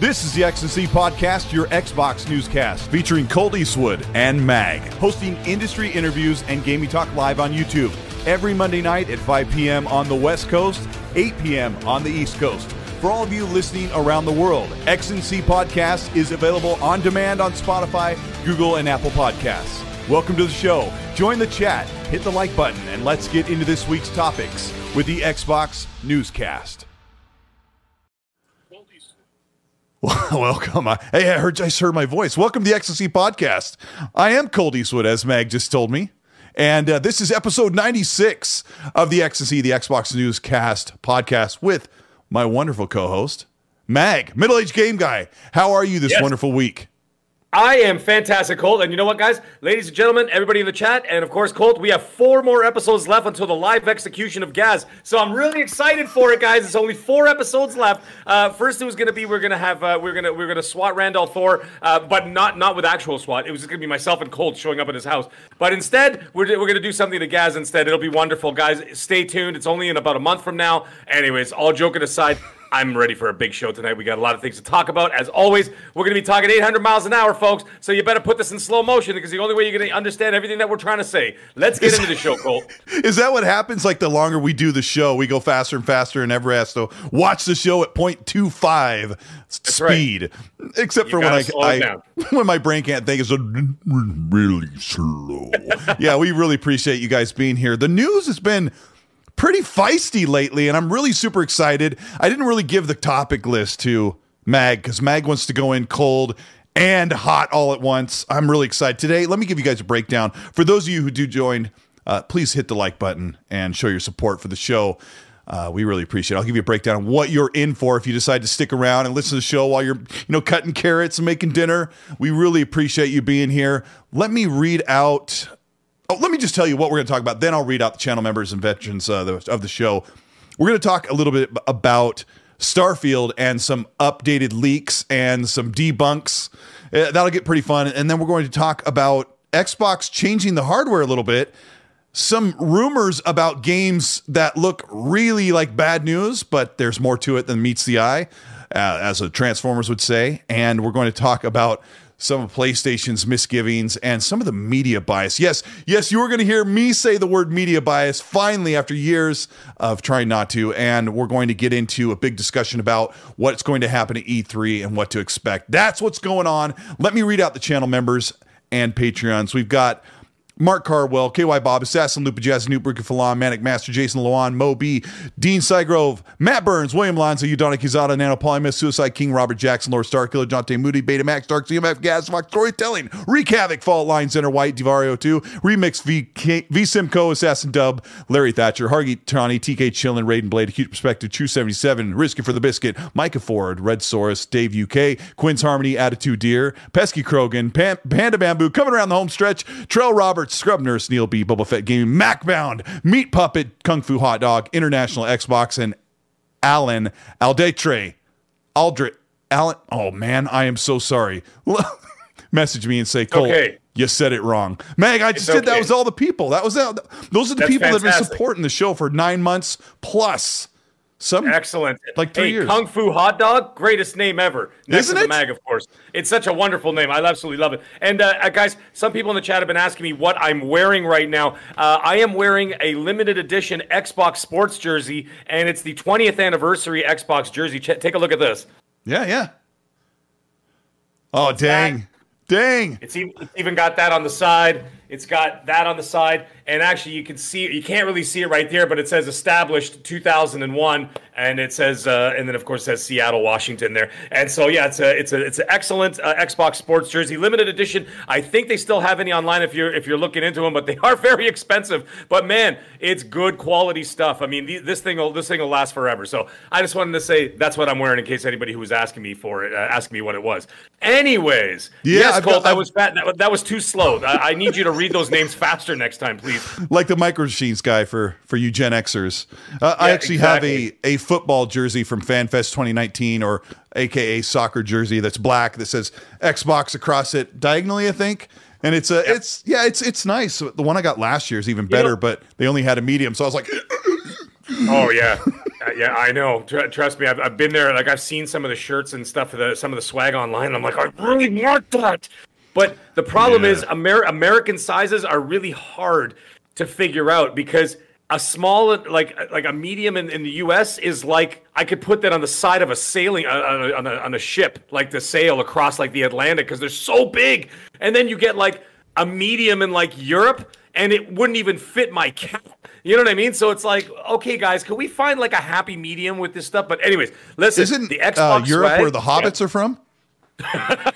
This is the XNC Podcast, your Xbox newscast, featuring Colt Eastwood and Mag, hosting industry interviews and gaming talk live on YouTube every Monday night at 5 p.m. on the West Coast, 8 p.m. on the East Coast. For all of you listening around the world, XNC Podcast is available on demand on Spotify, Google, and Apple Podcasts. Welcome to the show. Join the chat, hit the like button, and let's get into this week's topics with the Xbox Newscast. Welcome. I, hey, I heard I just heard my voice. Welcome to the XNC podcast. I am Colt Eastwood, as Mag just told me. And uh, this is episode 96 of the XNC, the Xbox Newscast podcast with my wonderful co-host, Mag, middle-aged game guy. How are you this Yes. wonderful week? I am fantastic, Colt. And you know what, guys? Ladies and gentlemen, everybody in the chat, and of course, Colt, we have four more episodes left until the live execution of Gaz. So I'm really excited for it, guys. It's only four episodes left. Uh, first, it was going to be we're going to have uh, we're going to we're going to SWAT Randolph Thor, uh, but not not with actual SWAT. It was just going to be myself and Colt showing up at his house. But instead, we're we're going to do something to Gaz instead. It'll be wonderful, guys. Stay tuned. It's only in about a month from now. Anyways, all joking aside. I'm ready for a big show tonight. We got a lot of things to talk about. As always, we're going to be talking 800 miles an hour, folks. So you better put this in slow motion because the only way you're going to understand everything that we're trying to say. Let's get into the show, Colt. Is that what happens? Like the longer we do the show, we go faster and faster, and ever has to watch the show at 0.25 speed. Except for when I, I when my brain can't think, it's really slow. yeah, we really appreciate you guys being here. The news has been pretty feisty lately, and I'm really super excited. I didn't really give the topic list to Mag because Mag wants to go in cold and hot all at once. I'm really excited today. Let me give you guys a breakdown. For those of you who do join, uh, please hit the like button and show your support for the show. Uh, we really appreciate it. I'll give you a breakdown of what you're in for if you decide to stick around and listen to the show while you're, you know, cutting carrots and making dinner. We really appreciate you being here. Let me read out Oh, let me just tell you what we're going to talk about. Then I'll read out the channel members and veterans uh, the, of the show. We're going to talk a little bit about Starfield and some updated leaks and some debunks. Uh, that'll get pretty fun. And then we're going to talk about Xbox changing the hardware a little bit. Some rumors about games that look really like bad news, but there's more to it than meets the eye, uh, as the Transformers would say. And we're going to talk about some of PlayStation's misgivings and some of the media bias. Yes, yes, you are going to hear me say the word media bias finally after years of trying not to. And we're going to get into a big discussion about what's going to happen at E3 and what to expect. That's what's going on. Let me read out the channel members and Patreons. We've got Mark Carwell, KY Bob, Assassin, Lupa Jazz, Newt Falon, Manic Master, Jason Lawan, Mo B, Dean Sygrove, Matt Burns, William Lanza, Udonna Kizada, Nano Polymus, Suicide King, Robert Jackson, Lord Starkiller, Jonte Moody, Beta Max, Dark CMF, Gas, Fox, Storytelling, Wreak Havoc, Fault Line, Center White, Divario 2, Remix, V, Simco, Assassin Dub, Larry Thatcher, Hargy Tawny, TK Chillin, Raiden Blade, Acute Perspective, True 77, Risking for the Biscuit, Micah Ford, Red Saurus, Dave UK, Quinn's Harmony, Attitude Deer, Pesky Krogan, Pan- Panda Bamboo, coming around the home stretch, Trell Roberts, Scrub Nurse, Neil B, Boba Fett Gaming, Macbound, Meat Puppet, Kung Fu Hot Dog, International Xbox, and Alan Aldetre. Aldrit. Alan. Oh, man, I am so sorry. Message me and say, Cole, okay. you said it wrong. Meg, I just It's did that was all the people. That was that. Those are the That's people that have been supporting the show for nine months plus. Some Excellent. Like three hey, years. Kung Fu Hot Dog, greatest name ever. Next Isn't to the it? mag, of course. It's such a wonderful name. I absolutely love it. And uh, uh, guys, some people in the chat have been asking me what I'm wearing right now. Uh, I am wearing a limited edition Xbox sports jersey, and it's the 20th anniversary Xbox jersey. Ch- take a look at this. Yeah, yeah. Oh, dang. Dang. It's even, it's even got that on the side. It's got that on the side, and actually, you can see you can't really see it right there, but it says established 2001, and it says, uh, and then of course it says Seattle, Washington there. And so yeah, it's a it's a it's an excellent uh, Xbox Sports jersey, limited edition. I think they still have any online if you're if you're looking into them, but they are very expensive. But man, it's good quality stuff. I mean, the, this thing will this thing will last forever. So I just wanted to say that's what I'm wearing in case anybody who was asking me for it, uh, asking me what it was. Anyways, Yeah, yes, Colt, got- that was fat. That, that was too slow. I, I need you to read those names faster next time, please. Like the micro machines guy for for you Gen Xers. Uh, I actually exactly. have a a football jersey from FanFest 2019, or AKA soccer jersey that's black that says Xbox across it diagonally, I think. And it's a it's yeah it's it's nice. The one I got last year is even better, know- but they only had a medium, so I was like, Oh yeah, Uh, yeah, I know. Tr- trust me, I've, I've been there. Like I've seen some of the shirts and stuff, the, some of the swag online. And I'm like, I really want that. But the problem Yeah. is, Amer- American sizes are really hard to figure out because a small, like like a medium in, in the U.S. is like I could put that on the side of a sailing uh, on, a, on, a, on a ship, like to sail across like the Atlantic because they're so big. And then you get like a medium in like Europe, and it wouldn't even fit my cat. You know what I mean? So it's like, okay, guys, can we find like a happy medium with this stuff? But anyways, listen, Isn't the uh, Xbox Europe swag- where the hobbits are from?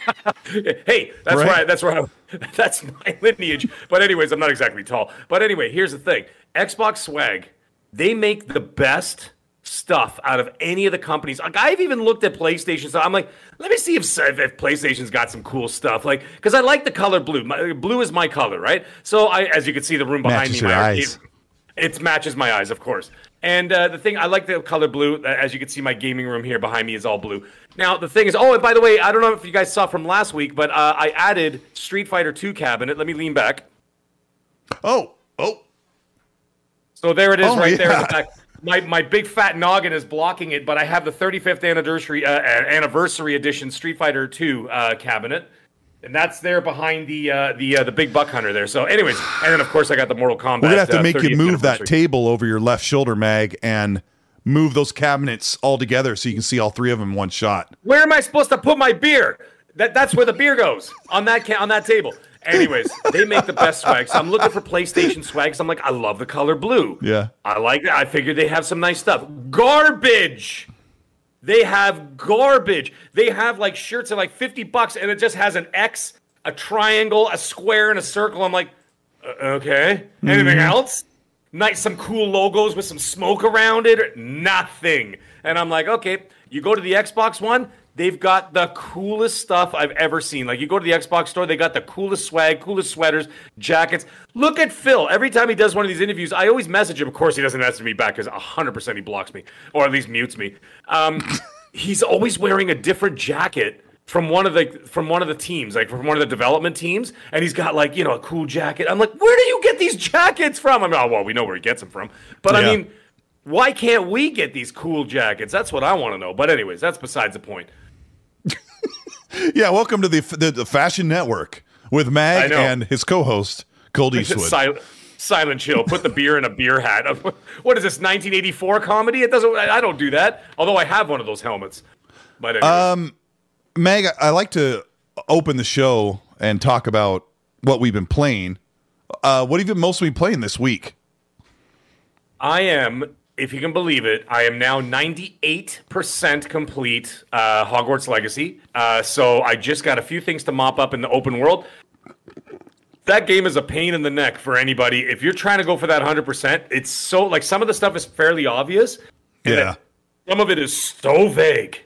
Hey, that's Right? That's right. That's my lineage. But anyways, I'm not exactly tall. But anyway, here's the thing: Xbox Swag, they make the best stuff out of any of the companies. Like I've even looked at PlayStation, so I'm like, let me see if, if PlayStation's got some cool stuff. Like, because I like the color blue. My, blue is my color, right? So I, as you can see, the room behind Matches me, my eyes. arcade- it matches my eyes, of course. And uh, the thing, I like the color blue. Uh, As you can see, my gaming room here behind me is all blue. Now, the thing is, oh, and by the way, I don't know if you guys saw from last week, but uh, I added Street Fighter 2 cabinet. Let me lean back. Oh, oh, So there it is, Oh, right there in the back. My, my big fat noggin is blocking it, but I have the 35th anniversary uh, anniversary edition Street Fighter 2 uh, cabinet, and that's there behind the uh, the uh, the big buck hunter there. So, anyways, and then of course I got the Mortal Kombat. we're gonna have to uh, make you move that table over your left shoulder, mag, and move those cabinets all together so you can see all three of them in one shot. Where am I supposed to put my beer? That that's where the beer goes on that ca- on that table. Anyways, they make the best swag. So I'm looking for PlayStation swag. So I'm like, I love the color blue. Yeah. I like that. I figured they have some nice stuff. Garbage. They have garbage. They have like shirts at like 50 bucks and it just has an X, a triangle, a square, and a circle. I'm like, uh, okay. Anything else? Nice, some cool logos with some smoke around it. Nothing. And I'm like, okay. You go to the Xbox One, they've got the coolest stuff I've ever seen. Like you go to the Xbox store, they got the coolest swag, coolest sweaters, jackets. Look at Phil. Every time he does one of these interviews, I always message him. Of course, he doesn't message me back because 100% he blocks me or at least mutes me. Um, he's always wearing a different jacket from one of the from one of the teams, like from one of the development teams, and he's got like you know a cool jacket. I'm like, where do you get these jackets from? I'm like, oh well, we know where he gets them from, but I mean, why can't we get these cool jackets? That's what I want to know. But anyways, that's besides the point. Yeah, welcome to the the, the Fashion Network with Mag and his co-host Colt Eastwood. Silent, silent chill. Put the beer in a beer hat. What is this 1984 comedy? It doesn't. I don't do that. Although I have one of those helmets. But anyways. Um, Meg, I like to open the show and talk about what we've been playing. Uh, what have you mostly been playing this week? I am, if you can believe it, I am now 98% complete uh, Hogwarts Legacy. Uh, so I just got a few things to mop up in the open world. That game is a pain in the neck for anybody. If you're trying to go for that 100%, it's so like some of the stuff is fairly obvious. Yeah. Some of it is so vague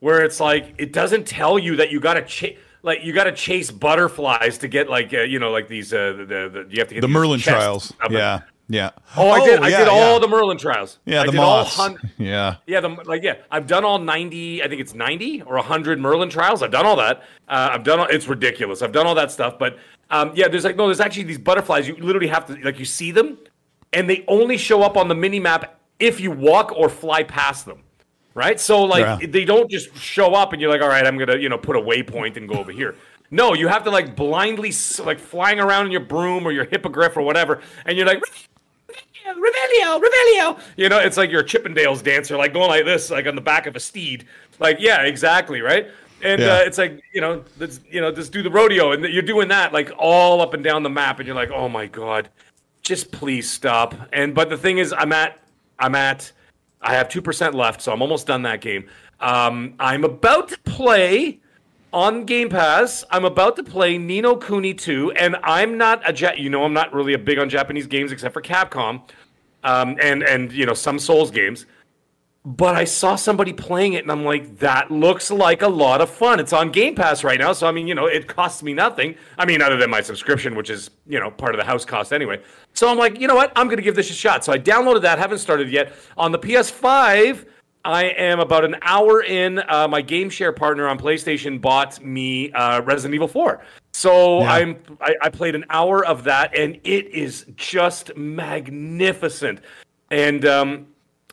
where it's like it doesn't tell you that you got to chase like you got to chase butterflies to get like uh, you know like these uh, the, the you have to get The Merlin trials. Yeah, yeah. Oh, I did. I yeah, did all yeah. the Merlin trials. Yeah, I the did all moths. hun- yeah. yeah, the like yeah. I've done all ninety. I think it's ninety or hundred Merlin trials. I've done all that. Uh, I've done. All, it's ridiculous. I've done all that stuff. But um, yeah, there's like no. There's actually these butterflies. You literally have to like you see them, and they only show up on the mini map if you walk or fly past them. Right. So like Yeah. they don't just show up and you're like, all right, I'm gonna you know put a waypoint and go over here. No, you have to like blindly like flying around in your broom or your hippogriff or whatever, and you're like. Revelio, Revelio. You know, it's like you're a Chippendales dancer, like going like this, like on the back of a steed. Like, yeah, exactly, right? And Yeah. uh, it's like, you know, let's you know, just do the rodeo, and you're doing that like all up and down the map, and you're like, oh my god, just please stop. And but the thing is, I'm at, I'm at, I have two percent left, so I'm almost done that game. Um, I'm about to play on Game Pass. I'm about to play Ni no Kuni 2, and I'm not a ja- you know I'm not really a big on Japanese games except for Capcom, um, and and you know some Souls games. But I saw somebody playing it, and I'm like, that looks like a lot of fun. It's on Game Pass right now, so I mean, you know, it costs me nothing. I mean, other than my subscription, which is you know part of the house cost anyway. So I'm like, you know what? I'm gonna give this a shot. So I downloaded that. Haven't started yet on the PS5. I am about an hour in. Uh, my game share partner on PlayStation bought me uh, Resident Evil 4. So Yeah. I'm I, I played an hour of that, and it is just magnificent. And um,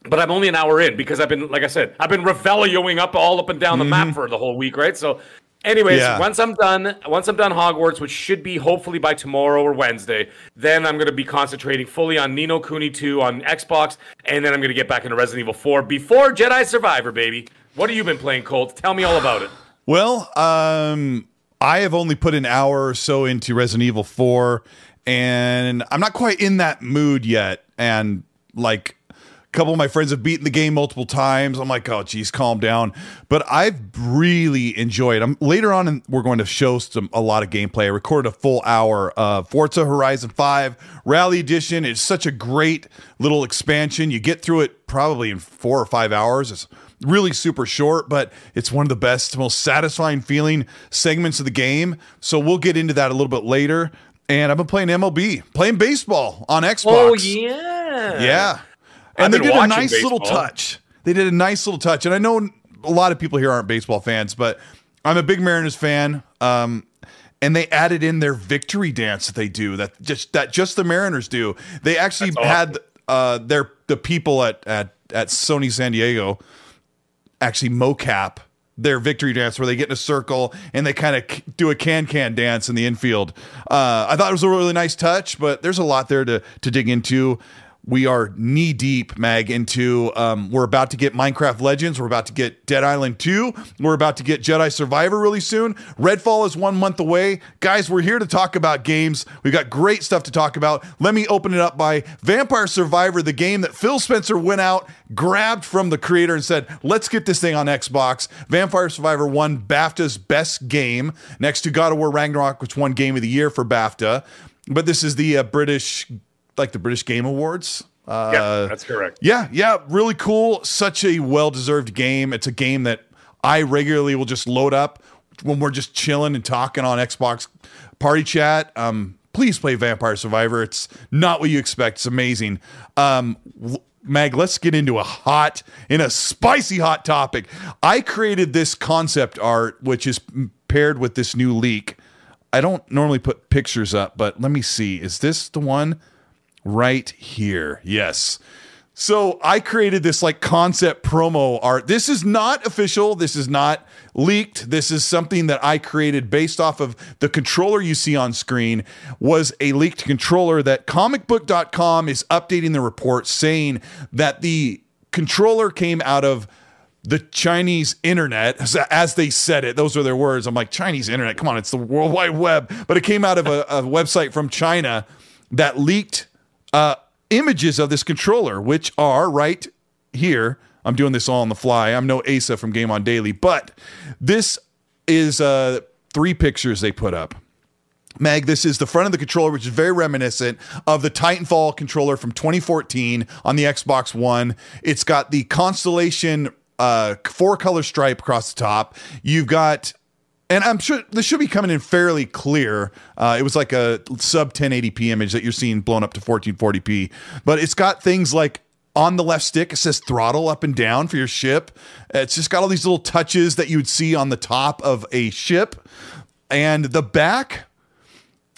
but I'm only an hour in because I've been, like I said, I've been revelioing up all up and down the map for the whole week, right? So, anyways, Yeah. once I'm done, once I'm done Hogwarts, which should be hopefully by tomorrow or Wednesday, then I'm gonna be concentrating fully on Ni no Kuni 2 on Xbox, and then I'm gonna get back into Resident Evil 4 before Jedi Survivor, baby. What have you been playing, Colt? Tell me all about it. Well, um, I have only put an hour or so into Resident Evil 4, and I'm not quite in that mood yet. And like a couple of my friends have beaten the game multiple times. I'm like, oh, geez, calm down. But I've really enjoyed. I'm later on, and we're going to show some a lot of gameplay. I recorded a full hour of Forza Horizon 5 Rally Edition. It's such a great little expansion. You get through it probably in four or five hours. It's really super short, but it's one of the best, most satisfying feeling segments of the game. So we'll get into that a little bit later. And I've been playing MLB, playing baseball on Xbox. Oh yeah, Yeah. And they did a nice little touch. They did a nice little touch. And I know a lot of people here aren't baseball fans, but I'm a big Mariners fan. Um, and they added in their victory dance that they do that just that just the Mariners do. They actually That's had uh their the people at at at Sony San Diego actually mocap their victory dance where they get in a circle and they kind of do a can can dance in the infield. Uh, I thought it was a really nice touch, but there's a lot there to to dig into. We are knee deep, Mag, into. Um, we're about to get Minecraft Legends. We're about to get Dead Island 2. We're about to get Jedi Survivor really soon. Redfall is one month away. Guys, we're here to talk about games. We've got great stuff to talk about. Let me open it up by Vampire Survivor, the game that Phil Spencer went out, grabbed from the creator, and said, let's get this thing on Xbox. Vampire Survivor won BAFTA's best game next to God of War Ragnarok, which won Game of the Year for BAFTA. But this is the uh, British, like the British Game Awards. Uh, yeah, that's correct. yeah, yeah, really cool. Such a well deserved game. It's a game that I regularly will just load up when we're just chilling and talking on Xbox Party Chat. Um, please play Vampire Survivor. It's not what you expect. It's amazing. Um, Mag, let's get into a hot, in a spicy hot topic. I created this concept art, which is paired with this new leak. I don't normally put pictures up, but let me see. Is this the one? Right here. Yes. So I created this like concept promo art. This is not official. This is not leaked. This is something that I created based off of the controller you see on screen was a leaked controller that comicbook.com is updating the report saying that the controller came out of the Chinese internet, as- they said it. Those are their words. I'm like, Chinese internet, come on, it's the World Wide Web. But it came out of a, a website from China that leaked uh, images of this controller, which are right here. I'm doing this all on the fly. I'm no Asa from Game On Daily, but this is uh, three pictures they put up. Meg, this is the front of the controller, which is very reminiscent of the Titanfall controller from 2014 on the Xbox One. It's got the Constellation uh, four color stripe across the top. You've got, and I'm sure this should be coming in fairly clear. Uh, it was like a sub 1080p image that you're seeing blown up to 1440p, but it's got things like on the left stick, it says throttle up and down for your ship. It's just got all these little touches that you would see on the top of a ship. And the back,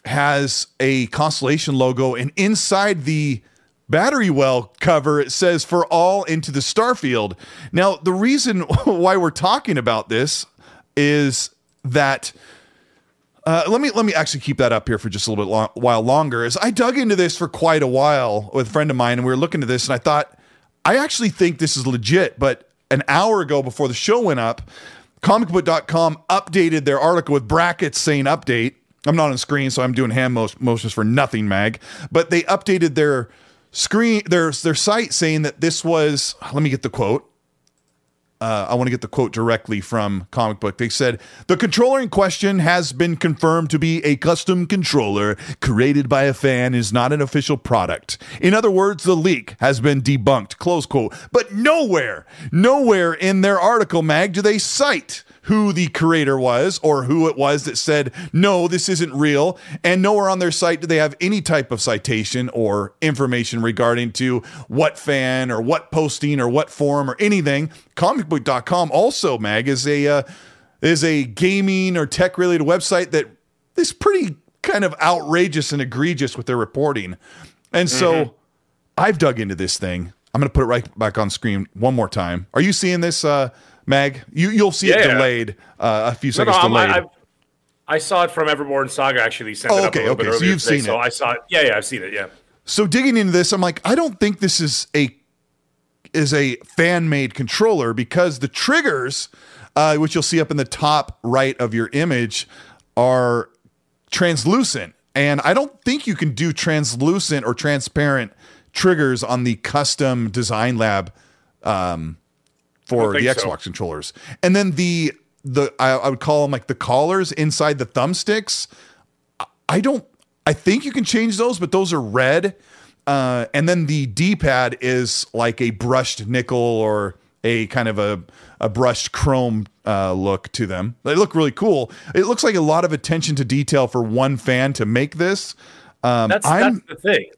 has a Constellation logo, and inside the battery well cover, it says for all into the Starfield. Now, the reason why we're talking about this is that. Uh, let me let me actually keep that up here for just a little bit long, while longer. Is I dug into this for quite a while with a friend of mine, and we were looking at this, and I thought I actually think this is legit. But an hour ago, before the show went up, comicbook.com updated their article with brackets saying update. I'm not on screen, so I'm doing hand motions for nothing, Mag. But they updated their screen, their their site saying that this was. Let me get the quote. Uh, I want to get the quote directly from Comic Book. They said the controller in question has been confirmed to be a custom controller created by a fan, is not an official product. In other words, the leak has been debunked. Close quote. But nowhere, nowhere in their article, Mag, do they cite who the creator was or who it was that said, no, this isn't real. And nowhere on their site do they have any type of citation or information regarding to what fan or what posting or what forum or anything. Comicbook.com also, Mag, is a uh, is a gaming or tech related website that is pretty kind of outrageous and egregious with their reporting. And so I've dug into this thing. I'm going to put it right back on screen one more time. Are you seeing this, uh, Mag? You you'll see it delayed, uh, a few seconds no, I'm- delayed. I, saw it from Everborn Saga actually sent Oh, it up okay, a little okay, bit so you've today, seen so it. I saw it. Yeah, yeah, I've seen it. Yeah. so digging into this, I'm like, I don't think this is a is a fan made controller because the triggers, uh, which you'll see up in the top right of your image, are translucent, and I don't think you can do translucent or transparent triggers on the custom design lab um, for the think so. Xbox controllers. And then the the I, I would call them like the collars inside the thumbsticks. I don't. I think you can change those, but those are red. Uh, and then the D-pad is like a brushed nickel or a kind of a a brushed chrome uh, look to them. They look really cool. It looks like a lot of attention to detail for one fan to make this. Um, That's that's the thing.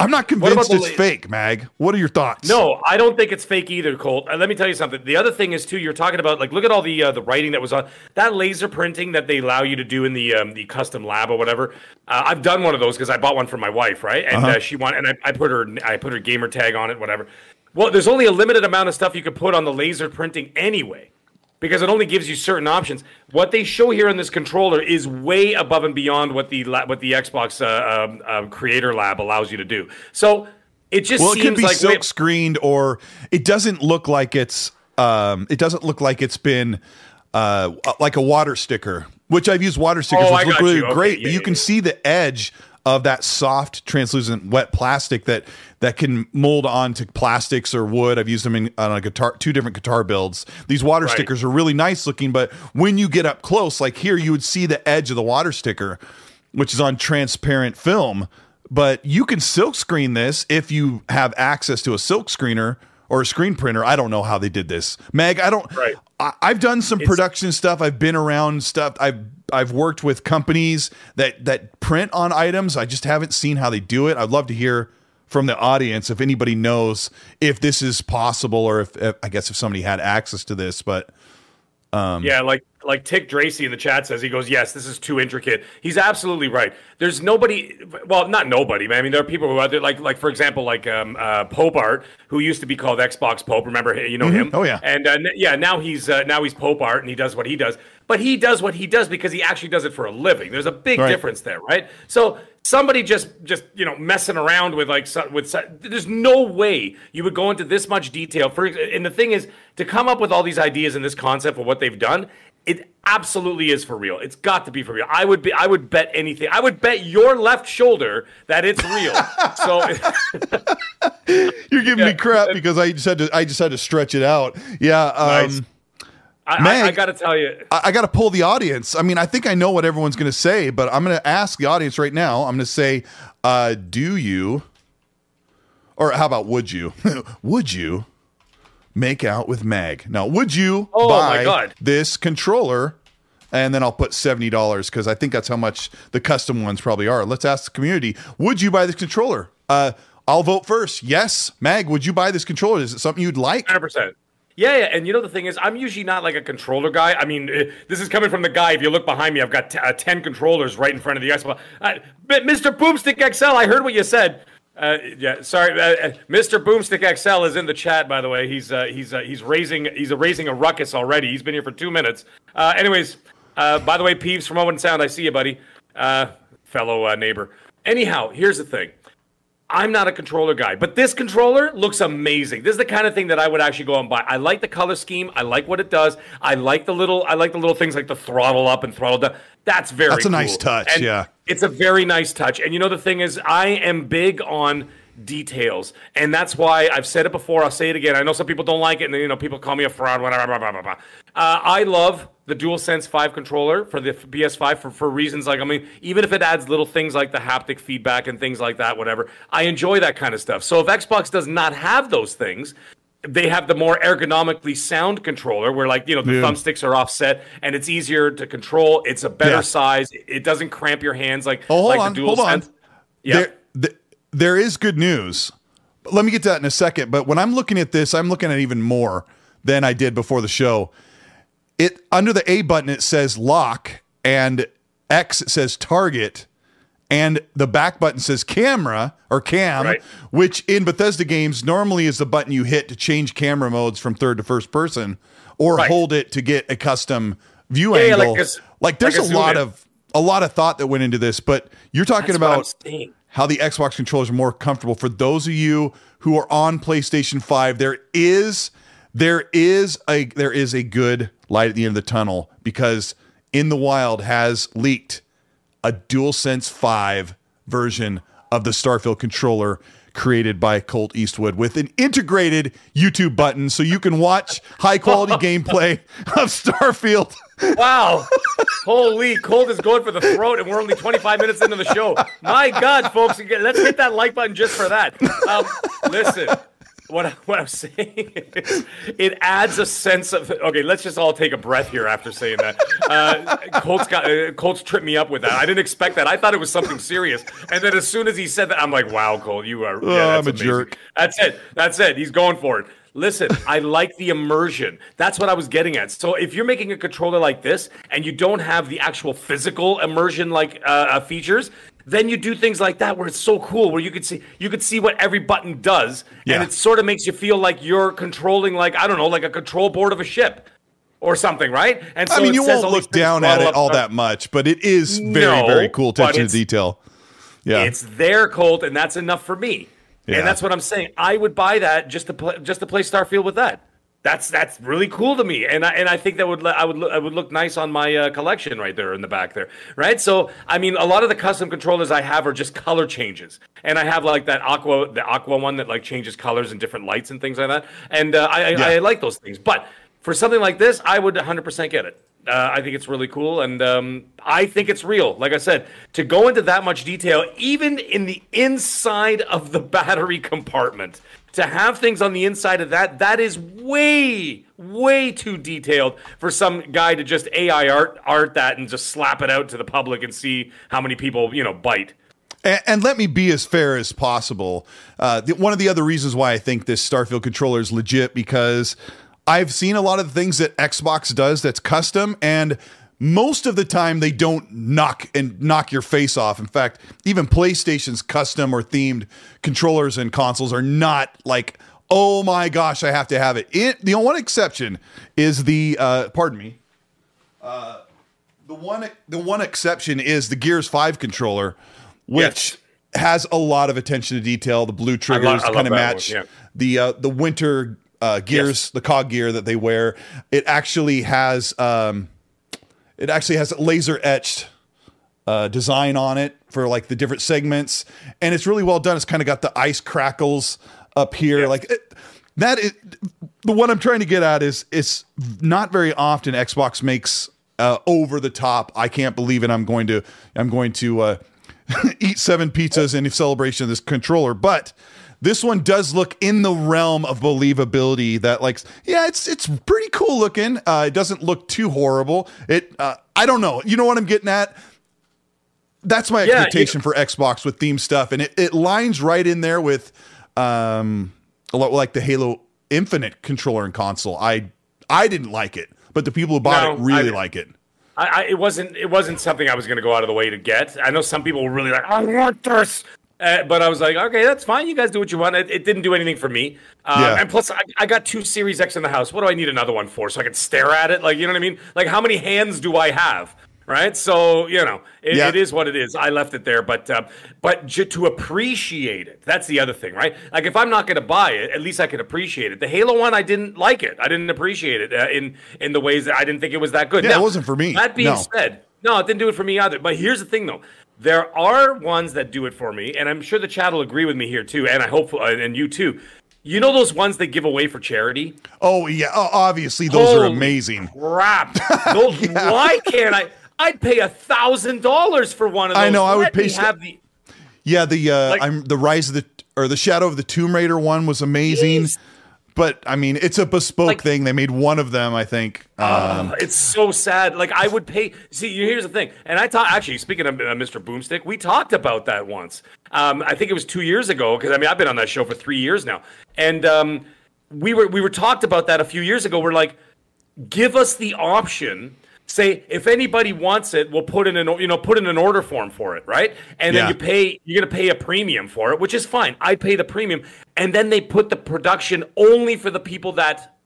I'm not convinced it's la- fake, Mag. What are your thoughts? No, I don't think it's fake either, Colt. Uh, let me tell you something. The other thing is too. You're talking about like look at all the uh, the writing that was on that laser printing that they allow you to do in the um, the custom lab or whatever. Uh, I've done one of those because I bought one for my wife, right? And Uh-huh. uh, she wanted, and I, I put her I put her gamer tag on it, whatever. Well, there's only a limited amount of stuff you can put on the laser printing anyway. Because it only gives you certain options. What they show here in this controller is way above and beyond what the what the Xbox uh, um, um, Creator Lab allows you to do. So it just Well, it could be like silk screened, or it doesn't look like it's. Um, it doesn't look like it's been uh, like a water sticker, which I've used water stickers, Oh, which look really. Okay, great. yeah, but you yeah, can see the edge of that soft, translucent, wet plastic that that can mold onto plastics or wood. I've used them in on a guitar, two different guitar builds. These water Right. stickers are really nice looking, but when you get up close, like here, you would see the edge of the water sticker, which is on transparent film. But you can silk screen this if you have access to a silk screener or a screen printer. I don't know how they did this, Meg. I don't. Right. I, I've done some production stuff. I've been around stuff. I've I've worked with companies that that print on items. I just haven't seen how they do it. I'd love to hear from the audience if anybody knows if this is possible or if, if I guess if somebody had access to this. But Um, yeah, like like Tick Dracy in the chat says, he goes, "Yes, this is too intricate." He's absolutely right. There's nobody, well, not nobody, man. I mean, there are people who are there, like like for example, like um, uh, Pope Art, who used to be called Xbox Pope. Remember, you know him? Oh, yeah. And uh, n- yeah, now he's uh, now he's Pope Art, and he does what he does. But he does what he does because he actually does it for a living. There's a big Right. difference there, right? So somebody just just you know messing around with like with there's no way you would go into this much detail for and the thing is to come up with all these ideas and this concept of what they've done it absolutely is for real it's got to be for real i would be i would bet anything i would bet your left shoulder that it's real so you're giving me crap because I just had to I just had to stretch it out. Yeah. Um, Nice. I, I, Meg. I gotta tell you I, I got to pull the audience. I mean, I think I know what everyone's going to say, but I'm going to ask the audience right now. I'm going to say, uh, "Do you, or how about would you, would you make out with Mag? Now, would you Oh, my buy God. this controller?" And then I'll put seventy dollars because I think that's how much the custom ones probably are. Let's ask the community: Would you buy this controller? Uh, I'll vote first. Yes, Mag. Would you buy this controller? Is it something you'd like? Hundred percent. Yeah, yeah, and you know the thing is, I'm usually not like a controller guy. I mean, eh, this is coming from the guy. If you look behind me, I've got t- uh, ten controllers right in front of the Xbox. Uh, Mr. Boomstick XL, I heard what you said. Uh, yeah, sorry, uh, uh, Mr. Boomstick XL is in the chat. By the way, he's uh, he's uh, he's raising he's raising a ruckus already. He's been here for two minutes. Uh, anyways, by the way, Peeves from Owen Sound, I see you, buddy, fellow neighbor. Anyhow, here's the thing. I'm not a controller guy, but this controller looks amazing. This is the kind of thing that I would actually go and buy. I like the color scheme. I like what it does. I like the little I like the little things like the throttle up and throttle down. That's very That's a nice touch, And yeah. It's a very nice touch. And you know the thing is I am big on details. And that's why I've said it before, I'll say it again. I know some people don't like it and then you know people call me a fraud whatever blah, blah, blah, blah. Uh, I love the DualSense 5 controller for the PS5 for, for reasons like I mean even if it adds little things like the haptic feedback and things like that whatever. I enjoy that kind of stuff. So if Xbox does not have those things, they have the more ergonomically sound controller where like you know the Yeah. thumbsticks are offset and it's easier to control it's a better Yeah. size it doesn't cramp your hands like Oh, like on, the hold on. DualSense. yeah There, th- there is good news. But Let me get to that in a second. But when I'm looking at this, I'm looking at even more than I did before the show. It under the A button it says lock and X it says target, and the back button says camera or cam, Right. which in Bethesda games normally is the button you hit to change camera modes from third to first person, or Right. hold it to get a custom view Yeah, yeah, angle. like like there's like a lot in. of a lot of thought that went into this, but you're talking That's about. How the Xbox controllers are more comfortable for those of you who are on PlayStation 5 there is there is a there is a good light at the end of the tunnel because in the wild has leaked a DualSense 5 version of the Starfield controller created by Colt Eastwood with an integrated YouTube button so you can watch high quality gameplay of Starfield. Wow. Holy, Colt is going for the throat, and we're only 25 minutes into the show. My God, folks, let's hit that like button just for that. Um, listen, what, I- what I'm saying is it adds a sense of. Okay, let's just all take a breath here after saying that. Uh, Colt's, got, uh, Colt's tripped me up with that. I didn't expect that. I thought it was something serious. And then as soon as he said that, I'm like, wow, Colt, you are. Yeah, Oh, that's I'm a amazing. jerk. That's it. That's it. He's going for it. Listen, I like the immersion. That's what I was getting at. So if you're making a controller like this and you don't have the actual physical immersion like uh, uh, features, then you do things like that where it's so cool where you could see you could see what every button does Yeah. and it sort of makes you feel like you're controlling like I don't know like a control board of a ship or something, right? And so I mean, you won't look down at it all that much, but it is very, No, very cool attention to detail. Yeah. It's their Colt, and that's enough for me. Yeah. And that's what I'm saying. I would buy that just to play, just to play Starfield with that. That's that's really cool to me, and I, and I think that would I would look, I would look nice on my uh, collection right there in the back there, right? So I mean, a lot of the custom controllers I have are just color changes, and I have like that aqua the aqua one that like changes colors and different lights and things like that, and uh, I, I I like those things. But for something like this, I would 100% get it. Uh, I think it's really cool, and um, I think it's real. Like I said, to go into that much detail, even in the inside of the battery compartment, to have things on the inside of that, that is way, way too detailed for some guy to just AI art art that and just slap it out to the public and see how many people you know bite. And, and let me be as fair as possible. Uh, the, one of the other reasons why I think this Starfield controller is legit because I've seen a lot of the things that Xbox does that's custom, and most of the time they don't knock and knock your face off. In fact, even PlayStation's custom or themed controllers and consoles are not like, oh my gosh, I have to have it. it the one exception is the uh, pardon me. The one the one exception is the Gears 5 controller, which has a lot of attention to detail. The blue triggers love kind of match one, yeah. the uh, the winter uh, gears, Yes. the cog gear that they wear. It actually has um, it actually has laser etched uh, design on it for like the different segments, and it's really well done. It's kind of got the ice crackles up here, like it, that is the one I'm trying to get at is it's not very often Xbox makes uh, over the top. I can't believe it. I'm going to I'm going to uh, eat seven pizzas in celebration of this controller, but. This one does look in the realm of believability. That like, yeah, it's it's pretty cool looking. Uh, it doesn't look too horrible. It, uh, I don't know. You know what I'm getting at? that's my Yeah, expectation for Xbox with theme stuff, and it, it lines right in there with um a lot like the Halo Infinite controller and console. I I didn't like it, but the people who bought No, it really I- like it. I, I, it wasn't it wasn't something I was going to go out of the way to get. I know some people were really like, I want this, uh, but I was like, okay, that's fine. You guys do what you want. It, it didn't do anything for me. Um, Yeah. And plus, I, I got two Series X in the house. What do I need another one for? So I can stare at it? Like, you know what I mean? Like, how many hands do I have? Right. So you know, it, Yeah. it is what it is. I left it there, but uh, but j- to appreciate it, that's the other thing, right? Like, if I'm not going to buy it, at least I can appreciate it. The Halo one, I didn't like it. I didn't appreciate it uh, in in the ways that I didn't think it was that good. Yeah, it wasn't for me. That being No. said, no, it didn't do it for me either. But here's the thing, though. There are ones that do it for me, and I'm sure the chat will agree with me here too, and I hope, uh, and you too. You know those ones they give away for charity? Oh yeah, oh, obviously those are amazing. Crap! Those, Why can't I? I'd pay a thousand dollars for one of those. I know, I would pay have the. Yeah, the uh, Like- I'm the Rise of the or the Shadow of the Tomb Raider one was amazing. Jeez. But I mean, it's a bespoke Like- thing. They made one of them, I think. Um, it's so sad. Like I would pay. See, here's the thing. And I talked. Actually, speaking of uh, Mr. Boomstick, we talked about that once. Um, I think it was two years ago. Because I mean, I've been on that show for three years now, and um, we were we were talked about that a few years ago. We're like, give us the option say if anybody wants it, we'll put in an you know put in an order form for it, right? And then you pay you're gonna pay a premium for it, which is fine. I pay the premium, and then they put the production only for the people that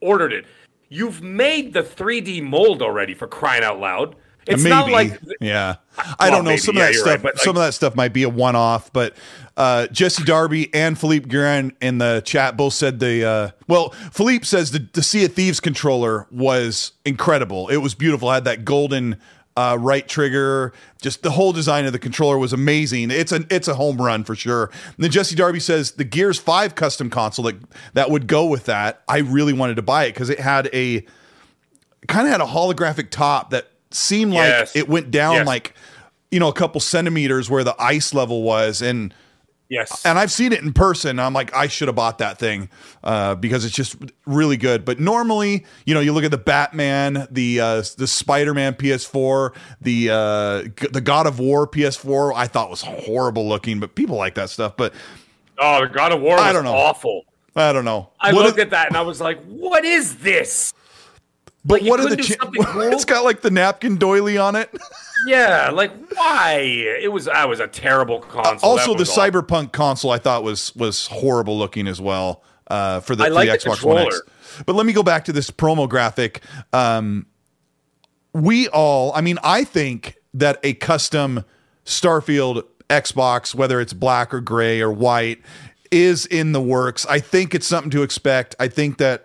ordered it. You've made the 3D mold already for crying out loud. It's maybe. not like yeah. I Well, don't know. maybe, some yeah, of that stuff. right, but, some of that stuff might be a one-off, but uh, Jesse Darby and Philippe Guerin in the chat both said the. Uh, well, Philippe says the, the Sea of Thieves controller was incredible. It was beautiful. It had that golden uh, right trigger. Just the whole design of the controller was amazing. It's an it's a home run for sure. And then Jesse Darby says the Gears Five custom console that that would go with that. I really wanted to buy it because it had a kind of had a holographic top that seemed like Yes. it went down Yes. like you know a couple centimeters where the ice level was and yes, and I've seen it in person. I'm like, I should have bought that thing uh, because it's just really good. But normally, you know, you look at the Batman, the uh, the Spider Man PS4, the uh, G- the God of War PS4. I thought was horrible looking, but people like that stuff. But oh, the God of War I don't know. awful. I don't know. I What looked are- at that and I was like, what is this? But what are the? Cha- cool? it's got like the napkin doily on it. Yeah, like why? It was I was a terrible console. also, the awful. Cyberpunk console I thought was was horrible looking as well uh, for the, for like the the Xbox One X. But let me go back to this promo graphic. Um, we all, I mean, I think that a custom Starfield Xbox, whether it's black or gray or white, is in the works. I think it's something to expect. I think that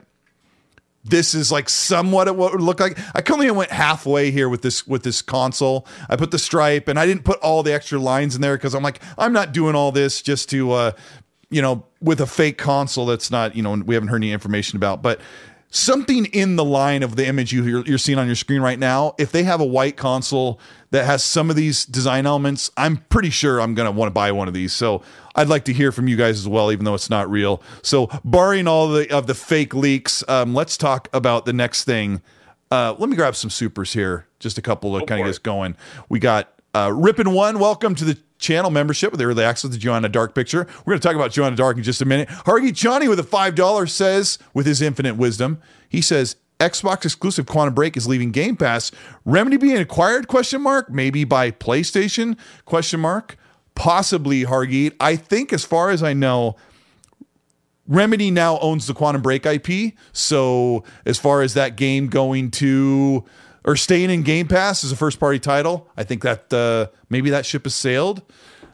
this is like somewhat of what it would look like. I currently went halfway here with this with this console. I put the stripe and I didn't put all the extra lines in there because I'm like, I'm not doing all this just to uh you know, with a fake console that's not, you know, we haven't heard any information about. But something in the line of the image you, you're, you're seeing on your screen right now, if they have a white console that has some of these design elements, I'm pretty sure I'm going to want to buy one of these. So I'd like to hear from you guys as well, even though it's not real. So barring all the of the fake leaks, um, let's talk about the next thing. Uh, let me grab some supers here, just a couple to kind of get us going. We got uh, One. Welcome to the channel membership with early access to Joanna Dark picture. We're going to talk about Joanna Dark in just a minute. Hargy Johnny with a five dollars says, with his infinite wisdom, he says. Xbox exclusive Quantum Break is leaving Game Pass. Remedy being acquired? Question mark. Maybe by PlayStation? Question mark. Possibly Hargeet. I think, as far as I know, Remedy now owns the Quantum Break IP. So as far as that game going to or staying in Game Pass as a first party title, I think that uh, maybe that ship has sailed.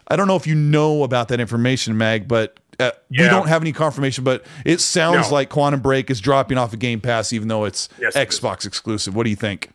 I don't know if you know about that information, Mag, but uh, we don't have any confirmation. But it sounds No. like Quantum Break is dropping off of Game Pass, even though it's Yes, it. Xbox exclusive. What do you think?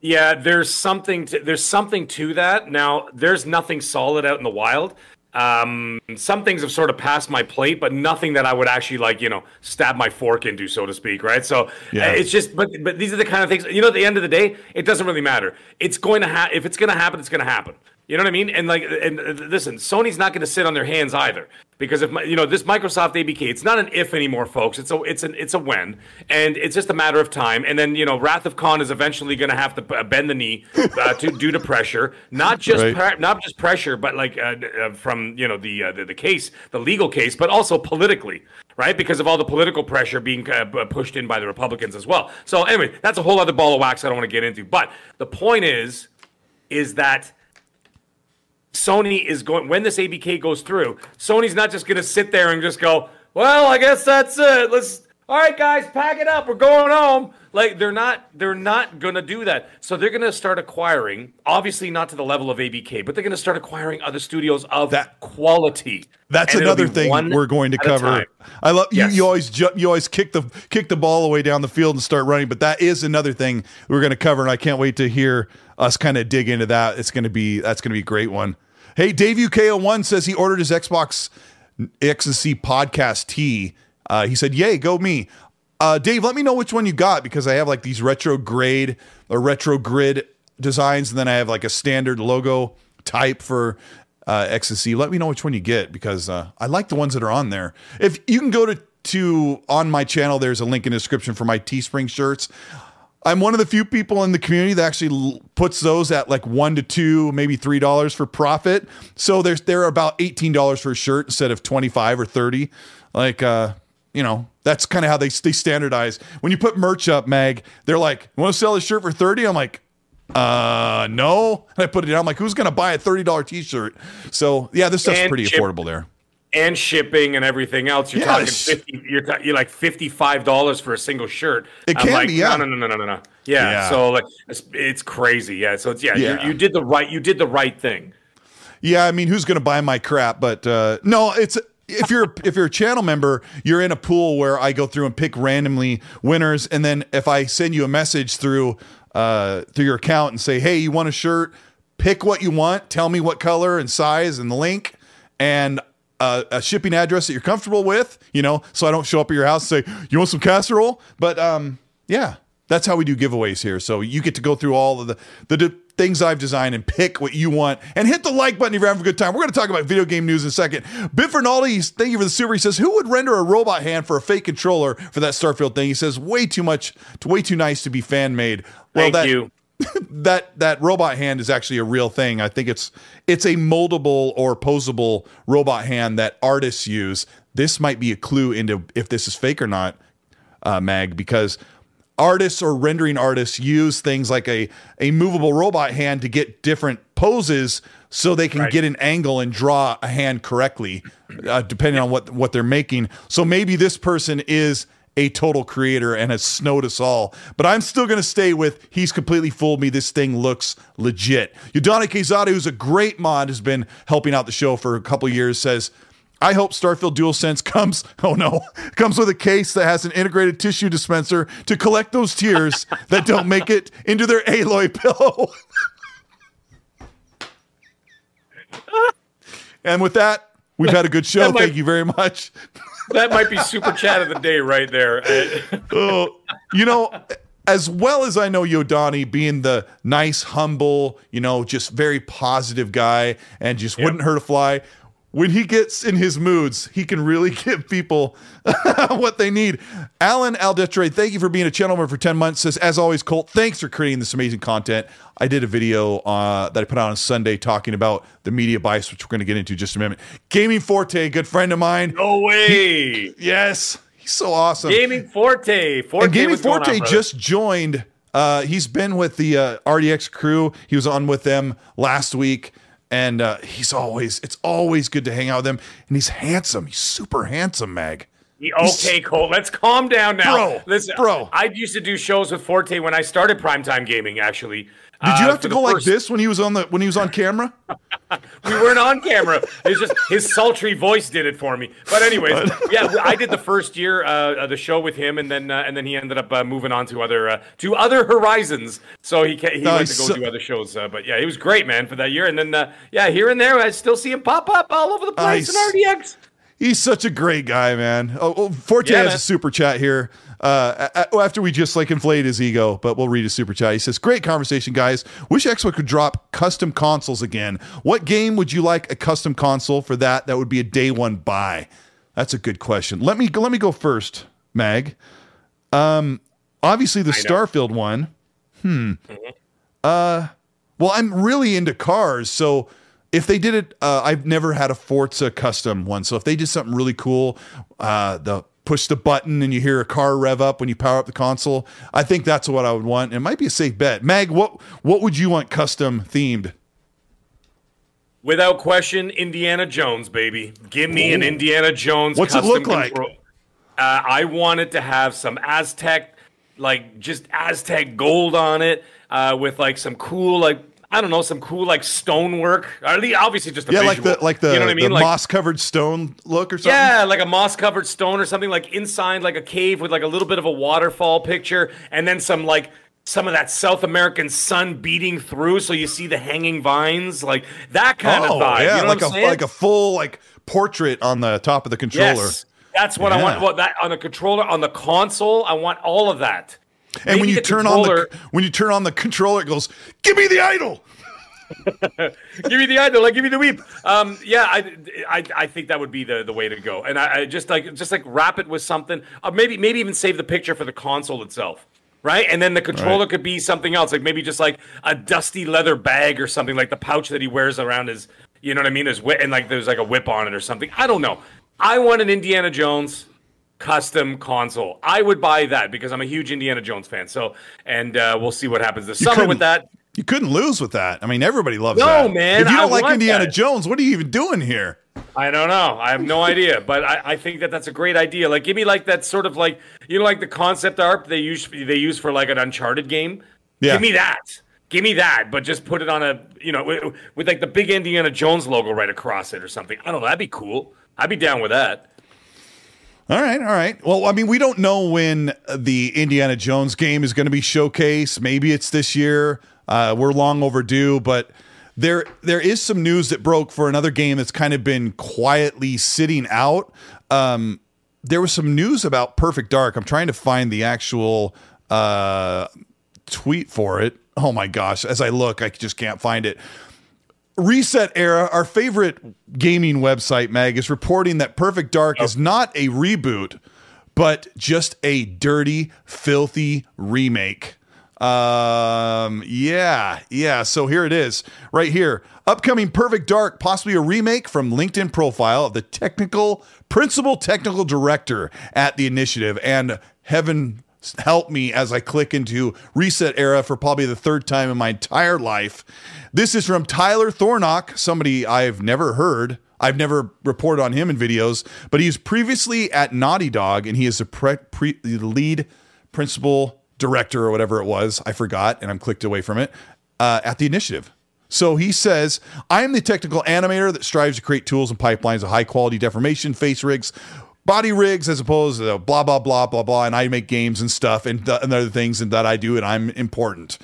Yeah, there's something to there's something to that. Now, there's nothing solid out in the wild. Um, some things have sort of passed my plate, but nothing that I would actually like, you know, stab my fork into, so to speak, right? So Yeah. uh, it's just, but but these are the kind of things. You know, at the end of the day, it doesn't really matter. It's going to happen. If it's going to happen, it's going to happen. You know what I mean? And like, and uh, listen, Sony's not going to sit on their hands either, because if you know this Microsoft ABK, it's not an if anymore, folks. It's a it's an it's a when, and it's just a matter of time. And then you know, Wrath of Khan is eventually going to have to uh, bend the knee uh, to due to pressure, not just Right. pre- not just pressure, but like uh, uh, from you know the, uh, the the case, the legal case, but also politically, right? Because of all the political pressure being uh, pushed in by the Republicans as well. So anyway, that's a whole other ball of wax I don't want to get into. But the point is, is that Sony is going when this ABK goes through. Sony's not just going to sit there and just go, "Well, I guess that's it. Let's all right, guys, pack it up. We're going home." Like they're not they're not going to do that. So they're going to start acquiring, obviously not to the level of ABK, but they're going to start acquiring other studios of That- quality. That's And another thing we're going to cover. I love you. Yes. You always ju- you always kick the kick the ball away down the field and start running, but that is another thing we're going to cover, and I can't wait to hear us kind of dig into that. It's going to be that's going to be a great one. Hey, Dave UK01 says he ordered his Xbox X and C podcast tee. Uh, he said, "Yay, go me." Uh, Dave, let me know which one you got because I have like these retro grade or retro grid designs, and then I have like a standard logo type for uh, XNC. Let me know which one you get because uh, I like the ones that are on there. If you can go to to on my channel, there's a link in the description for my Teespring shirts. I'm one of the few people in the community that actually l- puts those at like one to two, maybe three dollars for profit. So there's they're about eighteen dollars for a shirt instead of twenty five or thirty. Like uh, you know, that's kind of how they they standardize. When you put merch up, Mag, they're like, "Want to sell this shirt for 30 I'm like, Uh, no. And I put it down. I'm like, who's going to buy a thirty dollar t shirt? So yeah, this stuff's And pretty chip- affordable there. And shipping and everything else. You're Yeah, talking fifty. You're, ta- you're like fifty five dollars for a single shirt. It I'm can like, be, yeah. No, no, no, no, no, no. Yeah. Yeah. So like, it's, it's crazy. Yeah. So it's yeah. Yeah. You, you did the right. You did the right thing. Yeah, I mean, who's going to buy my crap? But uh, no, it's if you're if you're a channel member, you're in a pool where I go through and pick randomly winners, and then if I send you a message through uh, through your account and say, "Hey, you want a shirt? Pick what you want. Tell me what color and size and the link and." Uh, a shipping address that you're comfortable with, you know, so I don't show up at your house and say, "You want some casserole?" But um, yeah, that's how we do giveaways here. So you get to go through all of the the d- things I've designed and pick what you want and hit the like button if you're having a good time. We're going to talk about video game news in a second. Bit Fernaldi, thank you for the super. He says, "Who would render a robot hand for a fake controller for that Starfield thing?" He says, "Way too much, way too nice to be fan made." Well, Thank that, you. that that robot hand is actually a real thing. I think it's it's a moldable or posable robot hand that artists use. This might be a clue into if this is fake or not, uh, Mag, because artists or rendering artists use things like a a movable robot hand to get different poses so they can Right. get an angle and draw a hand correctly uh, depending on what what they're making so maybe this person is a total creator and has snowed us all but i'm still going to stay with he's completely fooled me this thing looks legit Yudana Quezada, who's a great mod has been helping out the show for a couple years says I hope Starfield DualSense comes, oh no, comes with a case that has an integrated tissue dispenser to collect those tears that don't make it into their Aloy pillow. and with that, we've had a good show. Might- Thank you very much. That might be super chat of the day right there. Uh, Oh, you know, as well as I know Yodani being the nice, humble, you know, just very positive guy and just wouldn't hurt a fly. When he gets in his moods, he can really give people what they need. Alan Aldetre, thank you for being a channel member for 10 months. Says, as always, Colt, thanks for creating this amazing content. I did a video uh, that I put out on Sunday talking about the media bias, which we're going to get into in just a minute. Gaming Forte, good friend of mine. no way. Yes, he's so awesome. Gaming Forte. Forte. And Gaming Forte on, just joined. Uh, he's been with the uh, RDX crew. He was on with them last week, and uh, he's always it's always good to hang out with him. And he's handsome. He's super handsome, Mag. Okay, Cole. Let's calm down now. Bro, Listen, bro. I used to do shows with Forte when I started primetime gaming. Actually, Did Uh, you have to go like this when he was on the when he was on camera? We weren't on camera. It's just his sultry voice did it for me. But anyways, yeah, I did the first year uh, of the show with him, and then uh, and then he ended up uh, moving on to other uh, to other horizons. So he he No, went to go so- do other shows. Uh, but yeah, he was great, man, for that year. And then uh, yeah, here and there, I still see him pop up all over the place Nice. in RDX. He's such a great guy, man. Oh, oh Forte Yeah, has man. a super chat here. Uh, a- after we just like inflate his ego, but we'll read his super chat. He says, "Great conversation, guys. Wish Xbox could drop custom consoles again. What game would you like a custom console for that? That would be a day one buy. That's a good question. Let me let me go first, Mag. Um, obviously the. Starfield one. Hmm. Uh, well, I'm really into cars, so if they did it, uh, I've never had a Forza custom one. So if they did something really cool, uh, the push the button and you hear a car rev up when you power up the console, I think that's what I would want. It might be a safe bet. Mag, what what would you want custom themed? Without question, Indiana Jones, baby. Give me an Indiana Jones. What's it look like? control- Uh, I wanted to have some Aztec, like just Aztec gold on it, uh, with like some cool, like I don't know, some cool like stonework. Uh, or least- obviously just a Yeah, like the like the, you know what I mean? Like moss covered stone look or something. yeah, like a moss covered stone or something like inside like a cave with like a little bit of a waterfall picture and then some like some of that South American sun beating through so you see the hanging vines, like that kind oh of vibe. yeah, you know like a saying? like a full like portrait on the top of the controller. Yes. That's what I want. What that on the controller, on the console, I want all of that. And when you turn on the when you turn on the controller, it goes, "Give me the idol." Give me the idol, like give me the weep. Um, yeah, I, I, I think that would be the, the way to go. And I, I just like just like wrap it with something. Uh, maybe maybe even save the picture for the console itself, right? And then the controller Right. could be something else, like maybe just like a dusty leather bag or something, like the pouch that he wears around his, you know what I mean? His whip, and like there's like a whip on it or something. I don't know. I want an Indiana Jones custom console. I would buy that because I'm a huge Indiana Jones fan. So, and uh, we'll see what happens this summer with that. You couldn't lose with that. I mean, everybody loves No, that. man, If you don't I like Indiana that. Jones, what are you even doing here? I don't know. I have no idea, but I, I think that that's a great idea. Like, give me like that sort of like you know, like the concept art they use they use for like an Uncharted game. Yeah. Give me that. Give me that, but just put it on a you know with, with like the big Indiana Jones logo right across it or something. I don't know. That'd be cool. I'd be down with that. All right, all right. Well, I mean, we don't know when the Indiana Jones game is going to be showcased. Maybe it's this year. Uh, we're long overdue, but there there is some news that broke for another game that's kind of been quietly sitting out. Um, there was some news about Perfect Dark. I'm trying to find the actual uh, tweet for it. Oh my gosh! As I look, I just can't find it. Reset Era, our favorite gaming website, Mag, is reporting that Perfect Dark is not a reboot, but just a dirty, filthy remake. Um, yeah, yeah. So here it is, right here. Upcoming Perfect Dark, possibly a remake from LinkedIn profile of the technical principal technical director at the initiative. And heaven help me as I click into Reset Era for probably the third time in my entire life. This is from Tyler Thornock, somebody I've never heard. I've never reported on him in videos, but he's previously at Naughty Dog and he is the, pre- pre- lead principal director or whatever it was. I forgot and I'm clicked away from it uh, at the initiative. So he says, I am the technical animator that strives to create tools and pipelines of high quality deformation, face rigs, body rigs, as opposed to blah, blah, blah, blah, blah. And I make games and stuff and, th- and other things and that I do, and I'm important.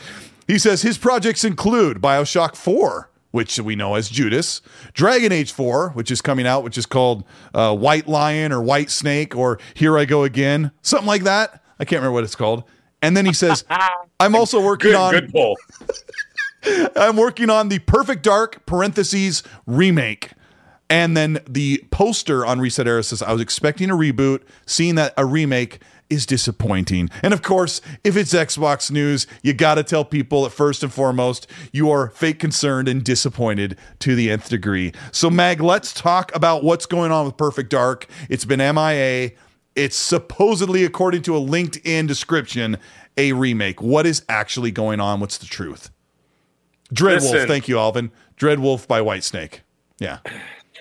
He says his projects include Bioshock 4, which we know as Judas, Dragon Age 4, which is coming out, which is called uh, White Lion or White Snake or Here I Go Again, something like that. I can't remember what it's called. And then he says, I'm also working Good, on good pull. I'm working on the Perfect Dark parentheses remake. And then the poster on Reset Era says, I was expecting a reboot, seeing that a remake is disappointing. And of course, if it's Xbox news, you got to tell people that first and foremost, you are fake concerned and disappointed to the nth degree. So, Mag, let's talk about what's going on with Perfect Dark. It's been MIA. It's supposedly, according to a LinkedIn description, a remake. What is actually going on? What's the truth? Dreadwolf, Listen. thank you, Alvin. Dreadwolf by Whitesnake. Yeah.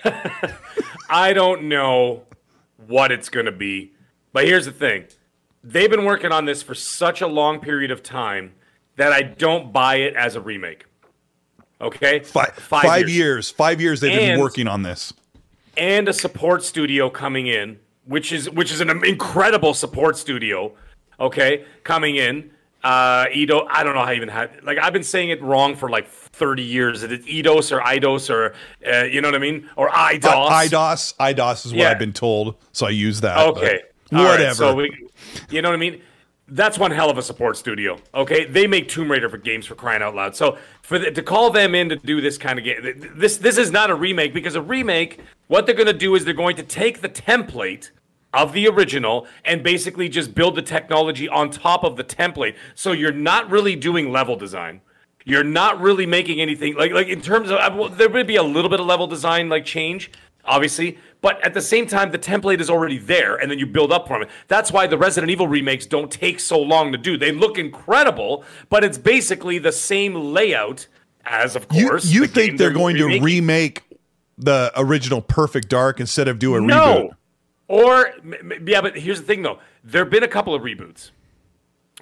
I don't know what it's going to be. But here's the thing they've been working on this for such a long period of time that I don't buy it as a remake. Okay? Five, five, years. Five years they've been working on this. And a support studio coming in, which is which is an incredible support studio, okay, coming in. Uh Edo, I don't know how I even had like I've been saying it wrong for like 30 years. Is it Eidos or Idos or uh, you know what I mean? Or IDOS. Uh, IDOS. IDOS is what Yeah. I've been told. So I use that. Okay. All right, Whatever. so we, you know what I mean? That's one hell of a support studio. Okay, they make Tomb Raider for games for crying out loud. So for the, to call them in to do this kind of game, this this is not a remake because a remake, what they're going to do is they're going to take the template of the original and basically just build the technology on top of the template. So you're not really doing level design. You're not really making anything like like in terms of uh, there would be a little bit of level design like change, obviously, but at the same time the template is already there and then you build up from it. That's why the Resident Evil remakes don't take so long to do. They look incredible, but it's basically the same layout as of course. you the think game they're going to remake the original Perfect Dark instead of do a No. reboot? Or yeah, but here's the thing though. There've been a couple of reboots.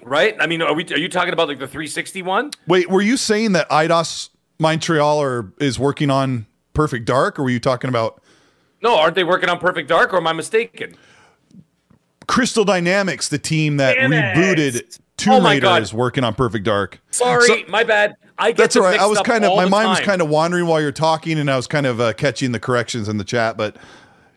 Right? I mean, are we are you talking about like the 360 one? Wait, were you saying that IDOS Montreal are, is working on Perfect Dark, or were you talking about No, aren't they working on Perfect Dark or am I mistaken? Crystal Dynamics, the team that Damn it. rebooted Tomb Oh Raider, God. is working on Perfect Dark? Sorry, So- my bad. I get That's all right. I was kind of my mind was kind of wandering while you're talking, and I was kind of uh, catching the corrections in the chat. But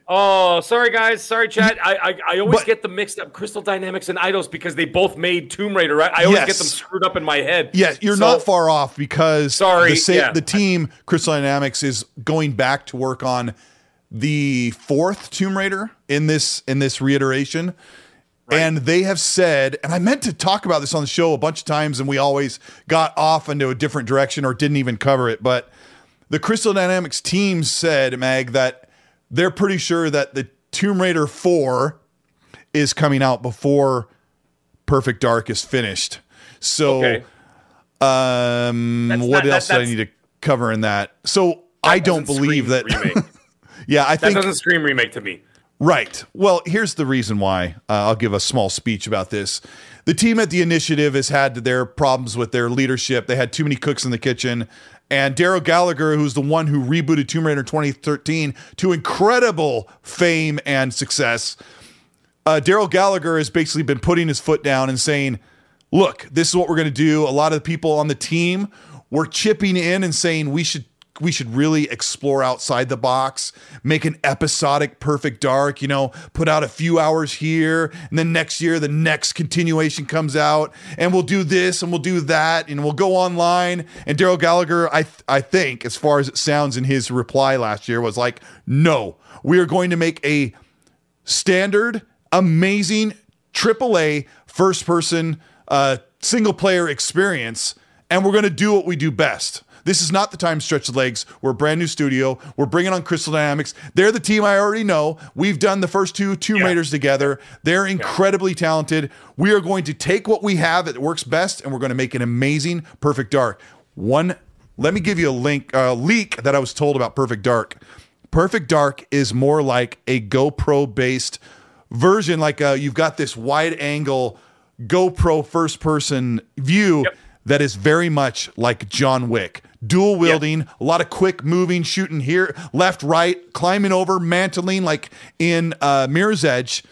Oh, sorry guys, sorry chat. I I, I always But- get them mixed up, Crystal Dynamics and Eidos, because they both made Tomb Raider. Right? I always Yes. get them screwed up in my head. yeah, you're So- not far off because Sorry, the, sa- yeah. the team Crystal Dynamics is going back to work on the fourth Tomb Raider in this in this reiteration. And they have said, and I meant to talk about this on the show a bunch of times, and we always got off into a different direction or didn't even cover it. But the Crystal Dynamics team said, Mag, that they're pretty sure that the Tomb Raider 4 is coming out before Perfect Dark is finished. So Okay. Um, That's what not- that- else do I need to cover in that? So I don't believe that. yeah, I That think doesn't scream remake to me. Right. Well, here's the reason why. Uh, I'll give a small speech about this. The team at the initiative has had their problems with their leadership. They had too many cooks in the kitchen. And Darrell Gallagher, who's the one who rebooted Tomb Raider 2013 to incredible fame and success, uh, Darrell Gallagher has basically been putting his foot down and saying, look, this is what we're going to do. A lot of the people on the team were chipping in and saying we should we should really explore outside the box, make an episodic Perfect Dark, you know, put out a few hours here, and then next year the next continuation comes out, and we'll do this and we'll do that, and we'll go online. And Darrell Gallagher, I th- I think, as far as it sounds in his reply last year, was like, no, we are going to make a standard, amazing AAA first person uh, single player experience, and we're going to do what we do best. This is not the time to stretch the legs. We're a brand new studio. We're bringing on Crystal Dynamics. They're the team I already know. We've done the first two Tomb Yeah. Raiders together. They're incredibly talented. We are going to take what we have that works best, and we're going to make an amazing Perfect Dark. One, let me give you a link, uh, leak that I was told about Perfect Dark. Perfect Dark is more like a GoPro based version, like uh, you've got this wide angle GoPro first person view Yep. that is very much like John Wick. Dual wielding, a lot of quick moving, shooting here, left, right, climbing over, mantling like in uh, Mirror's Edge.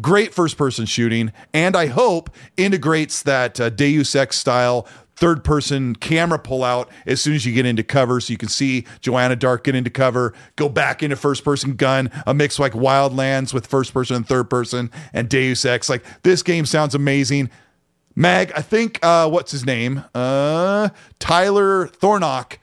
Great first person shooting, and I hope integrates that uh, Deus Ex style third person camera pull out as soon as you get into cover so you can see Joanna Dark get into cover, go back into first person gun, a mix like Wildlands with first person and third person, and Deus Ex. Like this game sounds amazing. Mag, I think uh what's his name? Uh Tyler Thornock.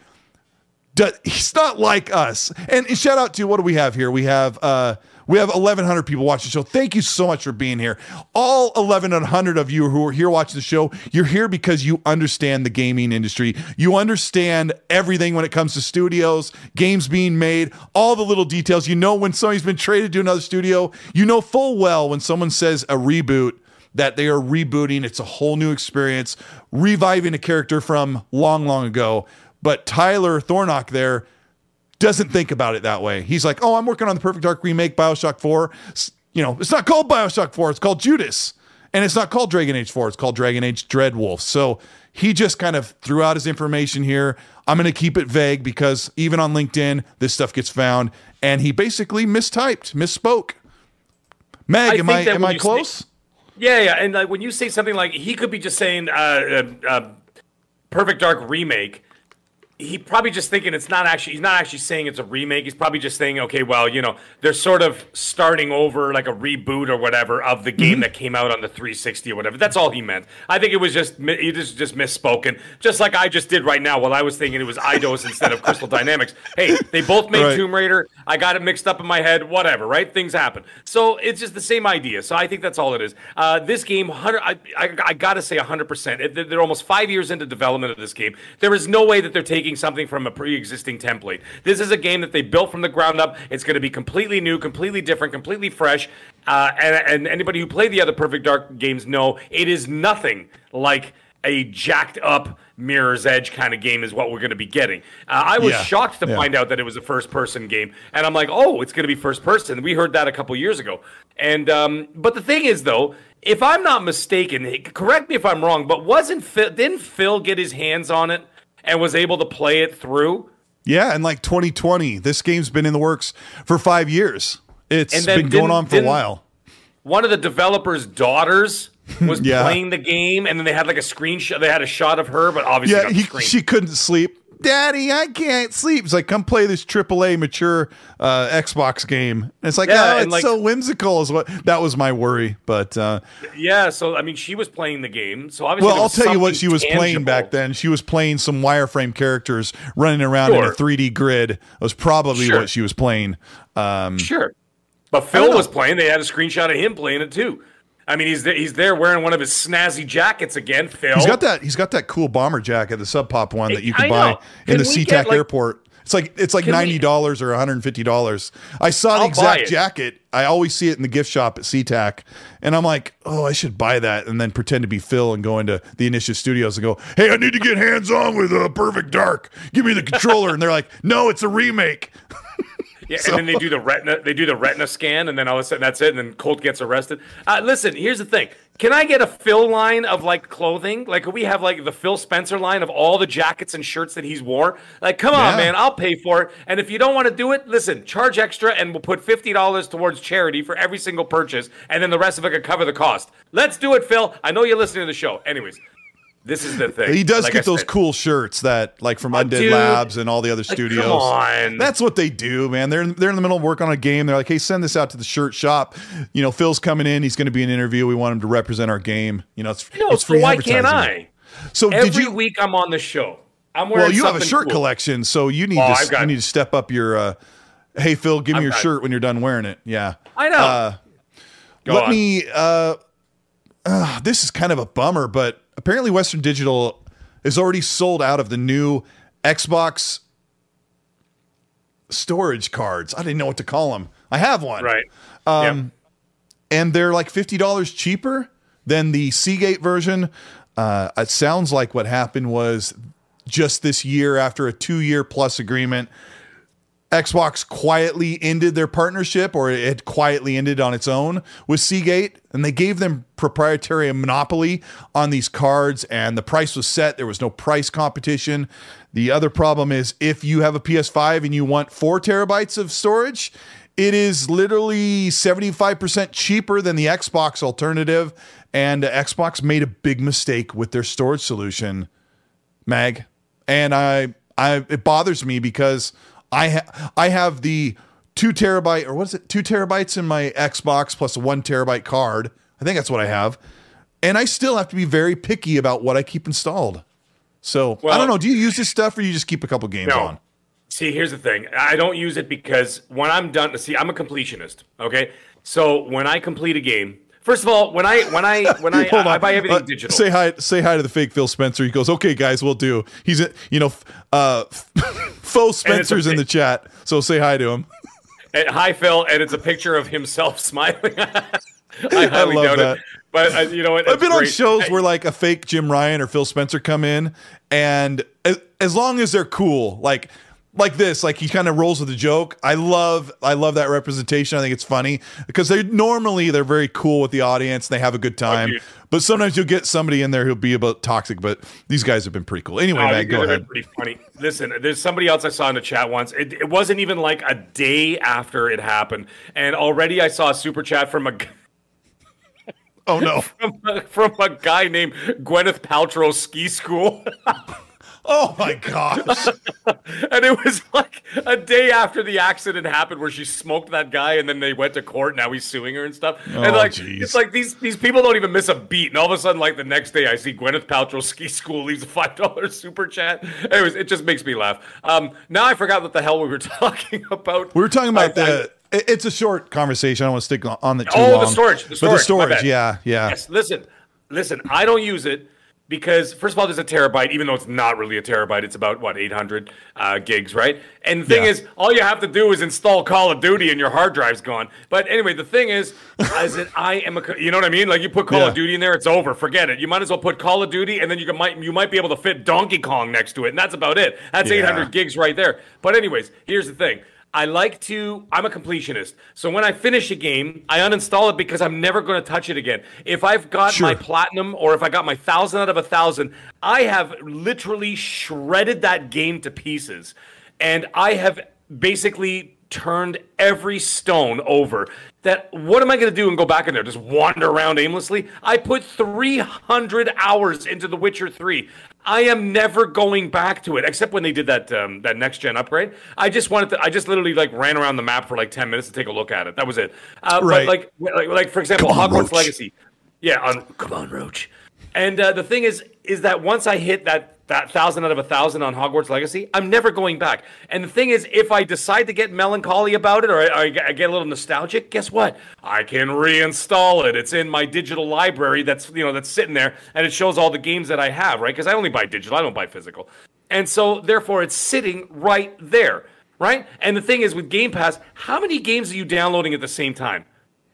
He's not like us. And shout out to what do we have here? We have uh we have 1100 people watching the show. Thank you so much for being here. All 1100 of you who are here watching the show, you're here because you understand the gaming industry. You understand everything when it comes to studios, games being made, all the little details. You know when somebody's been traded to another studio. You know full well when someone says a reboot that they are rebooting. It's a whole new experience, reviving a character from long, long ago. But Tyler Thornock there doesn't think about it that way. He's like, oh, I'm working on the Perfect Dark remake, Bioshock 4. You know, it's not called Bioshock 4, it's called Judas. And it's not called Dragon Age 4, it's called Dragon Age Dreadwolf. So he just kind of threw out his information here. I'm going to keep it vague because even on LinkedIn, this stuff gets found. And he basically mistyped, misspoke. Meg, I am I am I close? say- Yeah, yeah, and like when you say something like he could be just saying uh, uh, uh, Perfect Dark remake. He probably just thinking it's not actually. He's not actually saying it's a remake. He's probably just saying, okay, well, you know, they're sort of starting over like a reboot or whatever of the Mm-hmm. game that came out on the 360 or whatever. That's all he meant. I think it was just he just just misspoken, just like I just did right now. While I was thinking it was Idos instead of Crystal Dynamics. Hey, they both made Right. Tomb Raider. I got it mixed up in my head. Whatever, right? Things happen. So it's just the same idea. So I think that's all it is. Uh, this game, 100, I, I, I got to say 100%. They're they're almost five years into development of this game. There is no way that they're taking something from a pre-existing template. This is a game that they built from the ground up. It's going to be completely new, completely different, completely fresh. Uh, and, and anybody who played the other Perfect Dark games know it is nothing like a jacked up Mirror's Edge kind of game is what we're going to be getting. Uh, I was Yeah, shocked to yeah. find out that it was a first person game, and I'm like, oh, it's going to be first person. We heard that a couple years ago, and um, but the thing is though. If I'm not mistaken, correct me if I'm wrong, but wasn't Phil, didn't Phil get his hands on it and was able to play it through? Yeah, and like 2020, this game's been in the works for five years. It's been going on for a while. one of the developers' daughters was Yeah. playing the game, and then they had like a screenshot. They had a shot of her, but obviously Yeah, he, she couldn't sleep. Daddy, I can't sleep. It's like, come play this AAA mature uh, Xbox game. And it's like, Yeah, oh, it's like- so whimsical. Is what that was my worry. But uh, yeah, so I mean, she was playing the game. So obviously, well, I'll tell you what she was playing back then. She was playing some wireframe characters running around in a 3D grid. That was probably Sure. what she was playing. Um, Sure, but Phil was playing. They had a screenshot of him playing it too. I mean, he's there, he's there wearing one of his snazzy jackets again. Phil, He's got that. He's got that cool bomber jacket, the Sub Pop one that you can buy know. in the we SeaTac get, like- airport. It's like it's like ninety dollars or one hundred and fifty dollars. I saw the I'll exact jacket. I always see it in the gift shop at SeaTac, and I'm like, oh, I should buy that, and then pretend to be Phil and go into the Initiative Studios and go, hey, I need to get hands on with uh, Perfect Dark. Give me the controller, and they're like, no, it's a remake. Yeah, and then they do the retina. They do the retina scan, and then all of a sudden that's it. And then Colt gets arrested. Uh, listen, here's the thing. Can I get a Phil line of like clothing? Like, could we have like the Phil Spencer line of all the jackets and shirts that he's wore? Like, come on, man, I'll pay for it. And if you don't want to do it, listen, charge extra, and we'll put fifty dollars towards charity for every single purchase, and then the rest of it could cover the cost. Let's do it, Phil. I know you're listening to the show. Anyways, this is the thing. He does Like get I those said, cool shirts that, like from Undead dude. Labs and all the other Like, studios. come on. That's what they do, man. They're they're in the middle of work on a game. They're like, hey, send this out to the shirt shop. You know, Phil's coming in. He's going to be an interview. We want him to represent our game. You know, it's No, it's so why can't. I? So Every you? week I'm on the show. I'm wearing Well, you have a shirt cool. collection, so you need Oh, to got- you need to step up your. Uh, hey, Phil, give me I've your shirt when you're done wearing it. Yeah, I know. Uh, let on. me. Uh, uh, this is kind of a bummer, but apparently Western Digital is already sold out of the new Xbox storage cards. I didn't know what to call them. I have one, Right. Um, and they're like fifty dollars cheaper than the Seagate version. Uh, it sounds like what happened was just this year, after a two-year plus agreement, Xbox quietly ended their partnership, or it quietly ended on its own with Seagate, and they gave them proprietary monopoly on these cards, and the price was set. There was no price competition. The other problem is if you have a PS5 and you want four terabytes of storage, it is literally 75% cheaper than the Xbox alternative. And Xbox made a big mistake with their storage solution. Mag, and I, I it bothers me because I ha- I have the two terabyte or what is it two terabytes in my Xbox plus a one terabyte card. I think that's what I have, and I still have to be very picky about what I keep installed. So I don't know. Do you use this stuff or you just keep a couple games No. on? See, here's the thing. I don't use it because when I'm done, see, I'm a completionist. Okay, so when I complete a game, first of all, when I when I when I Hold I, on. buy everything Uh, digital. Say hi. Say hi to the fake Phil Spencer. He goes, "Okay, guys, we'll do." He's a- you know, uh, faux Spencer's in the chat, so say hi to him. And, hi, Phil, and it's a picture of himself smiling. I highly love doubt that. it. But uh, you know what? I've been on shows where like a fake Jim Ryan or Phil Spencer come in, and as, as long as they're cool, like like this, like he kind of rolls with the joke. I love I love that representation. I think it's funny because they normally they're very cool with the audience. And they have a good time, but sometimes you'll get somebody in there who'll be a bit toxic. But these guys have been pretty cool. Anyway, Matt, go ahead. Pretty funny. Listen, there's somebody else I saw in the chat once. It, it wasn't even like a day after it happened, and already I saw a super chat from a Oh no! from a, from a guy named Gwyneth Paltrow Ski School, Oh my gosh! and it was like a day after the accident happened, where she smoked that guy, and then they went to court. Now he's suing her and stuff. Oh, and like, jeez. it's like these these people don't even miss a beat, and all of a sudden, like the next day, I see Gwyneth Paltrow Ski School leaves a five dollar super chat. Anyways, it just makes me laugh. Um, now I forgot what the hell we were talking about. We were talking about the. It's a short conversation. I don't want to stick on- the too Oh, the storage, the But the storage, storage, yeah, yeah. Yes, listen, listen. I don't use it because first of all, there's a terabyte, even though it's not really a terabyte. It's about what 800 uh, gigs, right? And the thing Yeah. is, all you have to do is install Call of Duty, and your hard drive's gone. But anyway, the thing is, is that I am a, you know what I mean? Like you put Call Yeah. of Duty in there, it's over. Forget it. You might as well put Call of Duty, and then you can, might you might be able to fit Donkey Kong next to it, and that's about it. That's Yeah. 800 gigs right there. But anyways, here's the thing. I like to, I'm a completionist. So when I finish a game, I uninstall it because I'm never going to touch it again. If I've got Sure. my platinum or if I got my thousand out of a thousand, I have literally shredded that game to pieces. And I have basically turned every stone over. That what am I going to do and go back in there? Just wander around aimlessly? I put 300 hours into The Witcher 3. I am never going back to it, except when they did that um, that next gen upgrade. I just wanted to. I just literally like ran around the map for like 10 minutes to take a look at it. That was it. Uh, Right. But like, like, like for example, on, Hogwarts Roach. Legacy. Yeah, on come on, Roach. And uh, the thing is, is that once I hit that that thousand out of a thousand on Hogwarts Legacy, I'm never going back. And the thing is, if I decide to get melancholy about it, or I, I get a little nostalgic, guess what? I can reinstall it. It's in my digital library. That's you know that's sitting there, and it shows all the games that I have, right? Because I only buy digital. I don't buy physical. And so therefore it's sitting right there, right? And the thing is with Game Pass, how many games are you downloading at the same time?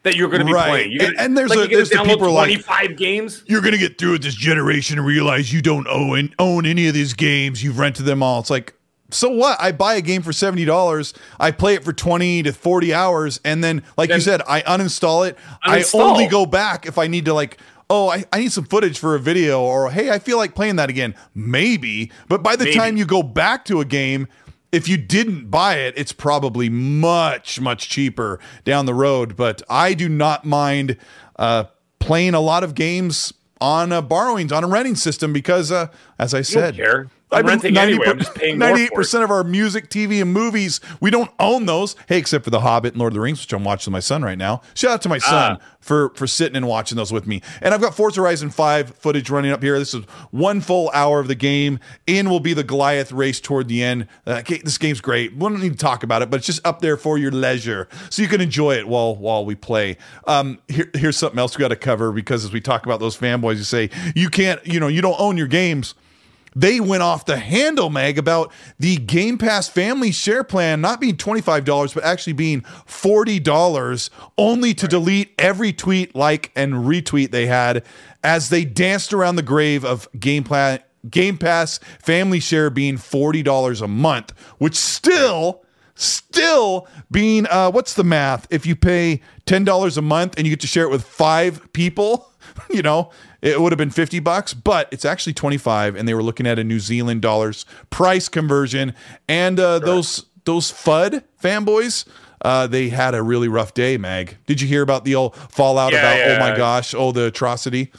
That you're going to be Right. playing, gonna, And- and there's like a- there's the people like- 25 games. You're gonna get through with this generation and realize you don't own own any of these games. You've rented them all. It's like, so what? I buy a game for seventy dollars. I play it for twenty to forty hours, and then, like you said, I uninstall it. I only go back if I need to, like. Oh, I, I need some footage for a video, or hey, I feel like playing that again. Maybe, but by the Maybe. time you go back to a game, if you didn't buy it, it's probably much, much cheaper down the road. But I do not mind uh, playing a lot of games on uh, borrowings on a renting system because, uh, as I said, care. I'm renting anyway. I'm just paying more for it. Ninety-eight percent of our music, TV, and movies we don't own those. Hey, except for The Hobbit and Lord of the Rings, which I'm watching with my son right now. Shout out to my son Ah. for for sitting and watching those with me. And I've got Forza Horizon Five footage running up here. This is one full hour of the game. In will be the Goliath race toward the end. Uh, this game's great. We don't need to talk about it, but it's just up there for your leisure, so you can enjoy it while while we play. Um, here, here's something else we got to cover because as we talk about those fanboys, you say you can't, you know, you don't own your games they went off the handle, Meg, about the Game Pass family share plan not being $25, but actually being $40, only to delete every tweet, like, and retweet they had as they danced around the grave of Game, Pla- Game Pass family share being $40 a month, which still still being uh what's the math? If you pay $10 a month and you get to share it with five people you know it would have been 50 bucks but it's actually 25 and they were looking at a new zealand dollars price conversion and uh those those fud fanboys uh they had a really rough day mag did you hear about the old fallout Yeah, about oh my gosh oh the atrocity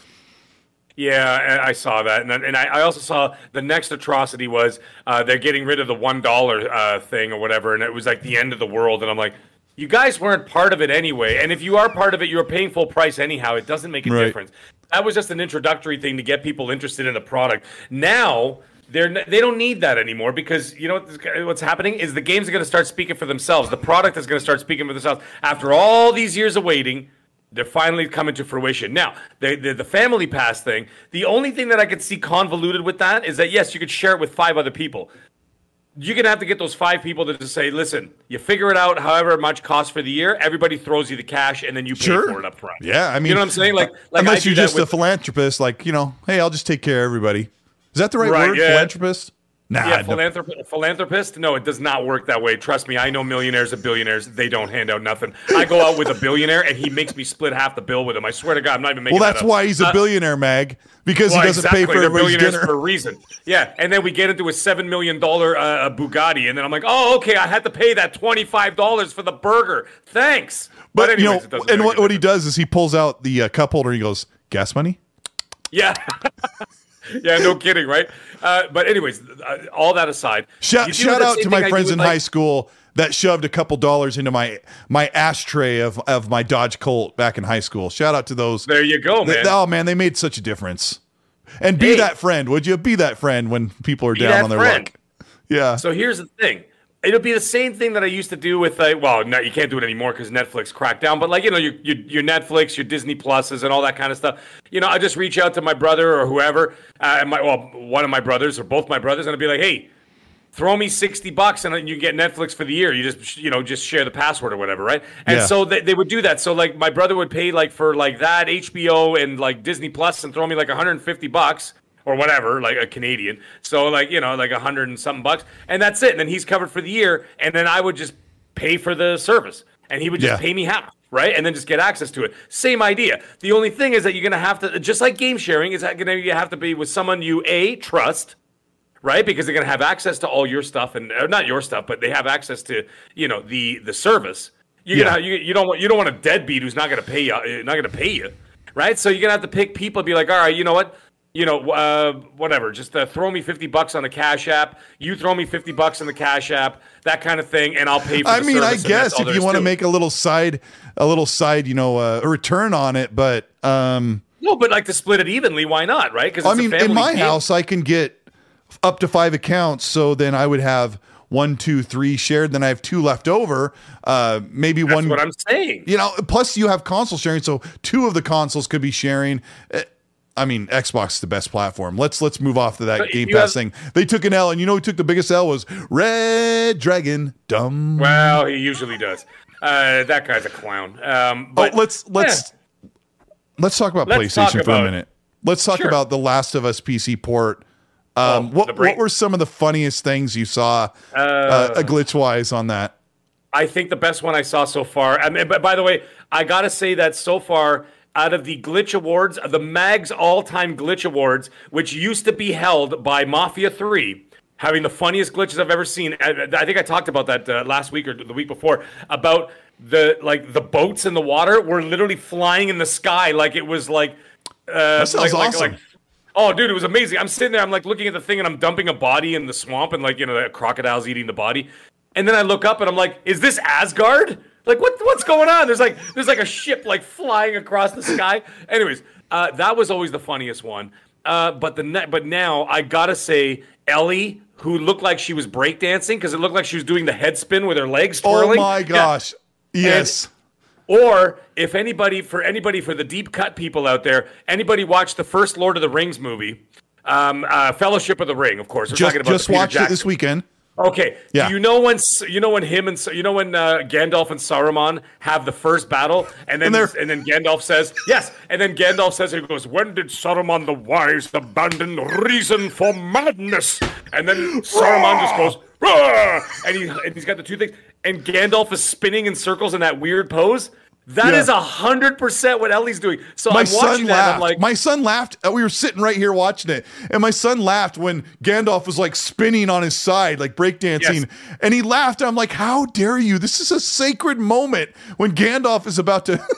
Yeah, I saw that, and then- and I I also saw the next atrocity was uh, they're getting rid of the one dollar uh, thing or whatever, and it was like the end of the world. And I'm like, you guys weren't part of it anyway, and if you are part of it, you're paying full price anyhow. It doesn't make a Right. difference. That was just an introductory thing to get people interested in the product. Now. They're, they don't need that anymore because you know what's happening is the games are going to start speaking for themselves. The product is going to start speaking for themselves. After all these years of waiting, they're finally coming to fruition. Now, the, the the family pass thing, the only thing that I could see convoluted with that is that yes, you could share it with five other people. You're gonna have to get those five people to just say, listen, you figure it out however much costs for the year, everybody throws you the cash and then you pay Sure. for it up front. yeah i mean you know what I'm saying? Like, like unless you're just a philanthropist like you know hey i'll just take care of everybody is that the right, Right, word yeah. philanthropist nah yeah, philanthrop- philanthropist? No, it does not work that way. Trust me, I know millionaires and billionaires. They don't hand out nothing. I go out with a billionaire and he makes me split half the bill with him. I swear to God, I'm not even making Well, that that's up. why he's a Uh, billionaire, Mag, because Well, he doesn't exactly. pay for They're billionaires dinner. for a reason. Yeah, and then we get into a seven million dollar uh, Bugatti, and then I'm like, oh, okay, I had to pay that twenty five dollars for the burger. Thanks. but anyways, you it know, and what, what he does is he pulls out the uh, cup holder and he goes, "Gas money." Yeah. yeah, no kidding, right? Uh, but anyways, uh, all that aside, Shout, shout out to my friends in like- high school that shoved a couple dollars into my my ashtray of of my Dodge Colt back in high school. Shout out to those. There you go, They- man. oh man, they made such a difference. And be Hey. that friend, would you? Be that friend when people are down on their friend. luck. Yeah. So here's the thing. It'll be the same thing that I used to do with, uh, well, no, you can't do it anymore because Netflix cracked down. But like you know, your, your your Netflix, your Disney Pluses, and all that kind of stuff. You know, I just reach out to my brother or whoever, uh, and my well, one of my brothers or both my brothers, and I'd be like, hey, throw me 60 bucks and you get Netflix for the year. You just, you know, just share the password or whatever, right? And Yeah. so they, they would do that. So like my brother would pay like for like that HBO and like Disney Plus and throw me like 150 bucks or whatever, like a Canadian. So like, you know, like a hundred and something bucks. And that's it. And then he's covered for the year. And then I would just pay for the service and he would just Yeah. pay me half. Right, and then just get access to it. Same idea. The only thing is that you're gonna have to, just like game sharing, is that gonna you have to be with someone you a trust, right? Because they're going to have access to all your stuff, and not your stuff, but they have access to you know the the service. You're Yeah. gonna you, you don't want you don't want a deadbeat who's not going to pay you not going to pay you, right? So you're gonna have to pick people. and Be like, all right, you know what? You know, uh, whatever. Just uh, throw me fifty bucks on the Cash App. You throw me fifty bucks on the Cash App. That kind of thing, and I'll pay for. I the mean, I service, and that's guess if you want to make a little side, a little side, you know, uh, a return on it, but um, no, but like to split it evenly, why not? Right? Because I mean, in my house, I can get up to five accounts. So then I would have one, two, three shared. Then I have two left over. Uh, maybe That's one. what I'm saying. you know, plus you have console sharing, so two of the consoles could be sharing. Uh, I mean, Xbox is the best platform. Let's let's move off to that But Game Pass have- thing. They took an L, and you know who took the biggest L was Red Dragon. Dumb. Well, he usually does. Uh, that guy's a clown. Um, oh, but let's let's let's talk about Let's PlayStation talk for a minute. Let's talk Sure. about the Last of Us PC port. Um, Oh, what what were some of the funniest things you saw uh, glitch wise on that? I think the best one I saw so far. I mean, but by the way, I gotta say that so far, out of the glitch awards, the Mag's all-time glitch awards, which used to be held by Mafia Three, having the funniest glitches I've ever seen. I, I think I talked about that uh, last week or the week before about the like the boats in the water were literally flying in the sky like it was like. Uh, That sounds like, like- awesome. like- Oh, dude, it was amazing. I'm sitting there, I'm like looking at the thing, and I'm dumping a body in the swamp, and like you know, the crocodile's eating the body. And then I look up, and I'm like, "Is this Asgard? Like, what what's going on?" There's like there's like a ship like flying across the sky. Anyways, uh, that was always the funniest one. Uh, but the ne- but now I gotta say, Ellie, who looked like she was breakdancing because it looked like she was doing the head spin with her legs Oh twirling. my Yeah. gosh! Yes. Or if anybody, for anybody, for the deep cut people out there, anybody watched the first Lord of the Rings movie, um, uh, Fellowship of the Ring, of course. We're just talking about just watched it this weekend. Okay. Yeah. Do you know when you know when him and you know when uh, Gandalf and Saruman have the first battle, and then And and then Gandalf says yes, and then Gandalf says he goes, "When did Saruman the Wise abandon reason for madness?" And then Saruman just goes, "Rah!" and he and he's got the two things, and Gandalf is spinning in circles in that weird pose. That Yeah. is a hundred percent what Ellie's doing. So my I'm son watching that. laughed. I'm like, my son laughed. Uh, We were sitting right here watching it, and my son laughed when Gandalf was like spinning on his side, like breakdancing, Yes. and he laughed. I'm like, "How dare you? This is a sacred moment when Gandalf is about to."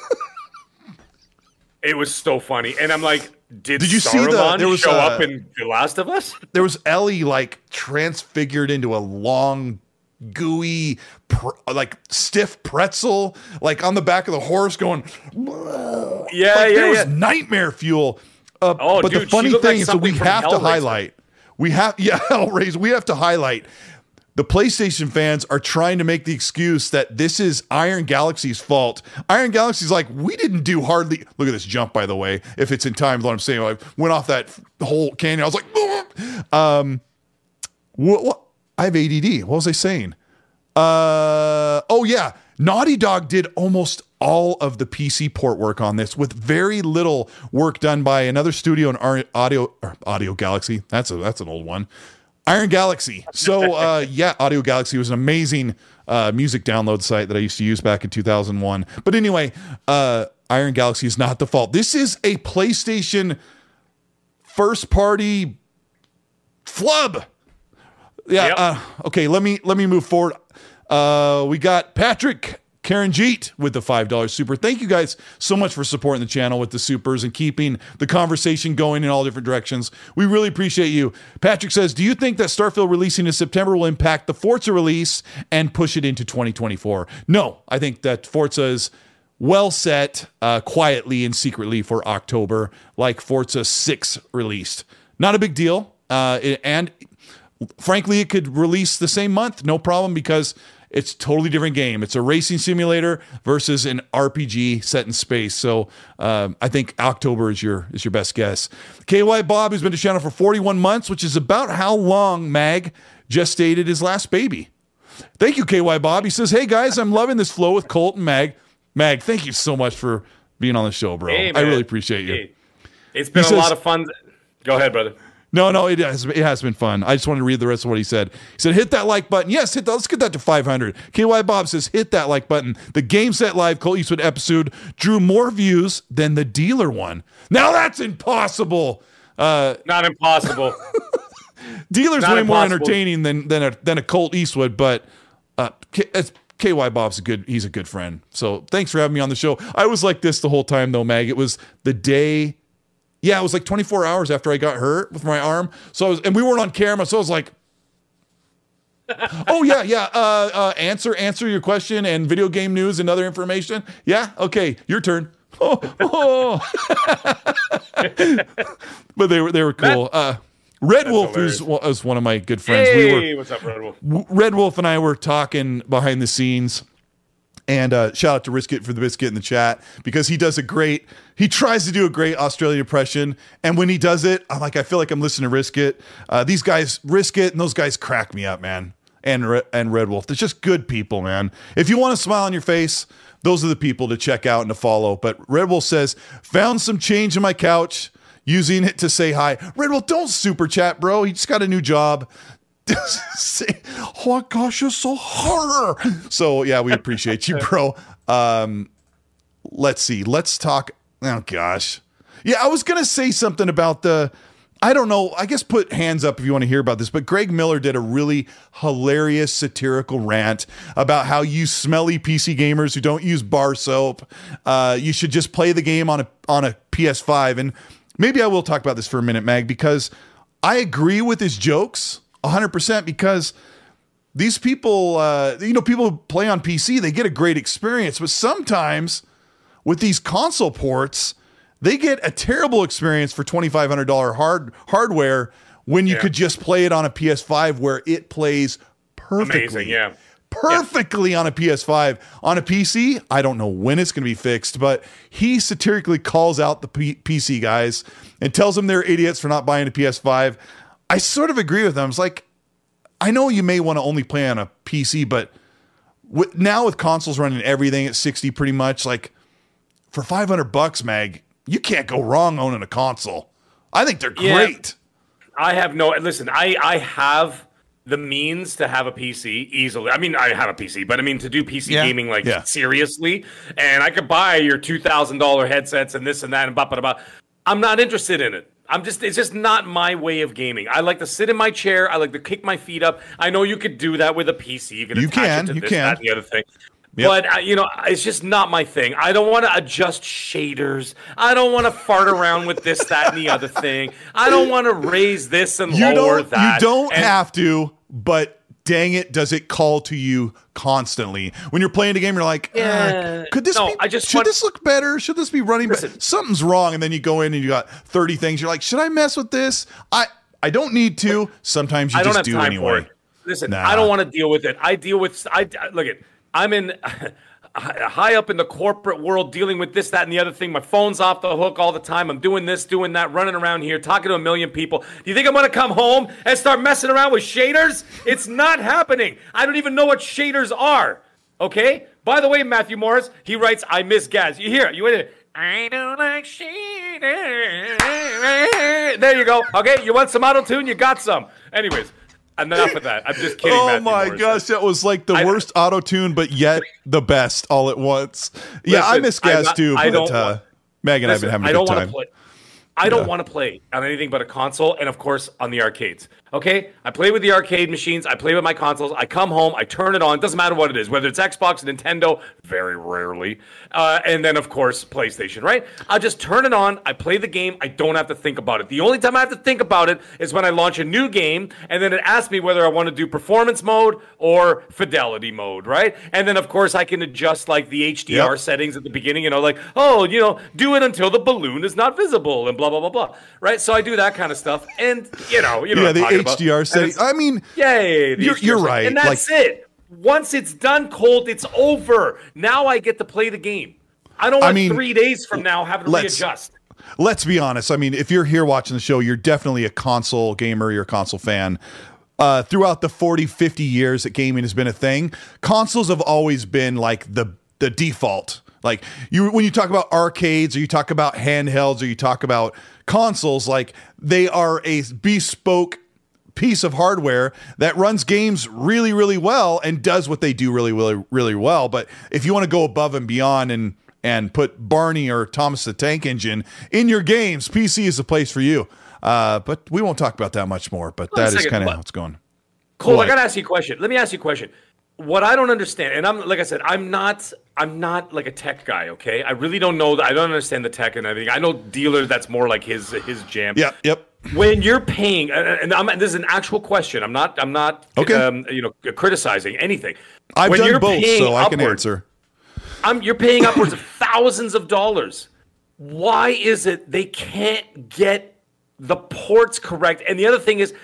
it was so funny, and I'm like, did, Did you see the- Saruman there was, show uh, up in The Last of Us? there was Ellie like transfigured into a long, gooey, pr- like stiff pretzel, like on the back of the horse, going. Yeah, like, yeah, there was yeah. nightmare fuel. Uh, Oh, but dude, the funny looked like thing is that we have to highlight. We have, yeah, Hellraiser. We have to highlight. The PlayStation fans are trying to make the excuse that this is Iron Galaxy's fault. Iron Galaxy's like, we didn't do hardly. Look at this jump, by the way. If it's in time, what I'm saying. I went off that whole canyon. I was like, um, what, what? I have ADD. What was I saying? Uh, oh yeah, Naughty Dog did almost all of the PC port work on this, with very little work done by another studio in Audio or Audio Galaxy. That's a that's an old one, Iron Galaxy. So uh, yeah, Audio Galaxy was an amazing uh, music download site that I used to use back in 2001. But anyway, uh, Iron Galaxy is not the fault. This is a PlayStation first party flub. Yeah. Yep. Uh, okay. Let me let me move forward. Uh, we got Patrick Karanjeet with the five dollars super. Thank you guys so much for supporting the channel with the supers and keeping the conversation going in all different directions. We really appreciate you. Patrick says, "Do you think that Starfield releasing in September will impact the Forza release and push it into 2024?" No, I think that Forza is well set uh, quietly and secretly for October, like Forza 6 released. Not a big deal. Uh, and frankly, it could release the same month, no problem, because it's a totally different game. It's a racing simulator versus an RPG set in space. So um, I think October is your is your best guess. KY Bob who's been to channel for 41 months, which is about how long Mag just gestated his last baby. Thank you, KY Bob. He says, Hey guys, I'm loving this flow with Colt and Mag. Mag, thank you so much for being on the show, bro. Hey, I really appreciate you. Hey, It's been a says- lot of fun. Go ahead, brother. No, no, it has it has been fun. I just wanted to read the rest of what he said. He said, "Hit that like button." Yes, hit that. Let's get that to 500. KY Bob says, "Hit that like button." The Game Set Live Colt Eastwood episode drew more views than the dealer one. Now that's impossible. Uh, Not impossible. Dealer's Not way more entertaining than than a than a Colt Eastwood, but uh, K- KY Bob's a good. He's a good friend. So thanks for having me on the show. I was like this the whole time though, Mag. It was the day. Yeah, it was like 24 hours after I got hurt with my arm. So I was, and we weren't on camera, so I was like. oh yeah, yeah. Uh, uh, answer, answer your question and video game news and other information. Yeah, okay, your turn. Oh, oh. but they were they were cool. Uh, Red Wolf is, is one of my good friends. we were hey, what's up, Red Wolf? Red Wolf and I were talking behind the scenes, And uh, shout out to Riskit for the biscuit in the chat because he does a great. He tries to do a great Australian impression, and when he does it, I'm like, I feel like I'm listening to Riskit. Uh, these guys, Riskit, and those guys crack me up, man. And and Red Wolf, they're just good people, man. If you want a smile on your face, those are the people to check out and to follow. But Red Wolf says, found some change in my couch, using it to say hi. Red Wolf, don't super chat, bro. He just got a new job. Say, my gosh, you're so hard. So yeah, we appreciate you, bro. Um, let's see. Let's talk. Oh gosh, yeah, I was gonna say something about the. I don't know. I guess put hands up if you want to hear about this. But Greg Miller did a really hilarious satirical rant about how you smelly PC gamers who don't use bar soap, uh, you should just play the game on a on a PS5. And maybe I will talk about this for a minute, Mag, because I agree with his jokes 100% because these people, uh, you know, people who play on PC, they get a great experience, but sometimes with these console ports, they get a terrible experience for $2,500 hard hardware when you Yeah. could just play it on a PS5 where it plays perfectly. Amazing, yeah. Perfectly on a PS5. On a PC, I don't know when it's going to be fixed, but he satirically calls out the P- PC guys and tells them they're idiots for not buying a PS5. I sort of agree with them. It's like, I know you may want to only play on a PC, but with, now with consoles running everything at 60 pretty much, like for 500 bucks, Mag, you can't go wrong owning a console. I think they're Yeah. great. I have no listen. I I have the means to have a PC easily. I mean, I have a PC, but I mean to do PC Yeah. gaming like Yeah. seriously, and I could buy your two thousand dollar headsets and this and that and blah blah blah. I'm not interested in it. I'm just it's just not my way of gaming. I like to sit in my chair. I like to kick my feet up. I know you could do that with a PC. You can You can, it to you this, can. that, the other thing. Yep. But uh, you know, it's just not my thing. I don't want to adjust shaders. I don't want to fart around with this, that, and the other thing. I don't want to raise this and You lower that. you don't And- have to, but dang it, does it call to you constantly when you're playing a game? You're like, uh, Yeah. could this No, be? I just should want- this look better? Should this be running? Listen. Something's wrong, and then you go in and you got 30 things. You're like, should I mess with this? I I don't need to. Sometimes you I don't just do anyway. Listen, Nah. I don't want to deal with it. I deal with I look at I'm in high up in the corporate world dealing with this that and the other thing. My phone's off the hook all the time. I'm doing this, doing that, running around here talking to a million people. Do you think I'm going to come home and start messing around with shaders? It's not happening. I don't even know what shaders are. Okay? By the way, Matthew Morris, he writes I miss Gaz. You hear it? You wait a I don't like shaders. There you go. Okay, you want some auto tune? You got some. Anyways, enough of that. I'm just kidding. Oh Matthew my Morris. gosh, that was like the I- worst auto tune, but yet the best all at once. Yeah, I Listen, miss Gaz too, but don't uh, want- Meg and I've been having a I good don't time. want to play. I don't want to play on anything but a console, and of course on the arcades. Okay, I play with the arcade machines. I play with my consoles. I come home, I turn it on. Doesn't matter what it is, whether it's Xbox, Nintendo, very rarely, uh, and then of course PlayStation. Right? I just turn it on. I play the game. I don't have to think about it. The only time I have to think about it is when I launch a new game, and then it asks me whether I want to do performance mode or fidelity mode. Right? And then of course I can adjust like the HDR Yep. settings at the beginning, you know, like, oh, you know, do it until the balloon is not visible and blah, blah, blah, blah. Right? So I do that kind of stuff. And, you know, you know yeah, what the I'm talking about. HDR And setting. I mean, Yay. You're- you're right, And that's like- it. Once it's done cold, it's over. Now I get to play the game. I don't I mean, three days from now having to readjust. let's be honest. I mean, if you're here watching the show, you're definitely a console gamer, you're a console fan. Uh, throughout the 40, 50 years that gaming has been a thing, consoles have always been like the the default. Like you when you talk about arcades or you talk about handhelds or you talk about consoles, like they are a bespoke piece of hardware that runs games really, really well and does what they do really, really, really well. But if you want to go above and beyond and and put Barney or Thomas the Tank Engine in your games, PC is the place for you. Uh, but we won't talk about that much more. But Wait that is kind of how it's going. Colt, What? I gotta ask you a question. Let me ask you a question. What I don't understand, and I'm like I said, I'm not, I'm not like a tech guy. Okay, I really don't know. I don't understand the tech and everything. I know dealer. That's more like his his jam. Yep, yep. when you're paying and and I'm, this is an actual question i'm not i'm not Okay. um, you know criticizing anything I've when done you're both, paying so I can answer. I'm, you're paying upwards of thousands of dollars why is it they can't get the ports correct and the other thing is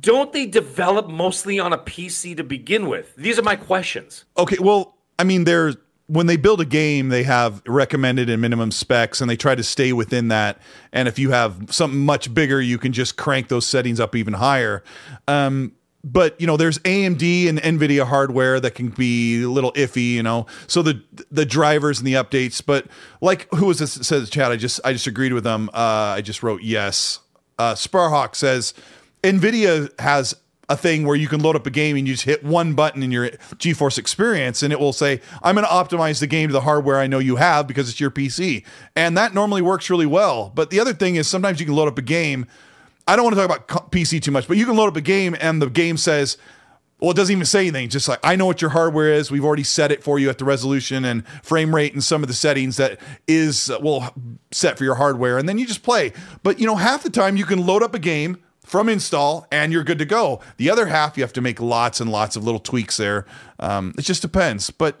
don't they develop mostly on a pc to begin with these are my questions Okay, well, I mean, there's when they build a game, they have recommended and minimum specs, and they try to stay within that. And if you have something much bigger, you can just crank those settings up even higher. Um, but you know, there's AMD and NVIDIA hardware that can be a little iffy. You know, so the the drivers and the updates. But like, who was this says chat? I just I just agreed with them. Uh, I just wrote yes. Uh, Sparhawk says NVIDIA has a thing where you can load up a game and you just hit one button in your GeForce experience and it will say, I'm going to optimize the game to the hardware I know you have because it's your PC. And that normally works really well. But the other thing is sometimes you can load up a game. I don't want to talk about PC too much, but you can load up a game and the game says, well, it doesn't even say anything. Just like I know what your hardware is. We've already set it for you at the resolution and frame rate and some of the settings that is uh, well set for your hardware, and then you just play. But you know, half the time you can load up a game from install and you're good to go. The other half, you have to make lots and lots of little tweaks there. Um, it just depends. But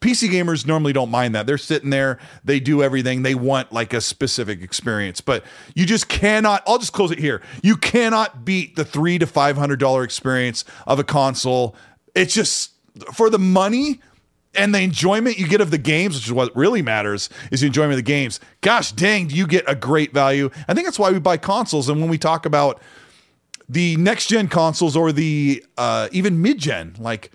PC gamers normally don't mind that. They're sitting there, they do everything. They want like a specific experience. But you just cannot, I'll just close it here. You cannot beat the three to five hundred dollar experience of a console. It's just for the money and the enjoyment you get of the games, which is what really matters, is the enjoyment of the games. Gosh dang, do you get a great value? I think that's why we buy consoles. And when we talk about the next gen consoles or the uh, even mid gen, like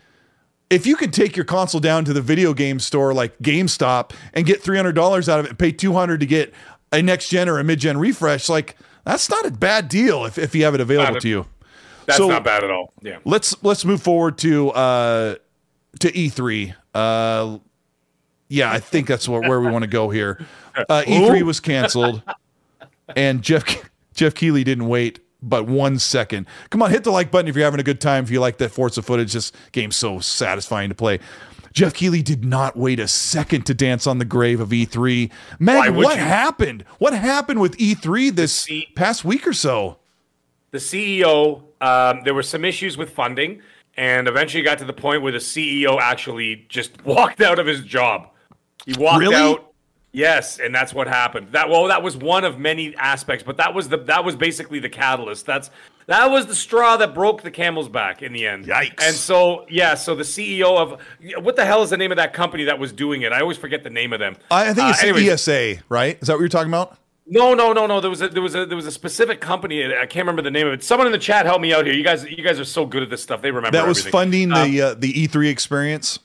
if you could take your console down to the video game store like GameStop and get three hundred dollars out of it and pay two hundred to get a next gen or a mid gen refresh, like that's not a bad deal if, if you have it available a, to you. That's so not bad at all. Yeah. Let's let's move forward to uh to E3. Uh yeah, I think that's what, where we want to go here. Uh, E3 was canceled, and Jeff Jeff Keighley didn't wait but one second. Come on, hit the like button if you're having a good time. If you like that Forza footage, this game's so satisfying to play. Jeff Keighley did not wait a second to dance on the grave of E3. Meg, what you? happened? What happened with E3 this C- past week or so? The CEO, um, there were some issues with funding, and eventually got to the point where the CEO actually just walked out of his job. He walked really? out Yes, and that's what happened. That well, that was one of many aspects, but that was the that was basically the catalyst. That's that was the straw that broke the camel's back in the end. Yikes! And so yeah, so the CEO of what the hell is the name of that company that was doing it? I always forget the name of them. I think it's uh, anyways, ESA, right? Is that what you're talking about? No, no, no, no. There was a there was a there was a specific company. I can't remember the name of it. Someone in the chat help me out here. You guys, you guys are so good at this stuff. They remember that was everything. funding um, the uh, the E3 experience.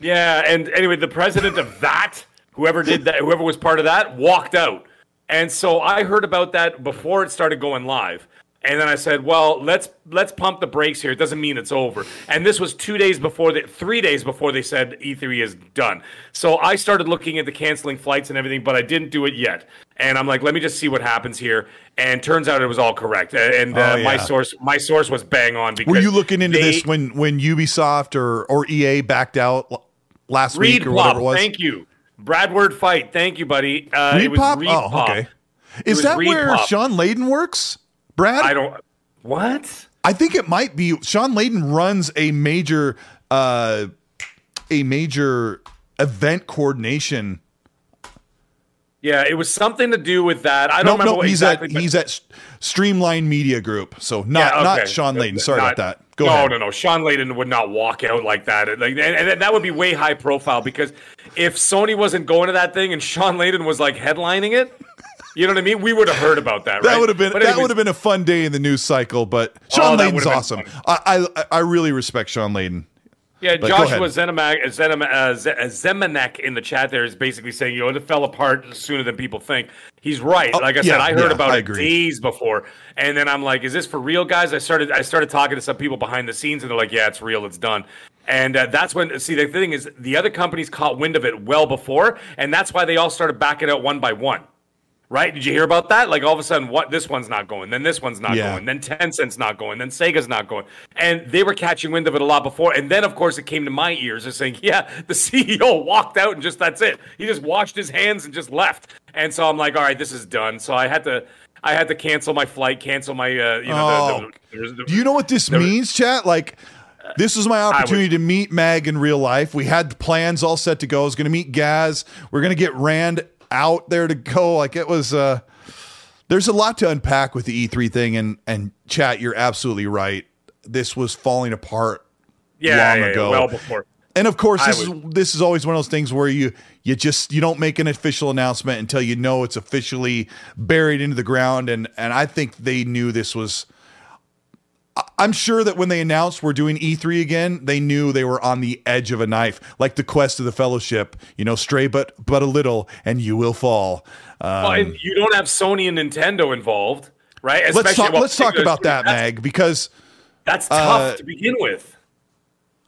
Yeah, and anyway, the president of that whoever did that, whoever was part of that, walked out. And so I heard about that before it started going live. And then I said, "Well, let's let's pump the brakes here. It doesn't mean it's over." And this was two days before the three days before they said E3 is done. So I started looking into canceling flights and everything, but I didn't do it yet. And I'm like, "Let me just see what happens here." And turns out it was all correct. And uh, oh, yeah. my source my source was bang on. Because were you looking into they, this when when Ubisoft or or EA backed out last week or whatever it was? Thank you. Bradward fight. Thank you, buddy. Uh, ReedPop? Reed oh, Pop. okay. Is that Reed where Pop. Shawn Layden works? Brad? I don't. What? I think it might be. Shawn Layden runs a major, uh, a major event coordination. Yeah, it was something to do with that. I don't no, remember. No, he's exactly, at but... he's at Streamline Media Group, so not yeah, okay. not Shawn Layden. Sorry not, about that. Go no, ahead. no, no. Shawn Layden would not walk out like that. Like, and, and, that would be way high profile because if Sony wasn't going to that thing and Shawn Layden was like headlining it, you know what I mean? We would have heard about that. Right? That would have been that would have been a fun day in the news cycle. But oh, Shawn oh, Layden's awesome. I, I I really respect Shawn Layden. Yeah, but Joshua Zenimak, Zenim, uh, Zemanek in the chat there is basically saying, you know, it fell apart sooner than people think. He's right. Oh, like I yeah, said, I heard yeah, about I it agree. days before, and then I'm like, is this for real, guys? I started I started talking to some people behind the scenes, and they're like, yeah, it's real, it's done. And uh, that's when see the thing is the other companies caught wind of it well before, and that's why they all started backing out one by one right? Did you hear about that? Like all of a sudden, what this one's not going, then this one's not yeah. going, then Tencent's not going, then Sega's not going, and they were catching wind of it a lot before. And then, of course, it came to my ears of saying, "Yeah, the CEO walked out and just that's it. He just washed his hands and just left." And so I'm like, "All right, this is done." So I had to. I had to cancel my flight, cancel my, uh, you know. Oh. The, the, the, Do you know what this means, chat? Like, this was my opportunity to meet Mag in real life. We had plans all set to go. I was going to meet Gaz. We're going to get Rand out there to go. Like it was uh there's a lot to unpack with the E3 thing and and chat, you're absolutely right. This was falling apart yeah, long yeah, ago. Yeah, well before. And of course, this is this is always one of those things where you you just you don't make an official announcement until you know it's officially buried into the ground. And and I think they knew this was. I'm sure that when they announced we're doing E3 again, they knew they were on the edge of a knife, like the quest of the Fellowship. You know, stray but but a little, and you will fall. Um, well, you don't have Sony and Nintendo involved, right? Especially, let's talk. Let's talk about that, Mag, because that's tough uh, to begin with.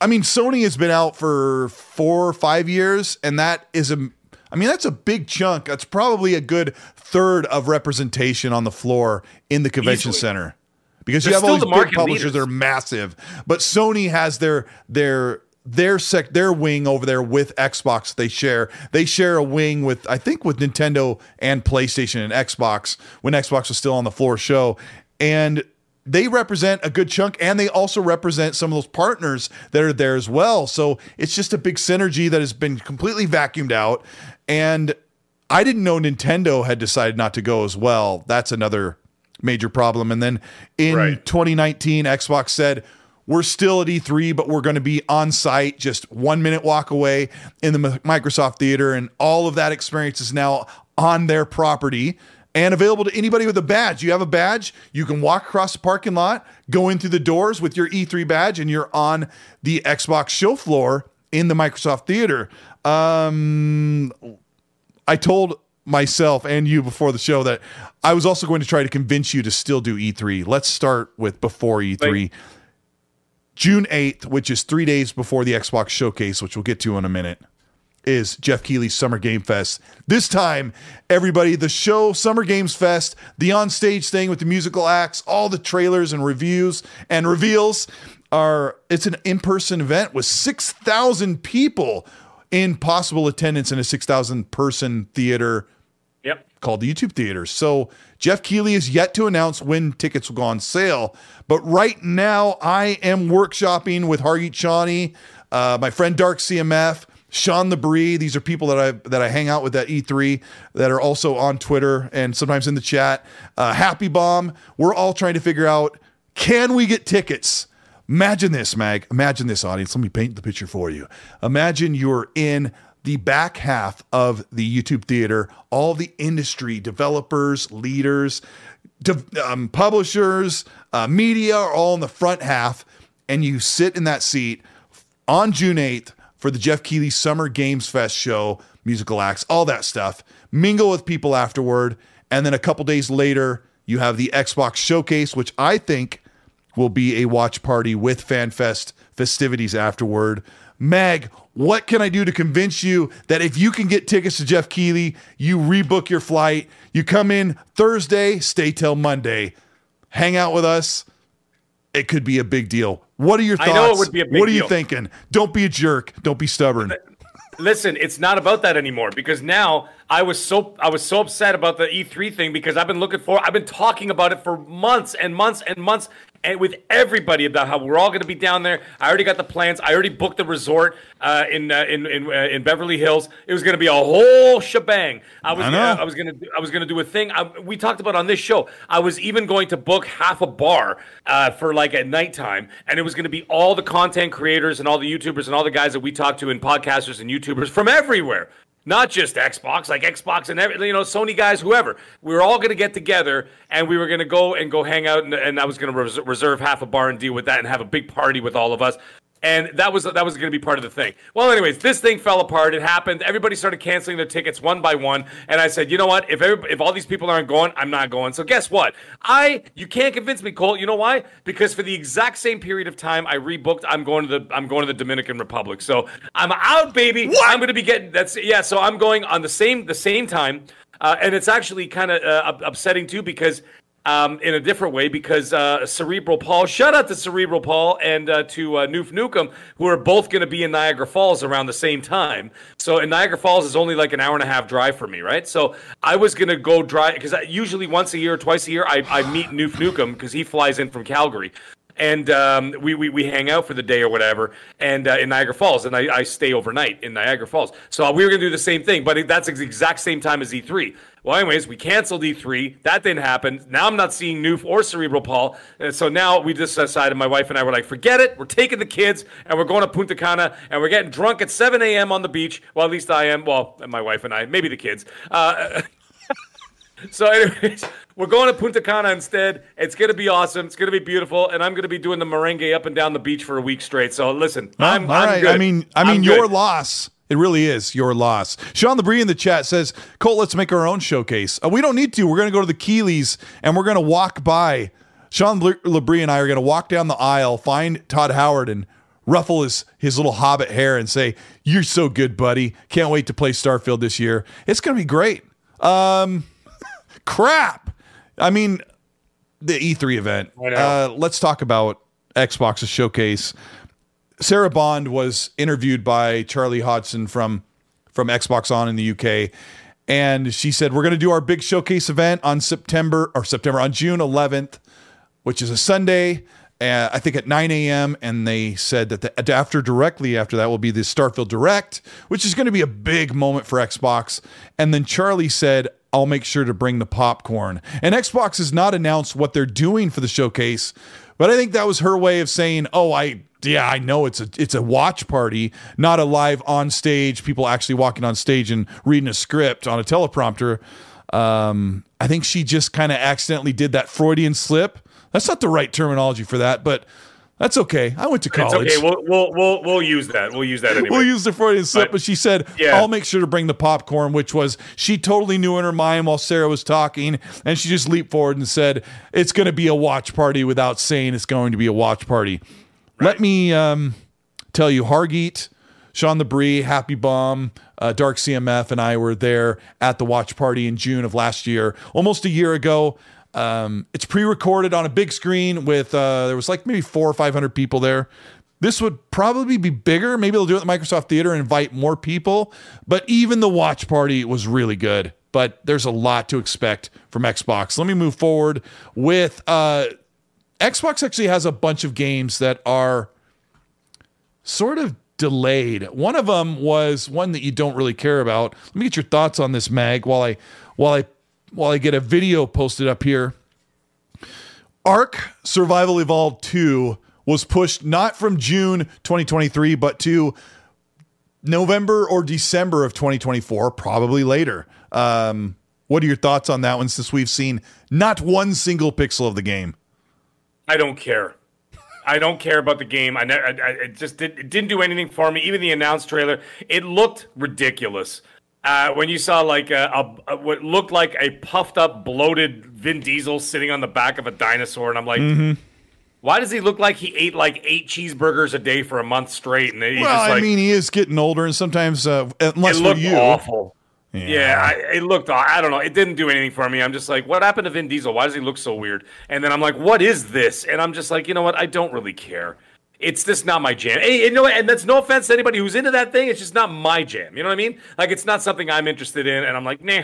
I mean, Sony has been out for four or five years, and that is a. I mean, that's a big chunk. That's probably a good third of representation on the floor in the convention Easily. center because you have all these the big publishers leaders. that are massive, but Sony has their their their sec their wing over there with Xbox they share. They share a wing with I think with Nintendo and PlayStation and Xbox when Xbox was still on the floor show. And they represent a good chunk and they also represent some of those partners that are there as well. So it's just a big synergy that has been completely vacuumed out. And I didn't know Nintendo had decided not to go as well. That's another major problem. And then in right. 2019, Xbox said, we're still at E3, but we're going to be on site, just one minute walk away in the Microsoft Theater. And all of that experience is now on their property and available to anybody with a badge. You have a badge, you can walk across the parking lot, go in through the doors with your E3 badge, and you're on the Xbox show floor in the Microsoft Theater. Um, I told myself and you before the show that I was also going to try to convince you to still do E3. Let's start with before E3. Wait. June 8th, which is three days before the Xbox showcase, which we'll get to in a minute is Jeff Keighley's Summer Game Fest. This time, everybody, the show Summer Games Fest, the on-stage thing with the musical acts, all the trailers and reviews and reveals are it's an in-person event with 6,000 people in possible attendance in a 6,000 person theater yep. called the YouTube Theater. So Jeff Keighley is yet to announce when tickets will go on sale. But right now, I am workshopping with Hargeet Chani, uh, my friend Dark CMF, Sean the Bree. These are people that I that I hang out with at E3 that are also on Twitter and sometimes in the chat. Uh, Happy Bomb. We're all trying to figure out can we get tickets. Imagine this, Mag. Imagine this, audience. Let me paint the picture for you. Imagine you're in the back half of the YouTube theater. All the industry developers, leaders, de- um, publishers, uh, media are all in the front half, and you sit in that seat on June 8th for the Jeff Keighley Summer Games Fest show, musical acts, all that stuff. Mingle with people afterward. And then a couple days later, you have the Xbox Showcase, which I think will be a watch party with FanFest festivities afterward. Meg, what can I do to convince you that if you can get tickets to Jeff Keighley, you rebook your flight, you come in Thursday, stay till Monday, hang out with us. It could be a big deal. What are your thoughts? I know it would be a big What are you thinking? Don't be a jerk. Don't be stubborn. Listen, it's not about that anymore because now I was so I was so upset about the E3 thing because I've been looking for I've been talking about it for months and months and months and with everybody about how we're all going to be down there. I already got the plans. I already booked the resort uh, in, uh, in in uh, in Beverly Hills. It was going to be a whole shebang. I was I, uh, I was going to I was going to do a thing. I, we talked about on this show. I was even going to book half a bar uh, for like at nighttime, and it was going to be all the content creators and all the YouTubers and all the guys that we talked to and podcasters and YouTubers from everywhere not just Xbox, like Xbox and every, you know, Sony guys, whoever. We were all going to get together and we were going to go and go hang out, and, and I was going to res- reserve half a bar and deal with that and have a big party with all of us and that was that was going to be part of the thing. Well, anyways, this thing fell apart. It happened. Everybody started canceling their tickets one by one, and I said, you know what? If if all these people aren't going, I'm not going. So guess what? I you can't convince me, Colt. You know why? Because for the exact same period of time I rebooked, I'm going to the I'm going to the Dominican Republic. So I'm out, baby. What? I'm going to be getting that's yeah. So I'm going on the same the same time. Uh, and it's actually kind of uh, upsetting too because um, in a different way because uh, Cerebral Paul, shout out to Cerebral Paul and uh, to uh, Noof Nukem, who are both going to be in Niagara Falls around the same time. So, in Niagara Falls is only like an hour and a half drive for me, right? So, I was going to go drive because usually once a year or twice a year, I, I meet Noof Nukem because he flies in from Calgary and um, we, we we hang out for the day or whatever, and uh, in Niagara Falls, and I, I stay overnight in Niagara Falls. So we were gonna do the same thing, but that's the exact same time as E3. Well, anyways, we canceled E3. That didn't happen. Now I'm not seeing Noof or Cerebral Paul. And so now we just decided, my wife and I were like, forget it. We're taking the kids and we're going to Punta Cana and we're getting drunk at 7 a.m. on the beach. Well, at least I am. Well, my wife and I, maybe the kids. Uh, so, anyways, we're going to Punta Cana instead. It's going to be awesome. It's going to be beautiful. And I'm going to be doing the merengue up and down the beach for a week straight. So listen, Well, I'm, all I'm right. good. I mean, I I'm mean, good. your loss. It really is your loss. Sean Labrie in the chat says, Colt, let's make our own showcase. Uh, we don't need to. We're going to go to the Keighleys and we're going to walk by. Sean Labrie and I are going to walk down the aisle, find Todd Howard, and ruffle his, his little hobbit hair and say, You're so good, buddy. Can't wait to play Starfield this year. It's going to be great. Um, crap. I mean, the E3 event. Uh, let's talk about Xbox's showcase. Sarah Bond was interviewed by Charlie Hodgson from from Xbox On in the UK, and she said we're going to do our big showcase event on September or September on June 11th, which is a Sunday. Uh, I think at 9 a.m. And they said that the, after directly after that will be the Starfield Direct, which is going to be a big moment for Xbox. And then Charlie said, I'll make sure to bring the popcorn. And Xbox has not announced what they're doing for the showcase, but I think that was her way of saying, "Oh, I yeah, I know it's a it's a watch party, not a live on stage, people actually walking on stage and reading a script on a teleprompter." Um, I think she just kind of accidentally did that Freudian slip. That's not the right terminology for that, but that's okay. I went to It's college. okay. We'll, we'll, we'll, we'll use that. We'll use that anyway. We'll use the Freudian slip, But- but she said, Yeah. I'll make sure to bring the popcorn, which was she totally knew in her mind while Sarah was talking. And she just leaped forward and said, It's going to be a watch party without saying it's going to be a watch party. Let me um, tell you, Hargeet, Sean the Brie, Happy Bomb, uh, Dark CMF, and I were there at the watch party in June of last year, almost a year ago. Um, it's pre-recorded on a big screen with uh, there was like maybe four or five hundred people there. This would probably be bigger. Maybe they'll do it at the Microsoft Theater and invite more people. But even the watch party was really good. But there's a lot to expect from Xbox. Let me move forward with uh, Xbox. Actually has a bunch of games that are sort of delayed. One of them was one that you don't really care about. Let me get your thoughts on this, Mag, while I while I while I get a video posted up here. Ark Survival Evolved 2 was pushed not from June 2023, but to November or December of 2024, probably later. Um, what are your thoughts on that one since we've seen not one single pixel of the game? I don't care. I don't care about the game. I, ne- I, I it just did, it didn't do anything for me. Even the announced trailer, it looked ridiculous. Uh, when you saw like a, a, a- what looked like a puffed up, bloated Vin Diesel sitting on the back of a dinosaur, and I'm like, Mm-hmm. why does he look like he ate like eight cheeseburgers a day for a month straight? And he's Well, just like, I mean, he is getting older, and sometimes, uh, unless it for looked you, awful. Yeah, I, it looked. I don't know. It didn't do anything for me. I'm just like, what happened to Vin Diesel? Why does he look so weird? And then I'm like, what is this? And I'm just like, you know what? I don't really care. It's just not my jam. Hey? And that's no offense to anybody who's into that thing. It's just not my jam. You know what I mean? Like, it's not something I'm interested in. And I'm like, nah,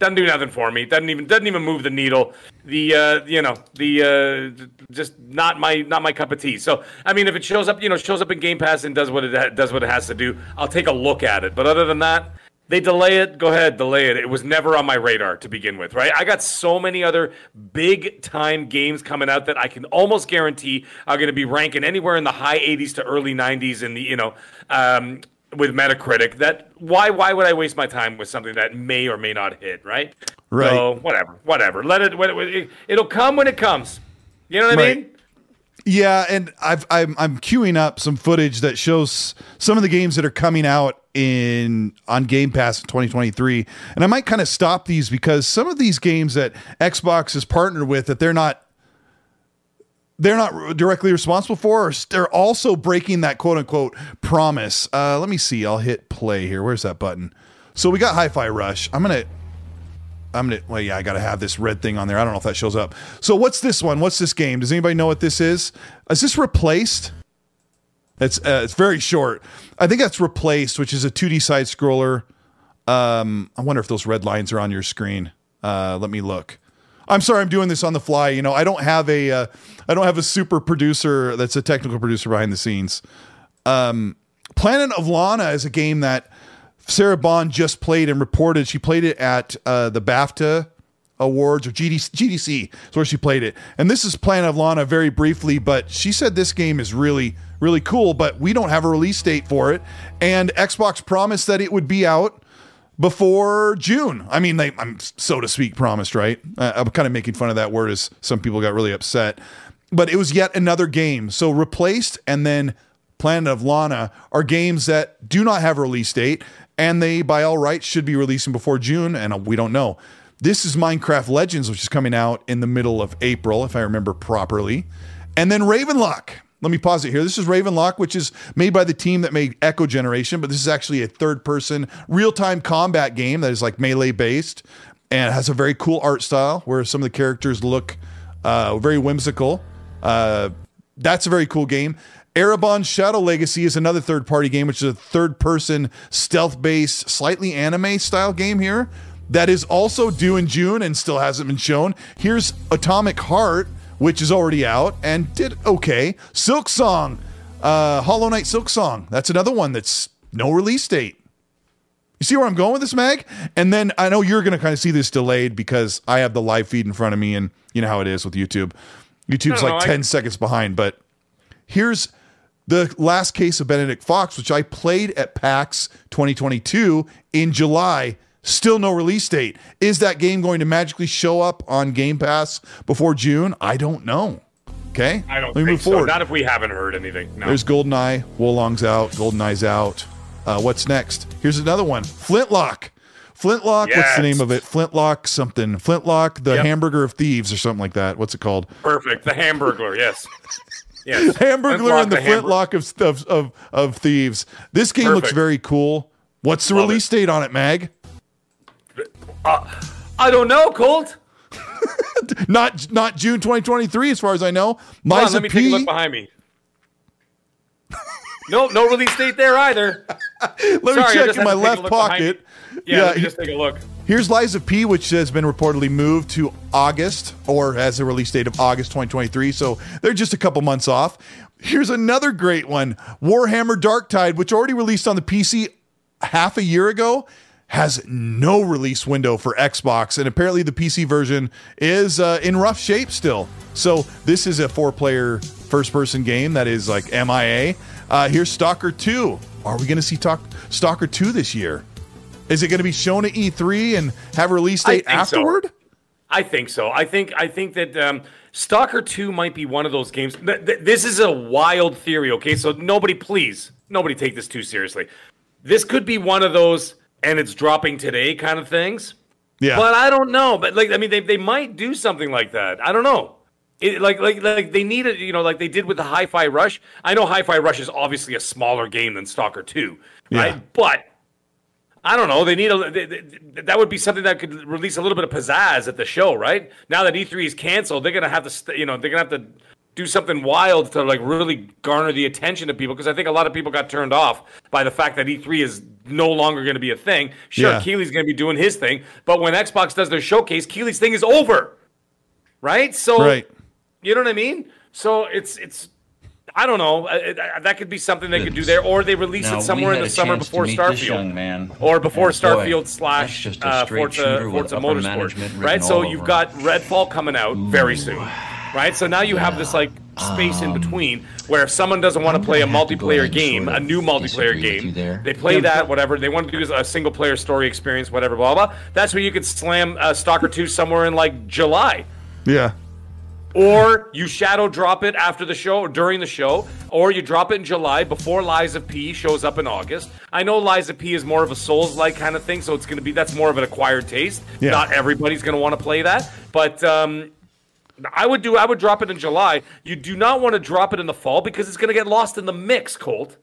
doesn't do nothing for me. Doesn't even doesn't even move the needle. The uh, you know the uh, just not my not my cup of tea. So I mean, if it shows up, you know, shows up in Game Pass and does what it ha- does what it has to do, I'll take a look at it. But other than that, they delay it. Go ahead, delay it. It was never on my radar to begin with, right? I got so many other big time games coming out that I can almost guarantee are going to be ranking anywhere in the high 80s to early 90s in the you know. Um, with Metacritic, that why why would I waste my time with something that may or may not hit, right? Right. So whatever, whatever. Let it. It it'll come when it comes. You know what I mean? Yeah, and I've, I'm I'm queuing up some footage that shows some of the games that are coming out in on Game Pass in 2023, and I might kind of stop these because some of these games that Xbox is partnered with that they're not they're not directly responsible for, or they're also breaking that quote unquote promise. Uh, let me see. I'll hit play here. Where's that button? So we got Hi-Fi Rush. I'm gonna I'm gonna. Well, yeah, I gotta have this red thing on there. I don't know if that shows up. So what's this one? What's this game? Does anybody know what this is? Is this replaced? It's uh, it's very short. I think that's replaced, which is a 2D side scroller. Um, I wonder if those red lines are on your screen. Uh, let me look. I'm sorry, I'm doing this on the fly. You know, I don't have a uh, I don't have a super producer that's a technical producer behind the scenes. Um, Planet of Lana is a game that Sarah Bond just played and reported she played it at uh, the BAFTA awards or GDC, GDC is where she played it. And this is Planet of Lana very briefly, but she said this game is really really cool, but we don't have a release date for it. And Xbox promised that it would be out before June. I mean, they, I'm so to speak promised, right? Uh, I'm kind of making fun of that word as some people got really upset. But it was yet another game. So replaced and then Planet of Lana are games that do not have a release date and they by all rights should be releasing before June and we don't know. This is Minecraft Legends which is coming out in the middle of April if I remember properly. And then Ravenlock let me pause it here. This is Ravenlock, which is made by the team that made Echo Generation, but this is actually a third person real time combat game that is like melee based and has a very cool art style where some of the characters look uh, very whimsical. Uh, that's a very cool game. Ereban Shadow Legacy is another third party game, which is a third person stealth based, slightly anime style game here that is also due in June and still hasn't been shown. Here's Atomic Heart which is already out and did okay. Silksong, uh, Hollow Knight Silksong. That's another one that's no release date. You see where I'm going with this, Mag? And then I know you're going to kind of see this delayed because I have the live feed in front of me, and you know how it is with YouTube. YouTube's like know, 10 I... seconds behind, but here's the last case of Benedict Fox, which I played at PAX 2022 in July Still no release date. Is that game going to magically show up on Game Pass before June? I don't know. Okay. I don't Let me move so. forward. Not if we haven't heard anything. No. There's GoldenEye. Wo Long's out. GoldenEye's out. Uh, what's next? Here's another one. Flintlock. Flintlock. Yes. What's the name of it? Flintlock something. Flintlock, the yep. hamburger of thieves, or something like that. What's it called? Perfect. The Hamburglar. Yes. Yes. Hamburglar and the, the Flintlock of, of, of, of thieves. This game Perfect. looks very cool. What's the Love release it. date on it, Mag? Uh, I don't know, Colt. not not June 2023, as far as I know. Liza on, let me P. take a look behind me. no, no release date there either. let Sorry, me check in my left pocket. Yeah, yeah just take a look. Here's Lies of P, which has been reportedly moved to August or has a release date of August 2023. So they're just a couple months off. Here's another great one Warhammer Darktide, which already released on the PC half a year ago has no release window for Xbox, and apparently the PC version is uh, in rough shape still. So this is a four-player first-person game that is like MIA. Uh, here's Stalker 2. Are we going to see talk- Stalker 2 this year? Is it going to be shown at E3 and have release date afterward? So. I think so. I think I think that um, Stalker 2 might be one of those games. Th- th- this is a wild theory, okay? So nobody, please, nobody take this too seriously. This could be one of those and it's dropping today kind of things. Yeah. But I don't know. But like I mean they they might do something like that. I don't know. It, like like like they need it, you know, like they did with the Hi-Fi Rush. I know Hi-Fi Rush is obviously a smaller game than Stalker 2, right? Yeah. But I don't know. They need a they, they, that would be something that could release a little bit of pizzazz at the show, right? Now that E3 is canceled, they're gonna have to, you know, they're gonna have to do something wild to like really garner the attention of people because I think a lot of people got turned off by the fact that E3 is no longer going to be a thing. Sure, yeah. Keighley's going to be doing his thing, but when Xbox does their showcase, Keighley's thing is over. Right? So right. you know what I mean? So it's it's I don't know. that could be something they could do there, or they release now, it somewhere in the summer before Starfield, man. or before Starfield boy, slash uh, Forza, Forza Motorsport, right? So you've got Redfall coming out Ooh. very soon right? So now you have this like space um, in between where if someone doesn't want to play a multiplayer game, sort of a new multiplayer game, they play yeah, that, whatever. They want to do a single player story experience, whatever, blah, blah. That's where you could slam uh, Stalker 2 somewhere in like July. Yeah. Or you shadow drop it after the show or during the show, or you drop it in July before Lies of P shows up in August. I know Lies of P is more of a Souls like kind of thing, so it's going to be that's more of an acquired taste. Yeah. Not everybody's going to want to play that, but um, I would do. I would drop it in July. You do not want to drop it in the fall because it's going to get lost in the mix, Colt.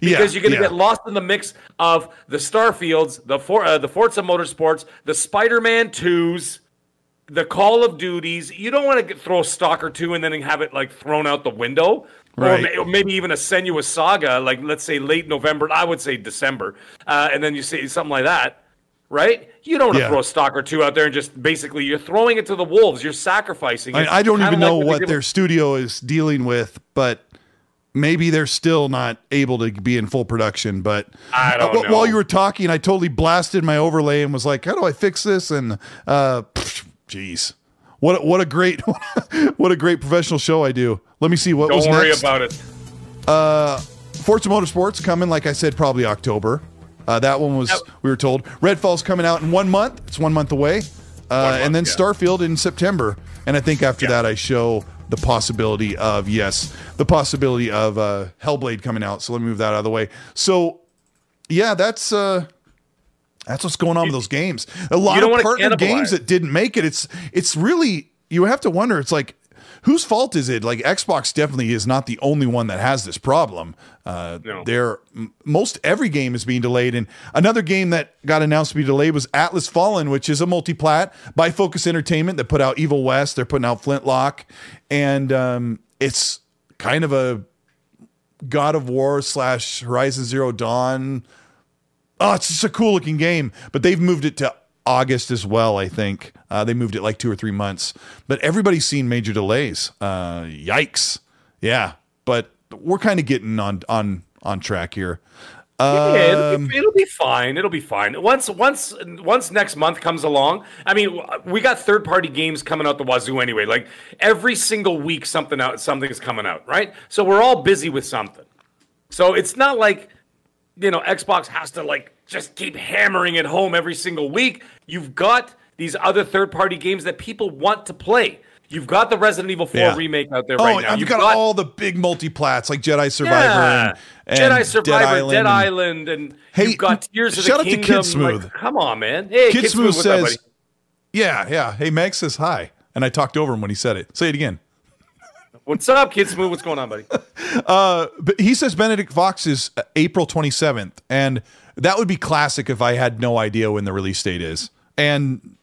Because yeah, you're going to yeah. get lost in the mix of the Starfields, the For, uh, the Forza Motorsports, the Spider-Man twos, the Call of Duties. You don't want to get, throw or two and then have it like thrown out the window. Right. Or, maybe even a Senua Saga, like let's say late November. I would say December, uh, and then you say something like that right? You don't want to yeah. throw a Stalker 2 out there and just basically you're throwing it to the wolves. You're sacrificing. I, I don't even know what their studio is dealing with, but maybe they're still not able to be in full production. But I don't uh, know. while you were talking, I totally blasted my overlay and was like, "How do I fix this?" And uh, jeez, what a- what a great what a great professional show I do. Let me see what was Don't worry next. about it. Uh Forza Motorsports coming, like I said, probably October. Uh, that one was we were told. Redfall's coming out in one month. It's one month away, uh, month, and then yeah. Starfield in September. And I think after Yeah. that, I show the possibility of yes, the possibility of uh, Hellblade coming out. So let me move that out of the way. So yeah, that's uh, that's what's going on with those games. A lot of partner games that didn't make it. It's it's really you have to wonder. It's like whose fault is it? Like Xbox definitely is not the only one that has this problem. Uh, No. There, most every game is being delayed, and another game that got announced to be delayed was Atlas Fallen, which is a multi-plat by Focus Entertainment that put out Evil West. They're putting out Flintlock, and um, it's kind of a God of War slash Horizon Zero Dawn Oh, it's just a cool looking game, but they've moved it to August as well. I think uh, they moved it like two or three months. But everybody's seen major delays. Uh, yikes! Yeah, but we're kind of getting on on on track here. Yeah, it'll, Um, be, it'll be fine. It'll be fine. Once, once, once next month comes along. I mean, we got third-party games coming out the wazoo anyway. Like every single week, something out, something's coming out, right? So we're all busy with something. So it's not like you know Xbox has to like just keep hammering it home every single week. You've got these other third-party games that people want to play. You've got the Resident Evil 4 Yeah. remake out there oh, right now. I've You've got, all the big multi-plats like Jedi Survivor yeah. and, and Jedi Survivor, Dead and- Island, and Hey, you've got Tears of the Kingdom. shout out to Kid. Smooth. Like, come on, man. Hey, Kid, Kid, Smooth up, says, buddy? "Yeah, yeah." Hey, Meg says hi, and I talked over him when he said it. Say it again. What's up, Kid Smooth? What's going on, buddy? But he says Benedict Fox is uh, April 27th, and that would be classic if I had no idea when the release date is. And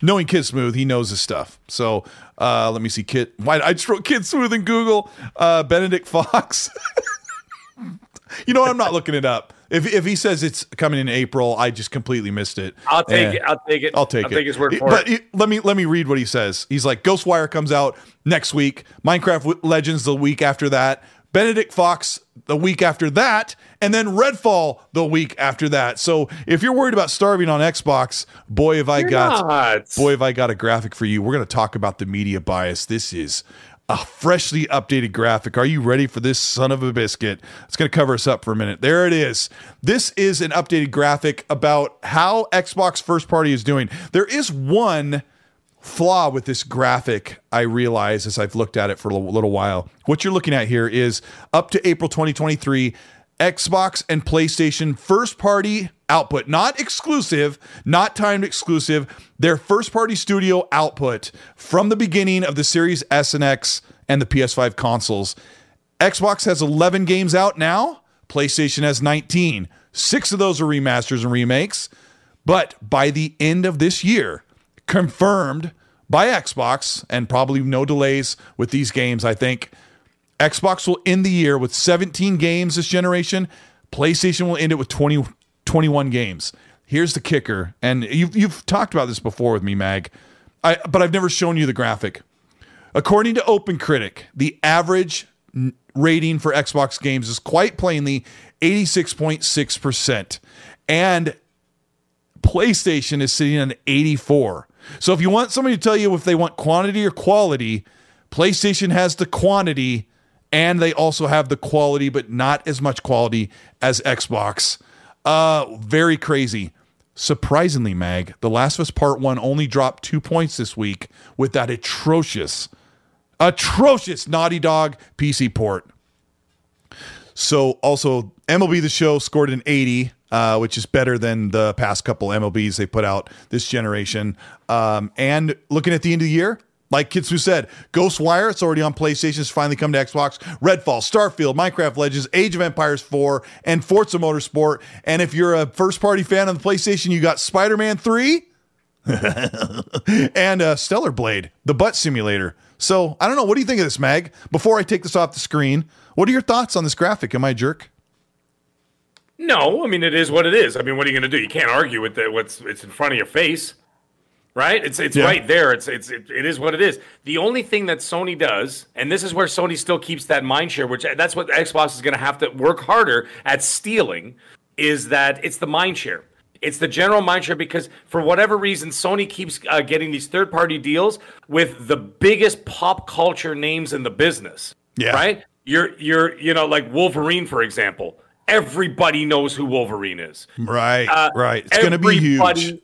knowing Kid Smooth, he knows his stuff. So uh, let me see, Kid. Why I just wrote Kid Smooth in Google. Uh, Benedict Fox. you know what? I'm not looking it up. If if he says it's coming in April, I just completely missed it. I'll take Eh. it. I'll take it. I'll take I'll it. take his word for but it. let me let me read what he says. He's like, Ghostwire comes out next week. Minecraft W- Legends the week after that. Benedict Fox the week after that, and then Redfall the week after that. So if you're worried about starving on Xbox, boy, have I You're got not. boy, have I got a graphic for you. We're going to talk about the media bias. This is a freshly updated graphic. Are you ready for this son of a biscuit? It's going to cover us up for a minute. There it is. This is an updated graphic about how Xbox first party is doing. There is one flaw with this graphic I realize as I've looked at it for a little, while. What you're looking at here is up to April 2023 Xbox and PlayStation first party output, not exclusive, not timed exclusive, their first party studio output from the beginning of the Series S and X and the PS5 consoles. Xbox has 11 games out now, PlayStation has 19. Six of those are remasters and remakes. But by the end of this year, confirmed by Xbox, and probably no delays with these games, I think Xbox will end the year with 17 games this generation. PlayStation will end it with 20, 21 games. Here's the kicker, and you've, you've talked about this before with me, Mag, I, but I've never shown you the graphic. According to OpenCritic, the average rating for Xbox games is quite plainly 86.6%. And PlayStation is sitting at 84. So if you want somebody to tell you if they want quantity or quality, PlayStation has the quantity and they also have the quality, but not as much quality as Xbox. Uh, very crazy. Surprisingly, Mag, The Last of Us Part 1 only dropped two points this week with that atrocious, atrocious Naughty Dog PC port. So also MLB the Show scored an 80, uh, which is better than the past couple MLBs they put out this generation. Um, and looking at the end of the year, like Kitsu said, Ghostwire, it's already on PlayStation, it's finally come to Xbox. Redfall, Starfield, Minecraft Legends, Age of Empires 4, and Forza Motorsport. And if you're a first party fan on the PlayStation, you got Spider Man 3 and uh, Stellar Blade, the butt simulator. So I don't know. What do you think of this, Mag? Before I take this off the screen, what are your thoughts on this graphic? Am I a jerk? No, I mean it is what it is. I mean, what are you going to do? You can't argue with the, what's it's in front of your face. Right? It's it's Yeah. right there. It's it's it, it is what it is. The only thing that Sony does, and this is where Sony still keeps that mind share, which that's what Xbox is going to have to work harder at stealing, is that it's the mind share. It's the general mind share because for whatever reason, Sony keeps uh, getting these third party deals with the biggest pop culture names in the business. Yeah. Right. You're you're you know like Wolverine for example. Everybody knows who Wolverine is. Right, Uh, right. It's going to be huge.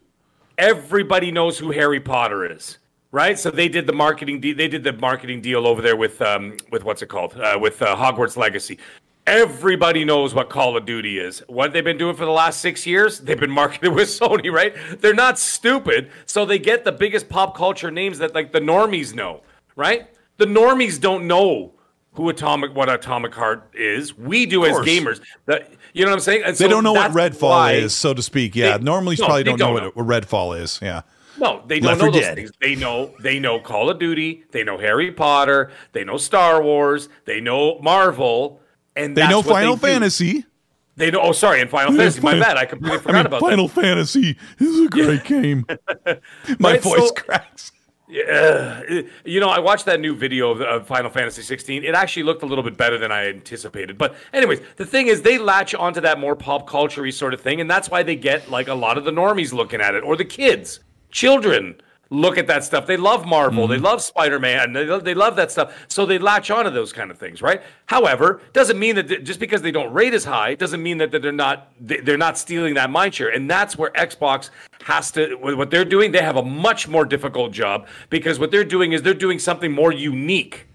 Everybody knows who Harry Potter is, right? So they did the marketing. De- they did the marketing deal over there with um with what's it called? Uh, with uh, Hogwarts Legacy. Everybody knows what Call of Duty is. What they've been doing for the last six years, they've been marketing with Sony, right? They're not stupid, so they get the biggest pop culture names that like the normies know, right? The normies don't know who Atomic what Atomic Heart is. We do as gamers. That you know what I'm saying? They don't know what Redfall is, so to speak. Yeah, They- normally no, probably they don't, know, don't what, Redfall is. Yeah. No, they don't Left know those Dead. things. They know they know Call of Duty, they know Harry Potter, they know Star Wars, they know Marvel, and They know Final they. Fantasy. They know. Oh, sorry, and Final Fantasy. My bad. I completely forgot I mean, about Final Fantasy is a great game. My Right, voice so- cracks. That. You know, I watched that new video of, of Final Fantasy 16. It actually looked a little bit better than I anticipated. But anyways, the thing is, they latch onto that more pop culture sort of thing, and that's why they get like a lot of the normies looking at it, or the kids, children. Look at that stuff. They love Marvel. They mm-hmm. love Spider Man. They, they love that stuff. So they latch onto those kind of things, right? However, doesn't mean that just because they don't rate as high doesn't mean that, they're not they- they're not stealing that mind share. And that's where Xbox has to with what they're doing. They have a much more difficult job because what they're doing is they're doing something more unique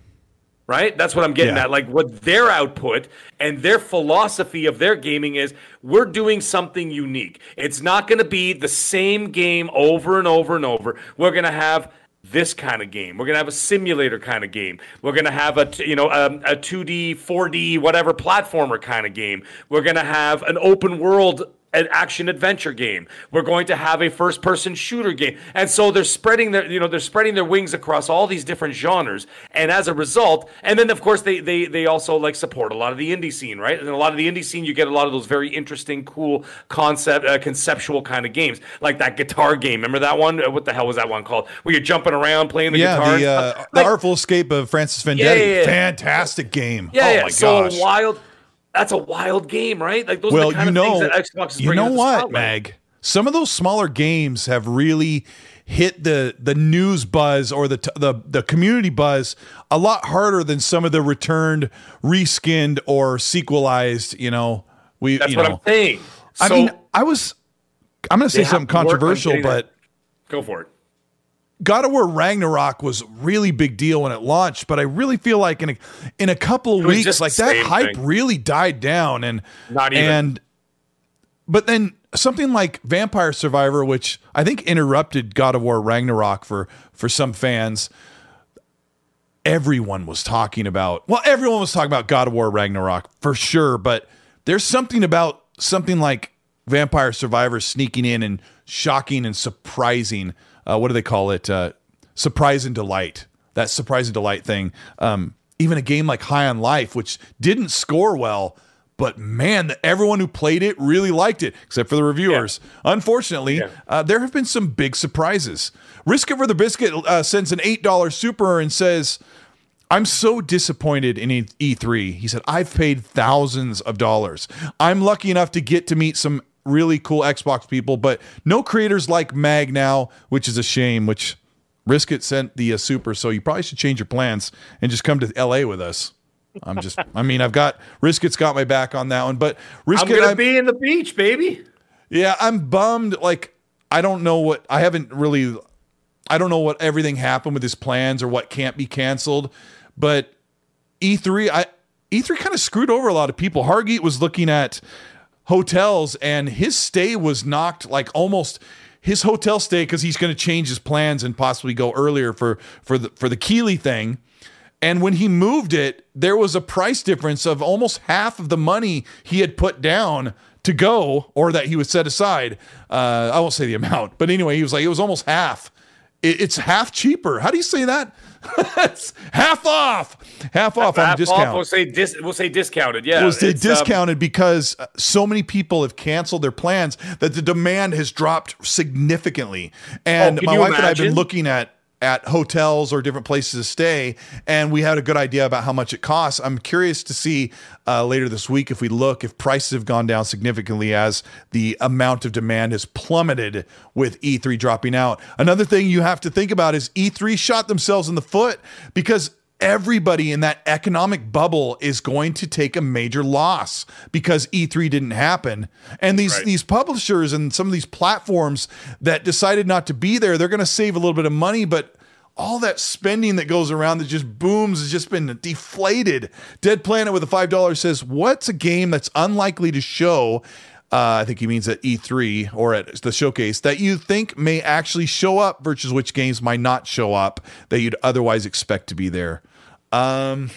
right? That's what I'm getting Yeah. at. Like what their output and their philosophy of their gaming is we're doing something unique. It's not going to be the same game over and over and over. We're going to have this kind of game. We're going to have a simulator kind of game. We're going to have a you know um, a 2D, 4D, whatever platformer kind of game. We're going to have an open world an action adventure game. We're going to have a first person shooter game. And so they're spreading their you know they're spreading their wings across all these different genres. And as a result, and then of course they they they also like support a lot of the indie scene, right? And a lot of the indie scene you get a lot of those very interesting cool concept uh, conceptual kind of games. Like that guitar game. Remember that one? Uh, What the hell was that one called? Where you're jumping around playing the Yeah, guitar. the, uh, Like- the Artful Escape of Francis Vendetti. Yeah, yeah. Fantastic game. yeah, oh yeah. my so gosh. wild. That's a wild game, right? Like those are the kind you of know, things that Xbox is you know what, spotlight. Mag? Some of those smaller games have really hit the the news buzz or the t- the the community buzz a lot harder than some of the returned, reskinned or sequelized. You know, we. That's what know, I'm saying. I So- mean, I was. I'm going to say something to work on controversial, that- but Go for it. God of War Ragnarok was a really big deal when it launched, but I really feel like in a in a couple of weeks, like that hype thing. really died down, and Not even. and but then something like Vampire Survivor, which I think interrupted God of War Ragnarok for for some fans. Everyone was talking about well, everyone was talking about God of War Ragnarok for sure, but there's something about something like Vampire Survivor sneaking in and shocking and surprising. Uh, what do they call it? Uh, surprise and delight. That surprise and delight thing. Um, even a game like High on Life, which didn't score well, but man, everyone who played it really liked it, except for the reviewers. Unfortunately, Yeah. uh, there have been some big surprises. Risk for the Biscuit uh, sends an $8 super and says, I'm so disappointed in E- E3. He said, I've paid thousands of dollars. I'm lucky enough to get to meet some really cool Xbox people, but no creators like Mag now, which is a shame, which Risk It sent the uh, super. So you probably should change your plans and just come to LA with us. I'm just, I mean, I've got Risk It's got my back on that one, but Risk I'm gonna I'm- be in the beach, baby. yeah, I'm bummed. Like, I don't know what I haven't really. I don't know what everything happened with his plans or what can't be canceled, but E3, I E3 kind of screwed over a lot of people. Hargeet was looking at hotels, and his stay was knocked like almost his hotel stay because he's going to change his plans and possibly go earlier for for the for the Keighley thing. And when he moved it, there was a price difference of almost half of the money he had put down to go or that he would set aside. Uh, I won't say the amount, but anyway, he was like, it was almost half. it, it's half cheaper. How do you say that? It's half off, half off on a Half discount. Off, we'll say dis- we'll say discounted. Yeah, they it's, um, discounted because uh, so many people have canceled their plans that the demand has dropped significantly. And Oh, my wife and I have been looking at at hotels or different places to stay, and we had a good idea about how much it costs. I'm curious to see uh, later this week if we look if prices have gone down significantly as the amount of demand has plummeted with E3 dropping out. Another thing you have to think about is E3 shot themselves in the foot because everybody in that economic bubble is going to take a major loss because E3 didn't happen. And these Right. these publishers and some of these platforms that decided not to be there, they're going to save a little bit of money, but all that spending that goes around that just booms has just been deflated. Dead Planet with a $5 says, "What's a game that's unlikely to show uh, I think he means at E3 or at the showcase that you think may actually show up versus which games might not show up that you'd otherwise expect to be there. Um,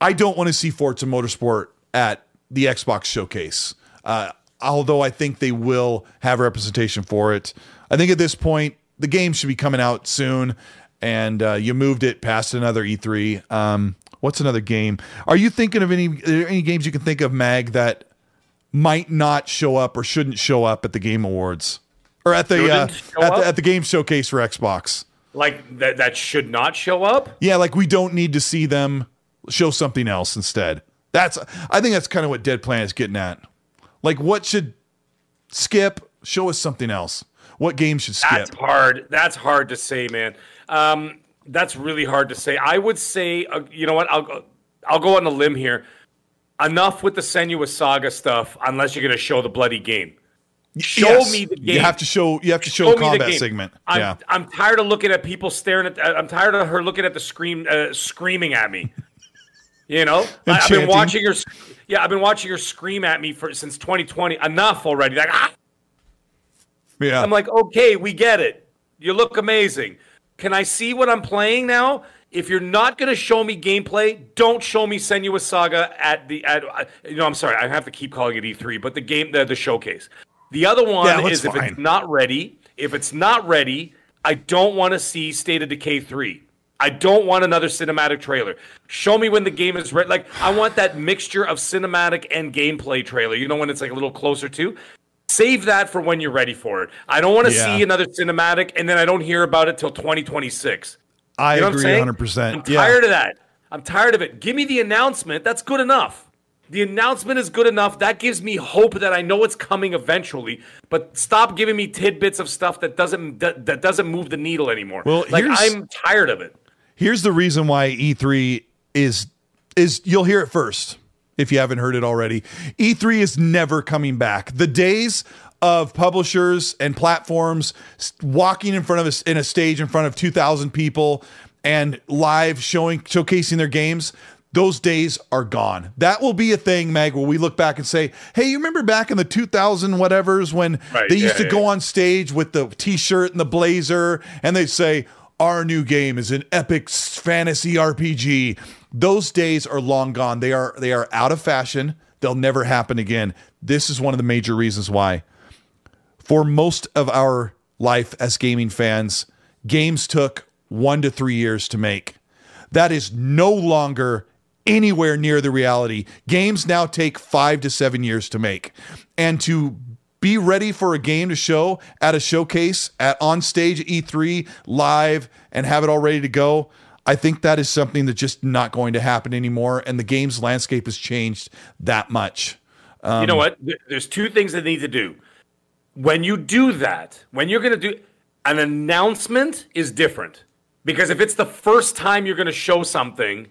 I don't want to see Forza Motorsport at the Xbox showcase, uh, although I think they will have representation for it. I think at this point, the game should be coming out soon, and uh, you moved it past another E3. Um, what's another game? Are you thinking of any are there any games you can think of, Mag, that might not show up or shouldn't show up at the Game Awards or at the uh, at the, at the game showcase for Xbox? Like that that should not show up. Yeah, like we don't need to see them show something else instead. That's I think that's kind of what Dead Planet is getting at. Like what should skip? Show us something else. What game should skip? That's hard. That's hard to say, man. Um, that's really hard to say. I would say, uh, you know what? I'll go, I'll go on a limb here. Enough with the Senua Saga stuff, unless you're going to show the bloody game. Show Yes. me the game. You have to show you have to show, Show combat segment. I'm, yeah. I'm tired of looking at people staring at. I'm tired of her looking at the scream, uh, screaming at me. You know, I, have been watching her. Yeah, I've been watching her scream at me for since 2020. Enough already. Like, ah! Yeah. I'm like, okay, we get it. You look amazing. Can I see what I'm playing now? If you're not going to show me gameplay, don't show me Senua Saga at the at. uh, You know, I'm sorry, I have to keep calling it E3, but the game, the, the showcase. The other one Yeah, is if fine. it's not ready. If it's not ready, I don't want to see State of Decay 3. I don't want another cinematic trailer. Show me when the game is ready. Like I want that mixture of cinematic and gameplay trailer. You know when it's like a little closer to. Save that for when you're ready for it. I don't want to Yeah. see another cinematic and then I don't hear about it till 2026. I You know agree 100. percent I'm tired of that. I'm tired of it. Give me the announcement. That's good enough. The announcement is good enough. That gives me hope that I know it's coming eventually. But stop giving me tidbits of stuff that doesn't that, that doesn't move the needle anymore. Well, like I'm tired of it. Here's the reason why E3 is is you'll hear it first if you haven't heard it already. E3 is never coming back. The days of publishers and platforms walking in front of us in a stage in front of 2000 people and live showing showcasing their games those days are gone. That will be a thing, Meg, where we look back and say, "Hey, you remember back in the 2000 whatevers when Right, they used yeah, to yeah, go on stage with the t-shirt and the blazer and they'd say our new game is an epic fantasy RPG. Those days are long gone. They are they are out of fashion. They'll never happen again. This is one of the major reasons why. For most of our life as gaming fans, games took 1 to 3 years to make. That is no longer anywhere near the reality. Games now take 5 to 7 years to make. And to be ready for a game to show at a showcase at on stage E3 live and have it all ready to go. I think that is something that's just not going to happen anymore and the game's landscape has changed that much. you Um, know what? There's two things that need to do. When you do that, when you're going to do an announcement is different. Because if it's the first time you're going to show something,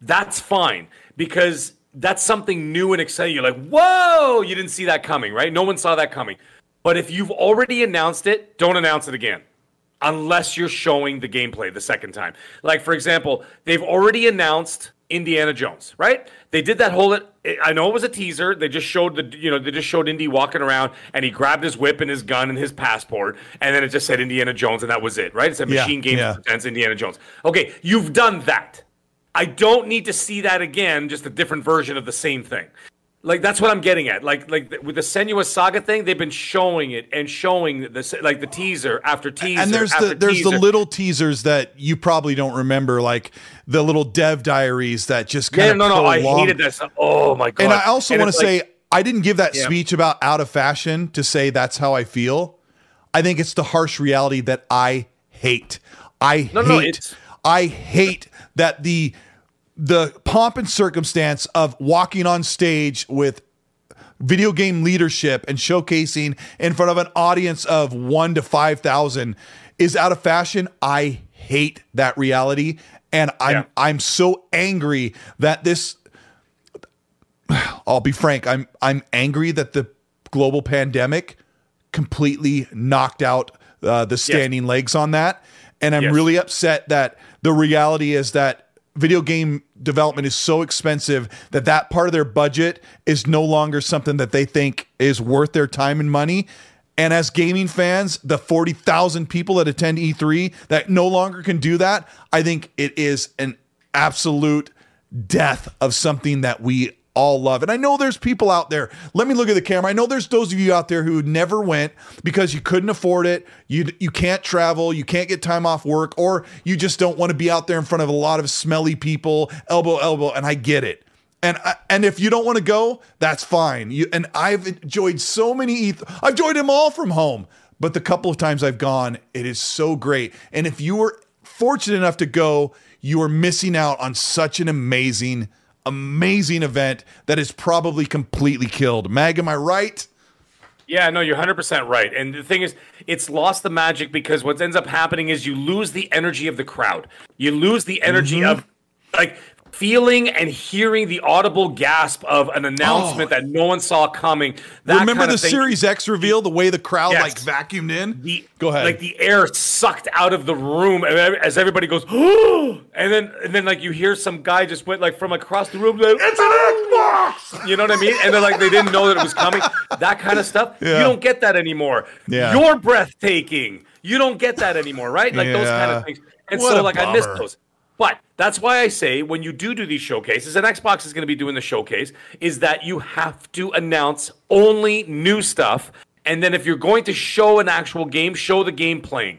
that's fine because that's something new and exciting. You're like, whoa, you didn't see that coming, right? No one saw that coming. But if you've already announced it, don't announce it again unless you're showing the gameplay the second time. Like, for example, they've already announced Indiana Jones, right? They did that whole. I know it was a teaser. They just showed the, you know, they just showed Indy walking around and he grabbed his whip and his gun and his passport, and then it just said Indiana Jones, and that was it, right? It said Yeah, MachineGames yeah. presents Indiana Jones. Okay, you've done that. I don't need to see that again, just a different version of the same thing. Like that's what I'm getting at. Like like with the Senua Saga thing, they've been showing it and showing the like the teaser after teaser. and there's the there's teaser. the little teasers that you probably don't remember, like the little dev diaries that just kind yeah, of no, no, I hated this. Oh my god! And I also want to like- say I didn't give that Yeah. speech about out of fashion to say that's how I feel. I think it's the harsh reality that I hate. I No, no, hate. it's- I hate that the the pomp and circumstance of walking on stage with video game leadership and showcasing in front of an audience of 1 to 5000 is out of fashion. I hate that reality and I'm Yeah. I'm so angry that this I'll be frank, I'm I'm angry that the global pandemic completely knocked out uh, the standing legs on that, and I'm Yes. really upset that the reality is that video game development is so expensive that that part of their budget is no longer something that they think is worth their time and money. And as gaming fans, the 40,000 people that attend E3 that no longer can do that, I think it is an absolute death of something that we all love. And I know there's people out there. Let me look at the camera. I know there's those of you out there who never went because you couldn't afford it. You you can't travel, you can't get time off work or you just don't want to be out there in front of a lot of smelly people, elbow elbow, and I get it. And I, and if you don't want to go, that's fine. You and I've enjoyed so many. I've enjoyed them all from home. But the couple of times I've gone, it is so great. And if you were fortunate enough to go, you are missing out on such an amazing, amazing event that is probably completely killed. Mag, am I right? Yeah, no, you're 100% right. And the thing is, it's lost the magic because what ends up happening is you lose the energy of the crowd. You lose the energy Mm-hmm. of, like, feeling and hearing the audible gasp of an announcement oh. that no one saw coming. That Oh. Remember the thing. Series X reveal, the way the crowd Yes. like vacuumed in? The, Go ahead. Like the air sucked out of the room as everybody goes, and then and then like you hear some guy just went like from across the room, like, it's an Xbox. You know what I mean? And they're like they didn't know that it was coming. That kind of stuff. Yeah. You don't get that anymore. Yeah. You're breathtaking. You don't get that anymore, right? Like those kind of things. And What so like I miss those. But that's why I say when you do do these showcases, and Xbox is going to be doing the showcase, is that you have to announce only new stuff, and then if you're going to show an actual game, show the game playing.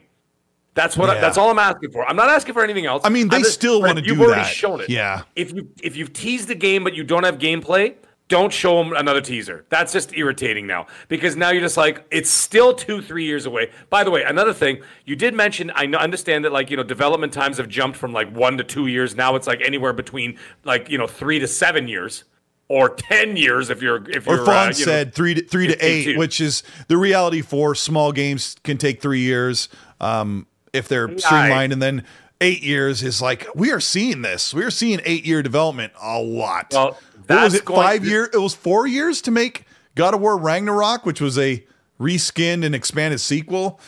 That's what. I, that's all I'm asking for. I'm not asking for anything else. I mean, they just- still wanna do that. You've already shown it. Yeah. If you if you've teased the game but you don't have gameplay, don't show them another teaser. That's just irritating now because now you're just like it's still two three years away. By the way, another thing you did mention. I understand that like you know development times have jumped from like one to two years. Now it's like anywhere between like you know three to seven years. Or ten years if you're if Or you're Fawn uh, you know, said three to three to eight, 52. which is the reality for small games can take three years um, if they're streamlined, and then eight years is like we are seeing this. We are seeing eight year development a lot. Well, what was it? Five to- year? It was four years to make God of War Ragnarok, which was a reskinned and expanded sequel.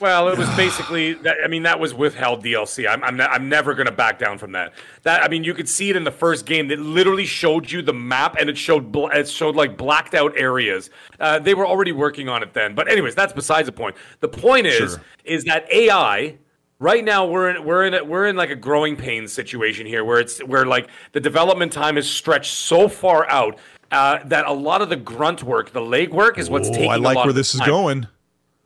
Well, it was basically that. I mean, that was withheld DLC. I'm, I'm, ne- I'm never going to back down from that. That I mean, you could see it in the first game. That literally showed you the map, and it showed bl- it showed like blacked out areas. Uh, they were already working on it then. But anyways, that's besides the point. The point is, Sure. is that AI. Right now, we're in we're in a, we're in like a growing pains situation here, where it's where like the development time is stretched so far out uh, that a lot of the grunt work, the leg work, is what's Oh, taking. I like where this is going.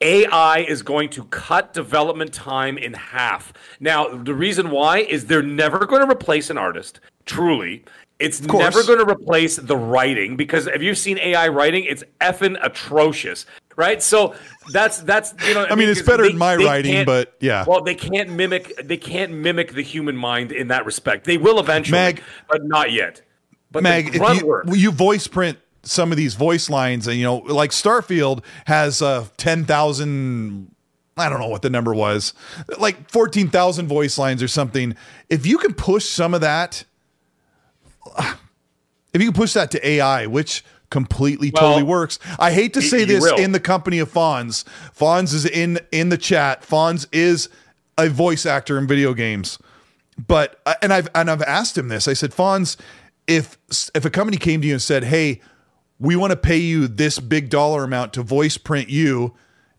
AI is going to cut development time in half. Now, the reason why is they're never going to replace an artist, truly. It's never going to replace the writing because have you've seen AI writing? It's effing atrocious, right? So that's that's you know. I, mean, it's better than my writing, but yeah. Well, they can't mimic. They can't mimic the human mind in that respect. They will eventually, Mag- but not yet. But Meg, if you, work, you voice print some of these voice lines, and you know, like Starfield has uh, ten thousand. I don't know what the number was, like fourteen thousand voice lines or something. If you can push some of that, if you can push that to AI, which completely Well, totally works. I hate to say this will. in the company of Fonz. Fonz is in in the chat. Fonz is a voice actor in video games but uh, and I've and I've asked him this. I said, Fonz, if if a company came to you and said, "Hey, we want to pay you this big dollar amount to voice print you,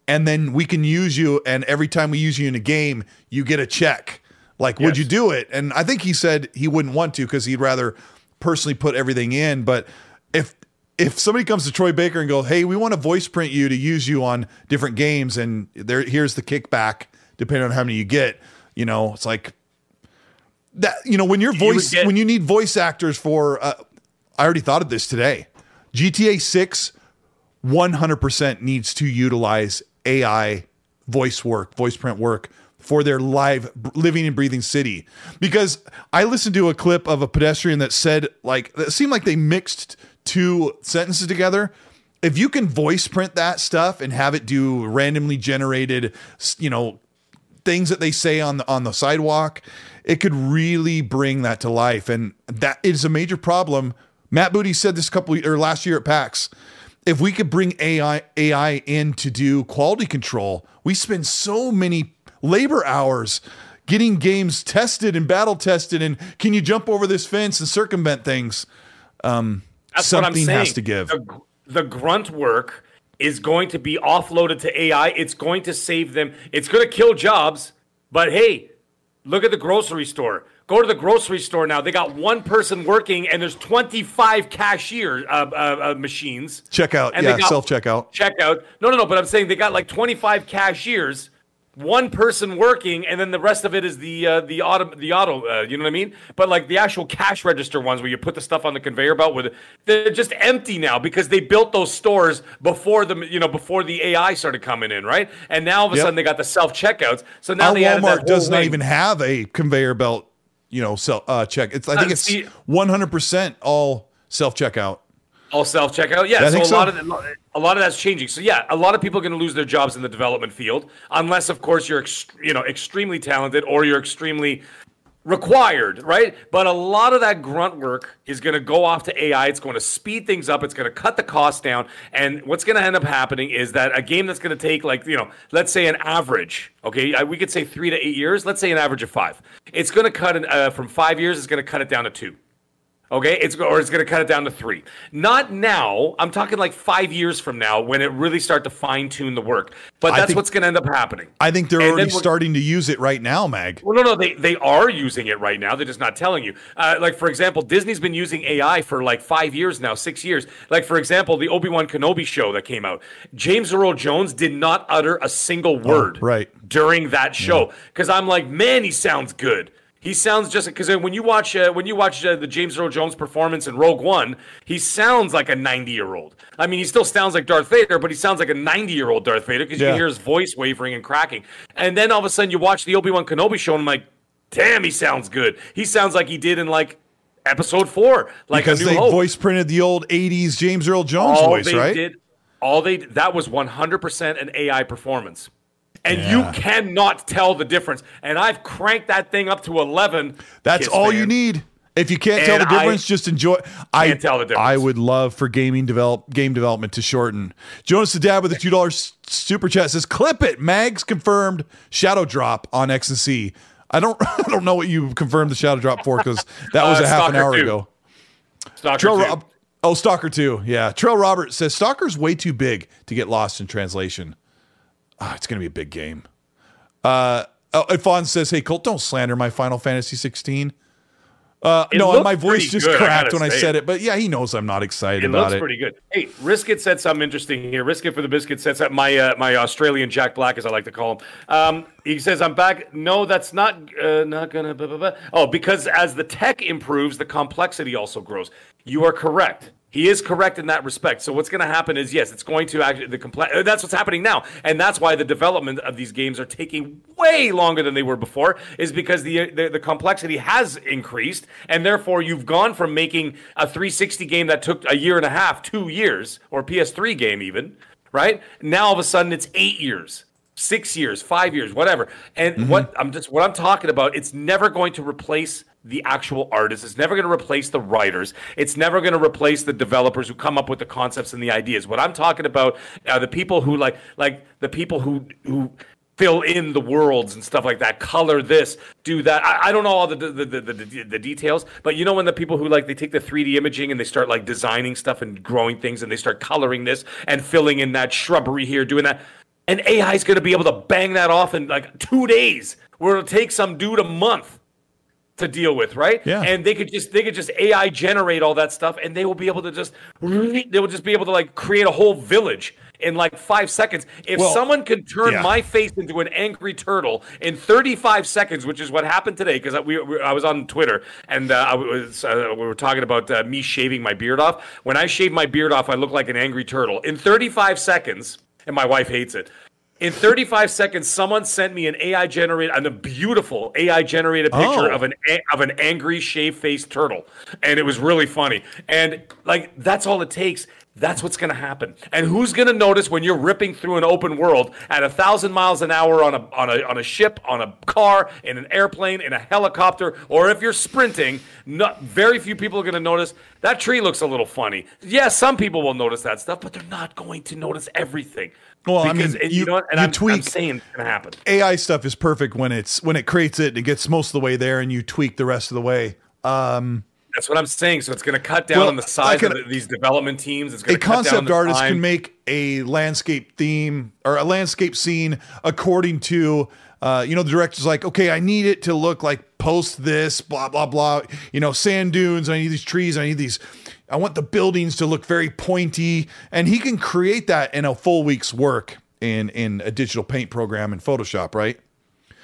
and then we can use you, and every time we use you in a game, you get a check," like, would you do it? And I think he said he wouldn't want to because he'd rather personally put everything in. But if if somebody comes to Troy Baker and go, "Hey, we want to voice print you to use you on different games, and there here's the kickback, depending on how many you get," you know, it's like that. You know, when your voice, get- when you need voice actors for, uh, I already thought of this today. GTA Six, one hundred percent needs to utilize AI voice work, voice print work for their live living and breathing city. Because I listened to a clip of a pedestrian that said like it seemed like they mixed two sentences together. If you can voice print that stuff and have it do randomly generated, you know, things that they say on the on the sidewalk, it could really bring that to life. And that is a major problem. Matt Booty said this a couple or last year at PAX. If we could bring AI AI in to do quality control, we spend so many labor hours getting games tested and battle tested. And can you jump over this fence and circumvent things? Um, That's what I'm something saying. has to give. The, the grunt work is going to be offloaded to AI. It's going to save them. It's going to kill jobs. But hey, look at the grocery store. Go to the grocery store now. They got one person working, and there's 25 cashier uh, uh, uh, machines. Checkout, And yeah, self checkout. Checkout. No, no, no. But I'm saying they got like 25 cashiers, one person working, and then the rest of it is the uh, the auto the auto. Uh, you know what I mean? But like the actual cash register ones where you put the stuff on the conveyor belt with, they're just empty now because they built those stores before the you know before the AI started coming in, right? And now all of a Yep. sudden they got the self checkouts. So now Our they added that Walmart does not even have a conveyor belt, you know, self uh, check. It's I think Uh, it's one hundred percent all self checkout. All self checkout. Yeah, so a so. lot of the, a lot of that's changing. So yeah, a lot of people are going to lose their jobs in the development field, unless of course you're you know extremely talented or you're extremely required, right? But a lot of that grunt work is going to go off to AI. It's going to speed things up. It's going to cut the cost down. And what's going to end up happening is that a game that's going to take like you know, let's say an average. Okay, we could say three to eight years. Let's say an average of five. It's going to cut it uh, from five years. It's going to cut it down to two. Okay, it's or it's going to cut it down to three. Not now. I'm talking like five years from now when it really start to fine tune the work. But that's think- what's going to end up happening. I think they're And already starting to use it right now, Mag. Well, no, no, they they are using it right now. They're just not telling you. Uh, like for example, Disney's been using AI for like five years now, six years. Like for example, the Obi Wan Kenobi show that came out. James Earl Jones did not utter a single word Oh, right. during that show because I'm like, man, he sounds good. He sounds just because when you watch uh, when you watch uh, the James Earl Jones performance in Rogue One, he sounds like a 90 year old. I mean, he still sounds like Darth Vader, but he sounds like a 90 year old Darth Vader because you Yeah. can hear his voice wavering and cracking. And then all of a sudden, you watch the Obi Wan Kenobi show, and I'm like, damn, he sounds good. He sounds like he did in like Episode Four, like because a New they Hope. voice printed the old '80s James Earl Jones all voice, they right? did, all they that was 100% an AI performance. And Yeah. you cannot tell the difference. And I've cranked that thing up to 11. That's Kiss all you need. If you can't tell And the I difference, just enjoy. I can't tell the difference. I would love for gaming develop game development to shorten. Jonas the Dad with a two dollars super chat says, "Clip it." Mags confirmed shadow drop on X and C. I don't I don't know what you confirmed the shadow drop for because that was Uh, a half an hour 2. ago. Stalker Trail 2. Rob, oh Stalker two, yeah. Trail Robert says Stalker's way too big to get lost in translation. Ah, it's gonna be a big game. Uh, oh, Alphonse says, "Hey Colt, don't slander my Final Fantasy 16." Uh, It no, my voice just good, cracked gotta when I said it. it. But yeah, he knows I'm not excited It about looks it. pretty good. Hey, Riskit said something interesting here. Riskit for the biscuit said something. My uh, my Australian Jack Black, as I like to call him. Um, he says, "I'm back." No, that's not uh, not gonna. Blah, blah, blah. Oh, because as the tech improves, the complexity also grows. You are correct. He is correct in that respect. So what's going to happen is yes, it's going to actually the complex. Uh, that's what's happening now, and that's why the development of these games are taking way longer than they were before. Is because the uh, the, the complexity has increased, and therefore you've gone from making a 360 game that took a year and a half, two years, or PS3 game even, right? Now all of a sudden it's eight years. Six years, five years, whatever, and mm-hmm. what I'm just what I'm talking about. It's never going to replace the actual artists. It's never going to replace the writers. It's never going to replace the developers who come up with the concepts and the ideas. What I'm talking about are the people who like like the people who who fill in the worlds and stuff like that color this do that i, I don't know all the the, the, the the the details but you know when the people who like they take the 3d imaging and they start like designing stuff and growing things and they start coloring this and filling in that shrubbery here doing that and ai is going to be able to bang that off in like two days where it'll take some dude a month to deal with, right? Yeah. And they could just they could just AI generate all that stuff, and they will be able to just they will just be able to like create a whole village in like five seconds. If Well, someone can turn yeah. my face into an angry turtle in 35 seconds, which is what happened today, because I, we, we- I was on Twitter and uh, I was uh, we were talking about uh, me shaving my beard off. When I shave my beard off, I look like an angry turtle in 35 seconds, and my wife hates it. In 35 seconds, someone sent me an AI generated, and a beautiful AI generated picture Oh. of an of an angry shave faced turtle, and it was really funny. And like that's all it takes. That's what's going to happen. And who's going to notice when you're ripping through an open world at a thousand miles an hour on a on a on a ship, on a car, in an airplane, in a helicopter, or if you're sprinting? Not very few people are going to notice that tree looks a little funny. Yes, some people will notice that stuff, but they're not going to notice everything. Well, I mean, and you- know and you I'm, I'm saying it's going to happen. AI stuff is perfect when it's when it creates it and it gets most of the way there and you tweak the rest of the way. Um, That's what I'm saying. So it's going to cut down Well, on the size like of these development teams. It's a going to cut concept artist time. can make a landscape theme or a landscape scene according to uh, you know the director's like okay i need it to look like post this blah blah blah you know sand dunes i need these trees i need these i want the buildings to look very pointy and he can create that in a full week's work in in a digital paint program in photoshop right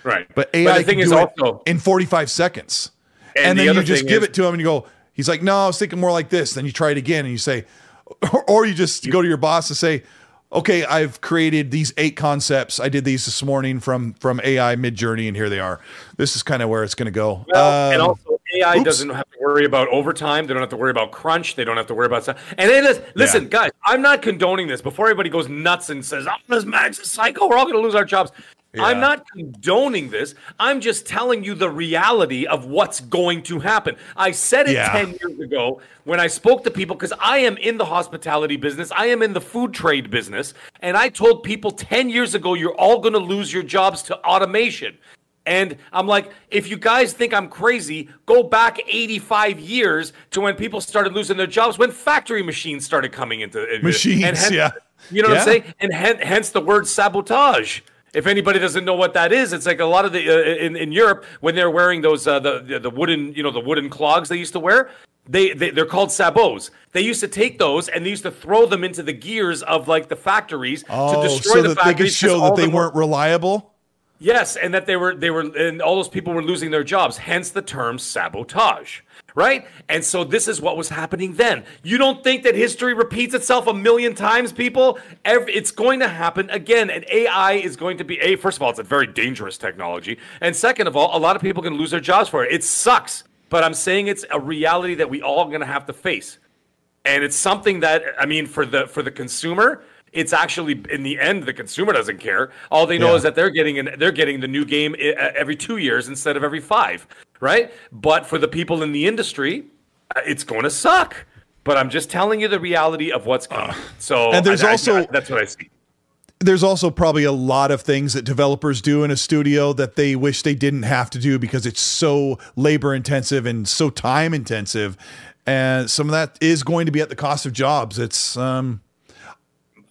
right. but ai the thing can is also in 45 seconds And and, the then you just give is- it to him and you go he's like no i was thinking more like this then you try it again and you say or you just go to your boss and say okay i've created these eight concepts i did these this morning from from ai Midjourney and here they are this is kind of where it's going to go Well, and Um, also AI oops. doesn't have to worry about overtime. They don't have to worry about crunch. They don't have to worry about stuff. And then listen, listen, guys, I'm not condoning this. Before everybody goes nuts and says, "Oh, this Max is psycho. We're all going to lose our jobs." I'm not condoning this. I'm just telling you the reality of what's going to happen. I said it Yeah. 10 years ago when I spoke to people because I am in the hospitality business, I am in the food trade business, and I told people 10 years ago, you're all going to lose your jobs to automation. And I'm like, if you guys think I'm crazy, go back 85 years to when people started losing their jobs, when factory machines started coming into Machines, and hence- yeah. You know what I'm saying? And hen- hence the word sabotage. If anybody doesn't know what that is, it's like a lot of the uh, in in Europe when they're wearing those uh, the, the wooden you know the wooden clogs they used to wear. They, they they're called sabots. They used to take those and they used to throw them into the gears of like the factories to oh destroy so the that they could show that they weren't reliable Yes, and that they were they were and all those people were losing their jobs, hence the term sabotage. Right? And so this is what was happening then. You don't think that history repeats itself a million times, people? Every, it's going to happen again. And AI is going to be a first of all, it's a very dangerous technology. And second of all, a lot of people can lose their jobs for it. It sucks. But I'm saying it's a reality that we all gonna have to face and it's something that I mean for the for the consumer, it's actually in the end the consumer doesn't care. All they know Yeah. is that they're getting an, they're getting the new game uh, every two years instead of every five, right? But for the people in the industry, uh, it's going to suck. But I'm just telling you the reality of what's coming. So And there's I- I- also- that's what I see. there's also probably a lot of things that developers do in a studio that they wish they didn't have to do because it's so labor intensive and so time intensive and some of that is going to be at the cost of jobs it's um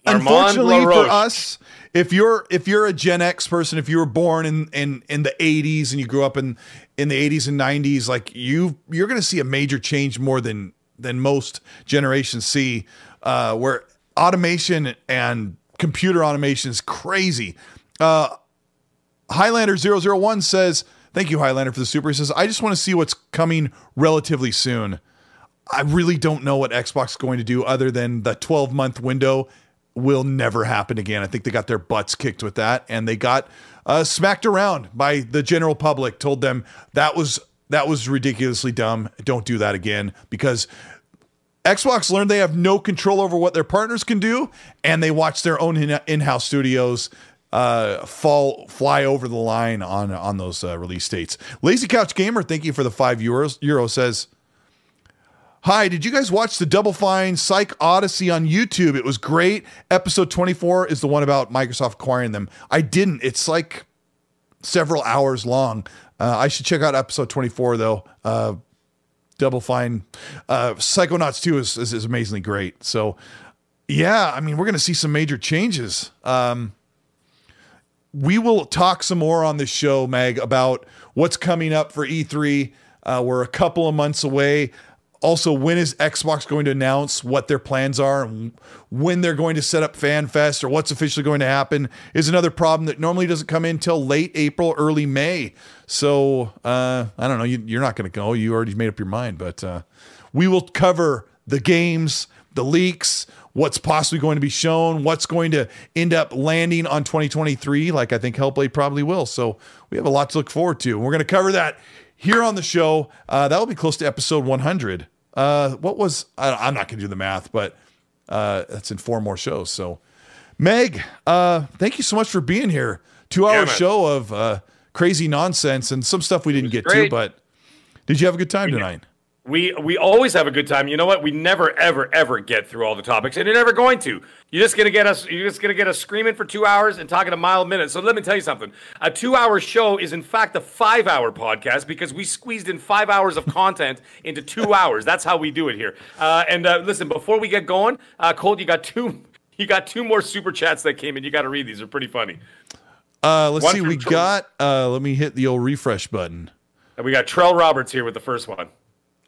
unfortunately for us if you're if you're a gen x person if you were born in in in the 80s and you grew up in in the 80s and 90s like you you're going to see a major change more than than most generations see uh where automation and computer automation is crazy. Uh highlander 001 says thank you highlander for the super. He says i just want to see what's coming relatively soon. I really don't know what Xbox is going to do other than the 12 month window will never happen again. I think they got their butts kicked with that and they got uh, smacked around by the general public, told them that was that was ridiculously dumb. Don't do that again because Xbox learned they have no control over what their partners can do and they watch their own in- in-house studios uh fall fly over the line on on those uh, release dates. Lazy Couch Gamer, thank you for the 5 euros. Euro says Hi, did you guys watch the Double Fine PsychOdyssey on YouTube? It was great. Episode 24 is the one about Microsoft acquiring them. I didn't. It's like several hours long. Uh, I should check out episode 24 though. Uh, Double Fine uh, Psychonauts 2 is, is, is amazingly great. So, yeah, I mean, we're going to see some major changes. Um, we will talk some more on this show, Meg, about what's coming up for E3. Uh, we're a couple of months away. Also, when is Xbox going to announce what their plans are and when they're going to set up FanFest or what's officially going to happen is another problem that normally doesn't come in until late April, early May. So uh, I don't know. You, are not going to go. You already made up your mind, but uh, we will cover the games, the leaks, what's possibly going to be shown, what's going to end up landing on 2023, like I think Hellblade probably will. So we have a lot to look forward to. We're going to cover that here on the show. Uh, that will be close to episode 100. Uh, what was, I, am not going to do the math, but uh, that's in four more shows. So, Meg, uh, thank you so much for being here. Two hour yeah, show of uh, crazy nonsense and some stuff we didn't get great. to, but did you have a good time tonight? We we always have a good time. You know what? We never ever ever get through all the topics, and you're never going to. You're just gonna get us. You're just gonna get us screaming for two hours and talking a mile a minute. So let me tell you something. A two-hour show is in fact a five-hour podcast because we squeezed in five hours of content into two hours. That's how we do it here. Uh, and uh, listen, before we get going, uh, Colt, you got two. You got two more super chats that came in. You got to read these. They're pretty funny. Uh, let's One see. We got. Uh, let me hit the old refresh button. And we got Trell Roberts here with the first one.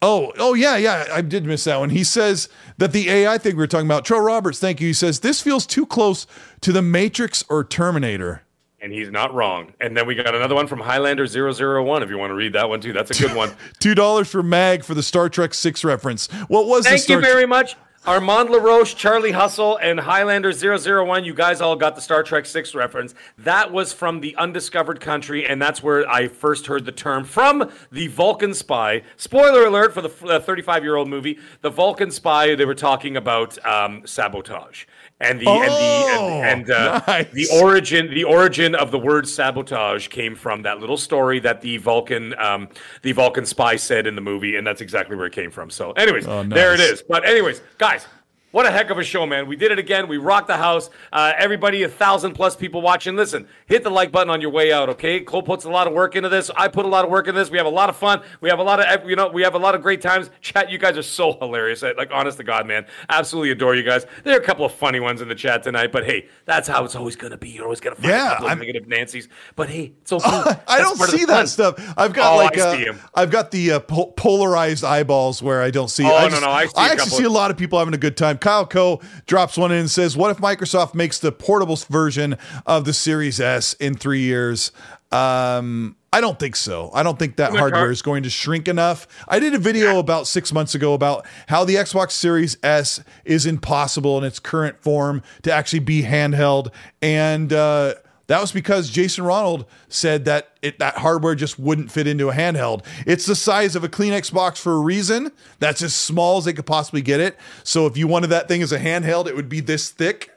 Oh, oh yeah, yeah. I did miss that one. He says that the AI thing we were talking about. Trell Roberts, thank you. He says this feels too close to the Matrix or Terminator. And he's not wrong. And then we got another one from Highlander 001 if you want to read that one too. That's a good one. $2 for Mag for the Star Trek 6 reference. What was Thank you very much. Armand LaRoche, Charlie Hustle, and Highlander 001, you guys all got the Star Trek 6 reference. That was from the Undiscovered Country, and that's where I first heard the term from the Vulcan Spy. Spoiler alert for the 35 year old movie. The Vulcan Spy, they were talking about um, sabotage and the oh, and the and, and uh, nice. the origin the origin of the word sabotage came from that little story that the Vulcan um, the Vulcan spy said in the movie, and that's exactly where it came from. So, anyways, oh, nice. there it is. But anyways, guys, what a heck of a show, man. We did it again. We rocked the house. Uh, everybody, a thousand plus people watching. Listen, hit the like button on your way out, okay? Colt puts a lot of work into this. I put a lot of work into this. We have a lot of fun. We have a lot of, you know, we have a lot of great times. Chat, you guys are so hilarious. Like, honest to God, man. Absolutely adore you guys. There are a couple of funny ones in the chat tonight, but hey, that's how it's always going to be. You're always going to find yeah, a couple of negative Nancy's. But hey, it's okay. Uh, I don't see that stuff. I've got oh, like, uh, I've got the uh, po- polarized eyeballs where I don't see. Oh, I just, no, no. I, I actually see a lot of people having a good time. Kyle Coe drops one in and says, What if Microsoft makes the portable version of the Series S in three years? Um, I don't think so. I don't think that hardware is going to shrink enough. I did a video about six months ago about how the Xbox Series S is impossible in its current form to actually be handheld. And, uh, that was because Jason Ronald said that it, that hardware just wouldn't fit into a handheld. It's the size of a Kleenex box for a reason. That's as small as they could possibly get it. So if you wanted that thing as a handheld, it would be this thick.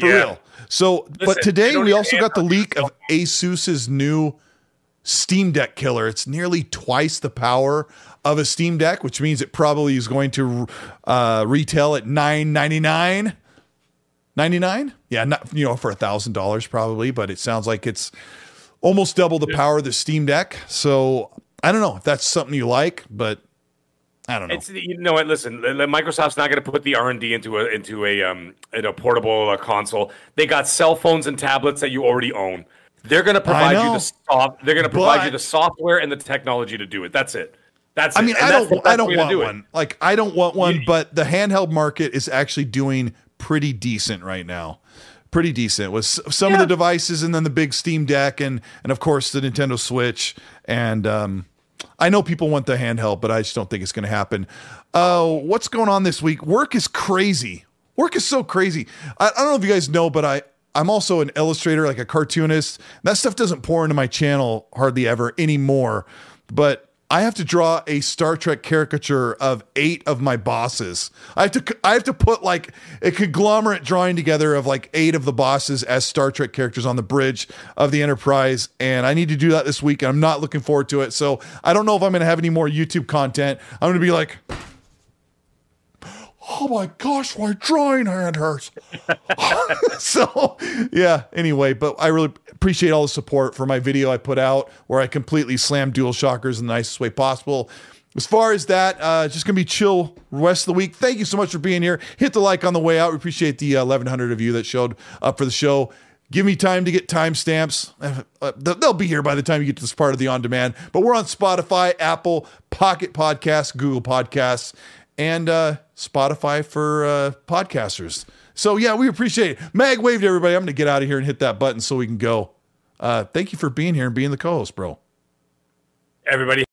For yeah. real. So, Listen, but today we also got the leak of Asus's new Steam Deck killer. It's nearly twice the power of a Steam Deck, which means it probably is going to uh, retail at nine ninety nine. 99 yeah not you know for a thousand dollars probably but it sounds like it's almost double the power of the steam deck so i don't know if that's something you like but I don't know. It's you know what? Listen, Microsoft's not going to put the R and D into a into a um in a portable uh, console. They got cell phones and tablets that you already own. They're going to provide you the soft. They're going to provide but, you the software and the technology to do it. That's it. That's. I mean, I don't. I don't want do one. It. Like, I don't want one. You, but the handheld market is actually doing pretty decent right now. Pretty decent with some yeah. of the devices, and then the big Steam Deck, and and of course the Nintendo Switch. And um, I know people want the handheld, but I just don't think it's going to happen. Uh, what's going on this week? Work is crazy. Work is so crazy. I, I don't know if you guys know, but I I'm also an illustrator, like a cartoonist. That stuff doesn't pour into my channel hardly ever anymore. But I have to draw a Star Trek caricature of eight of my bosses. I have to I have to put like a conglomerate drawing together of like eight of the bosses as Star Trek characters on the bridge of the Enterprise, and I need to do that this week. And I'm not looking forward to it. So I don't know if I'm going to have any more YouTube content. I'm going to be like oh my gosh, my drawing hand hurts. so, yeah, anyway, but I really appreciate all the support for my video I put out where I completely slammed DualShockers in the nicest way possible. As far as that, uh, just gonna be chill rest of the week. Thank you so much for being here. Hit the like on the way out. We appreciate the uh, 1,100 of you that showed up for the show. Give me time to get timestamps. Uh, they'll be here by the time you get to this part of the on demand. But we're on Spotify, Apple, Pocket Podcasts, Google Podcasts, and uh, Spotify for uh, podcasters. So yeah, we appreciate it. Mag waved everybody. I'm to get out of here and hit that button so we can go. Uh, thank you for being here and being the co-host, bro. Everybody.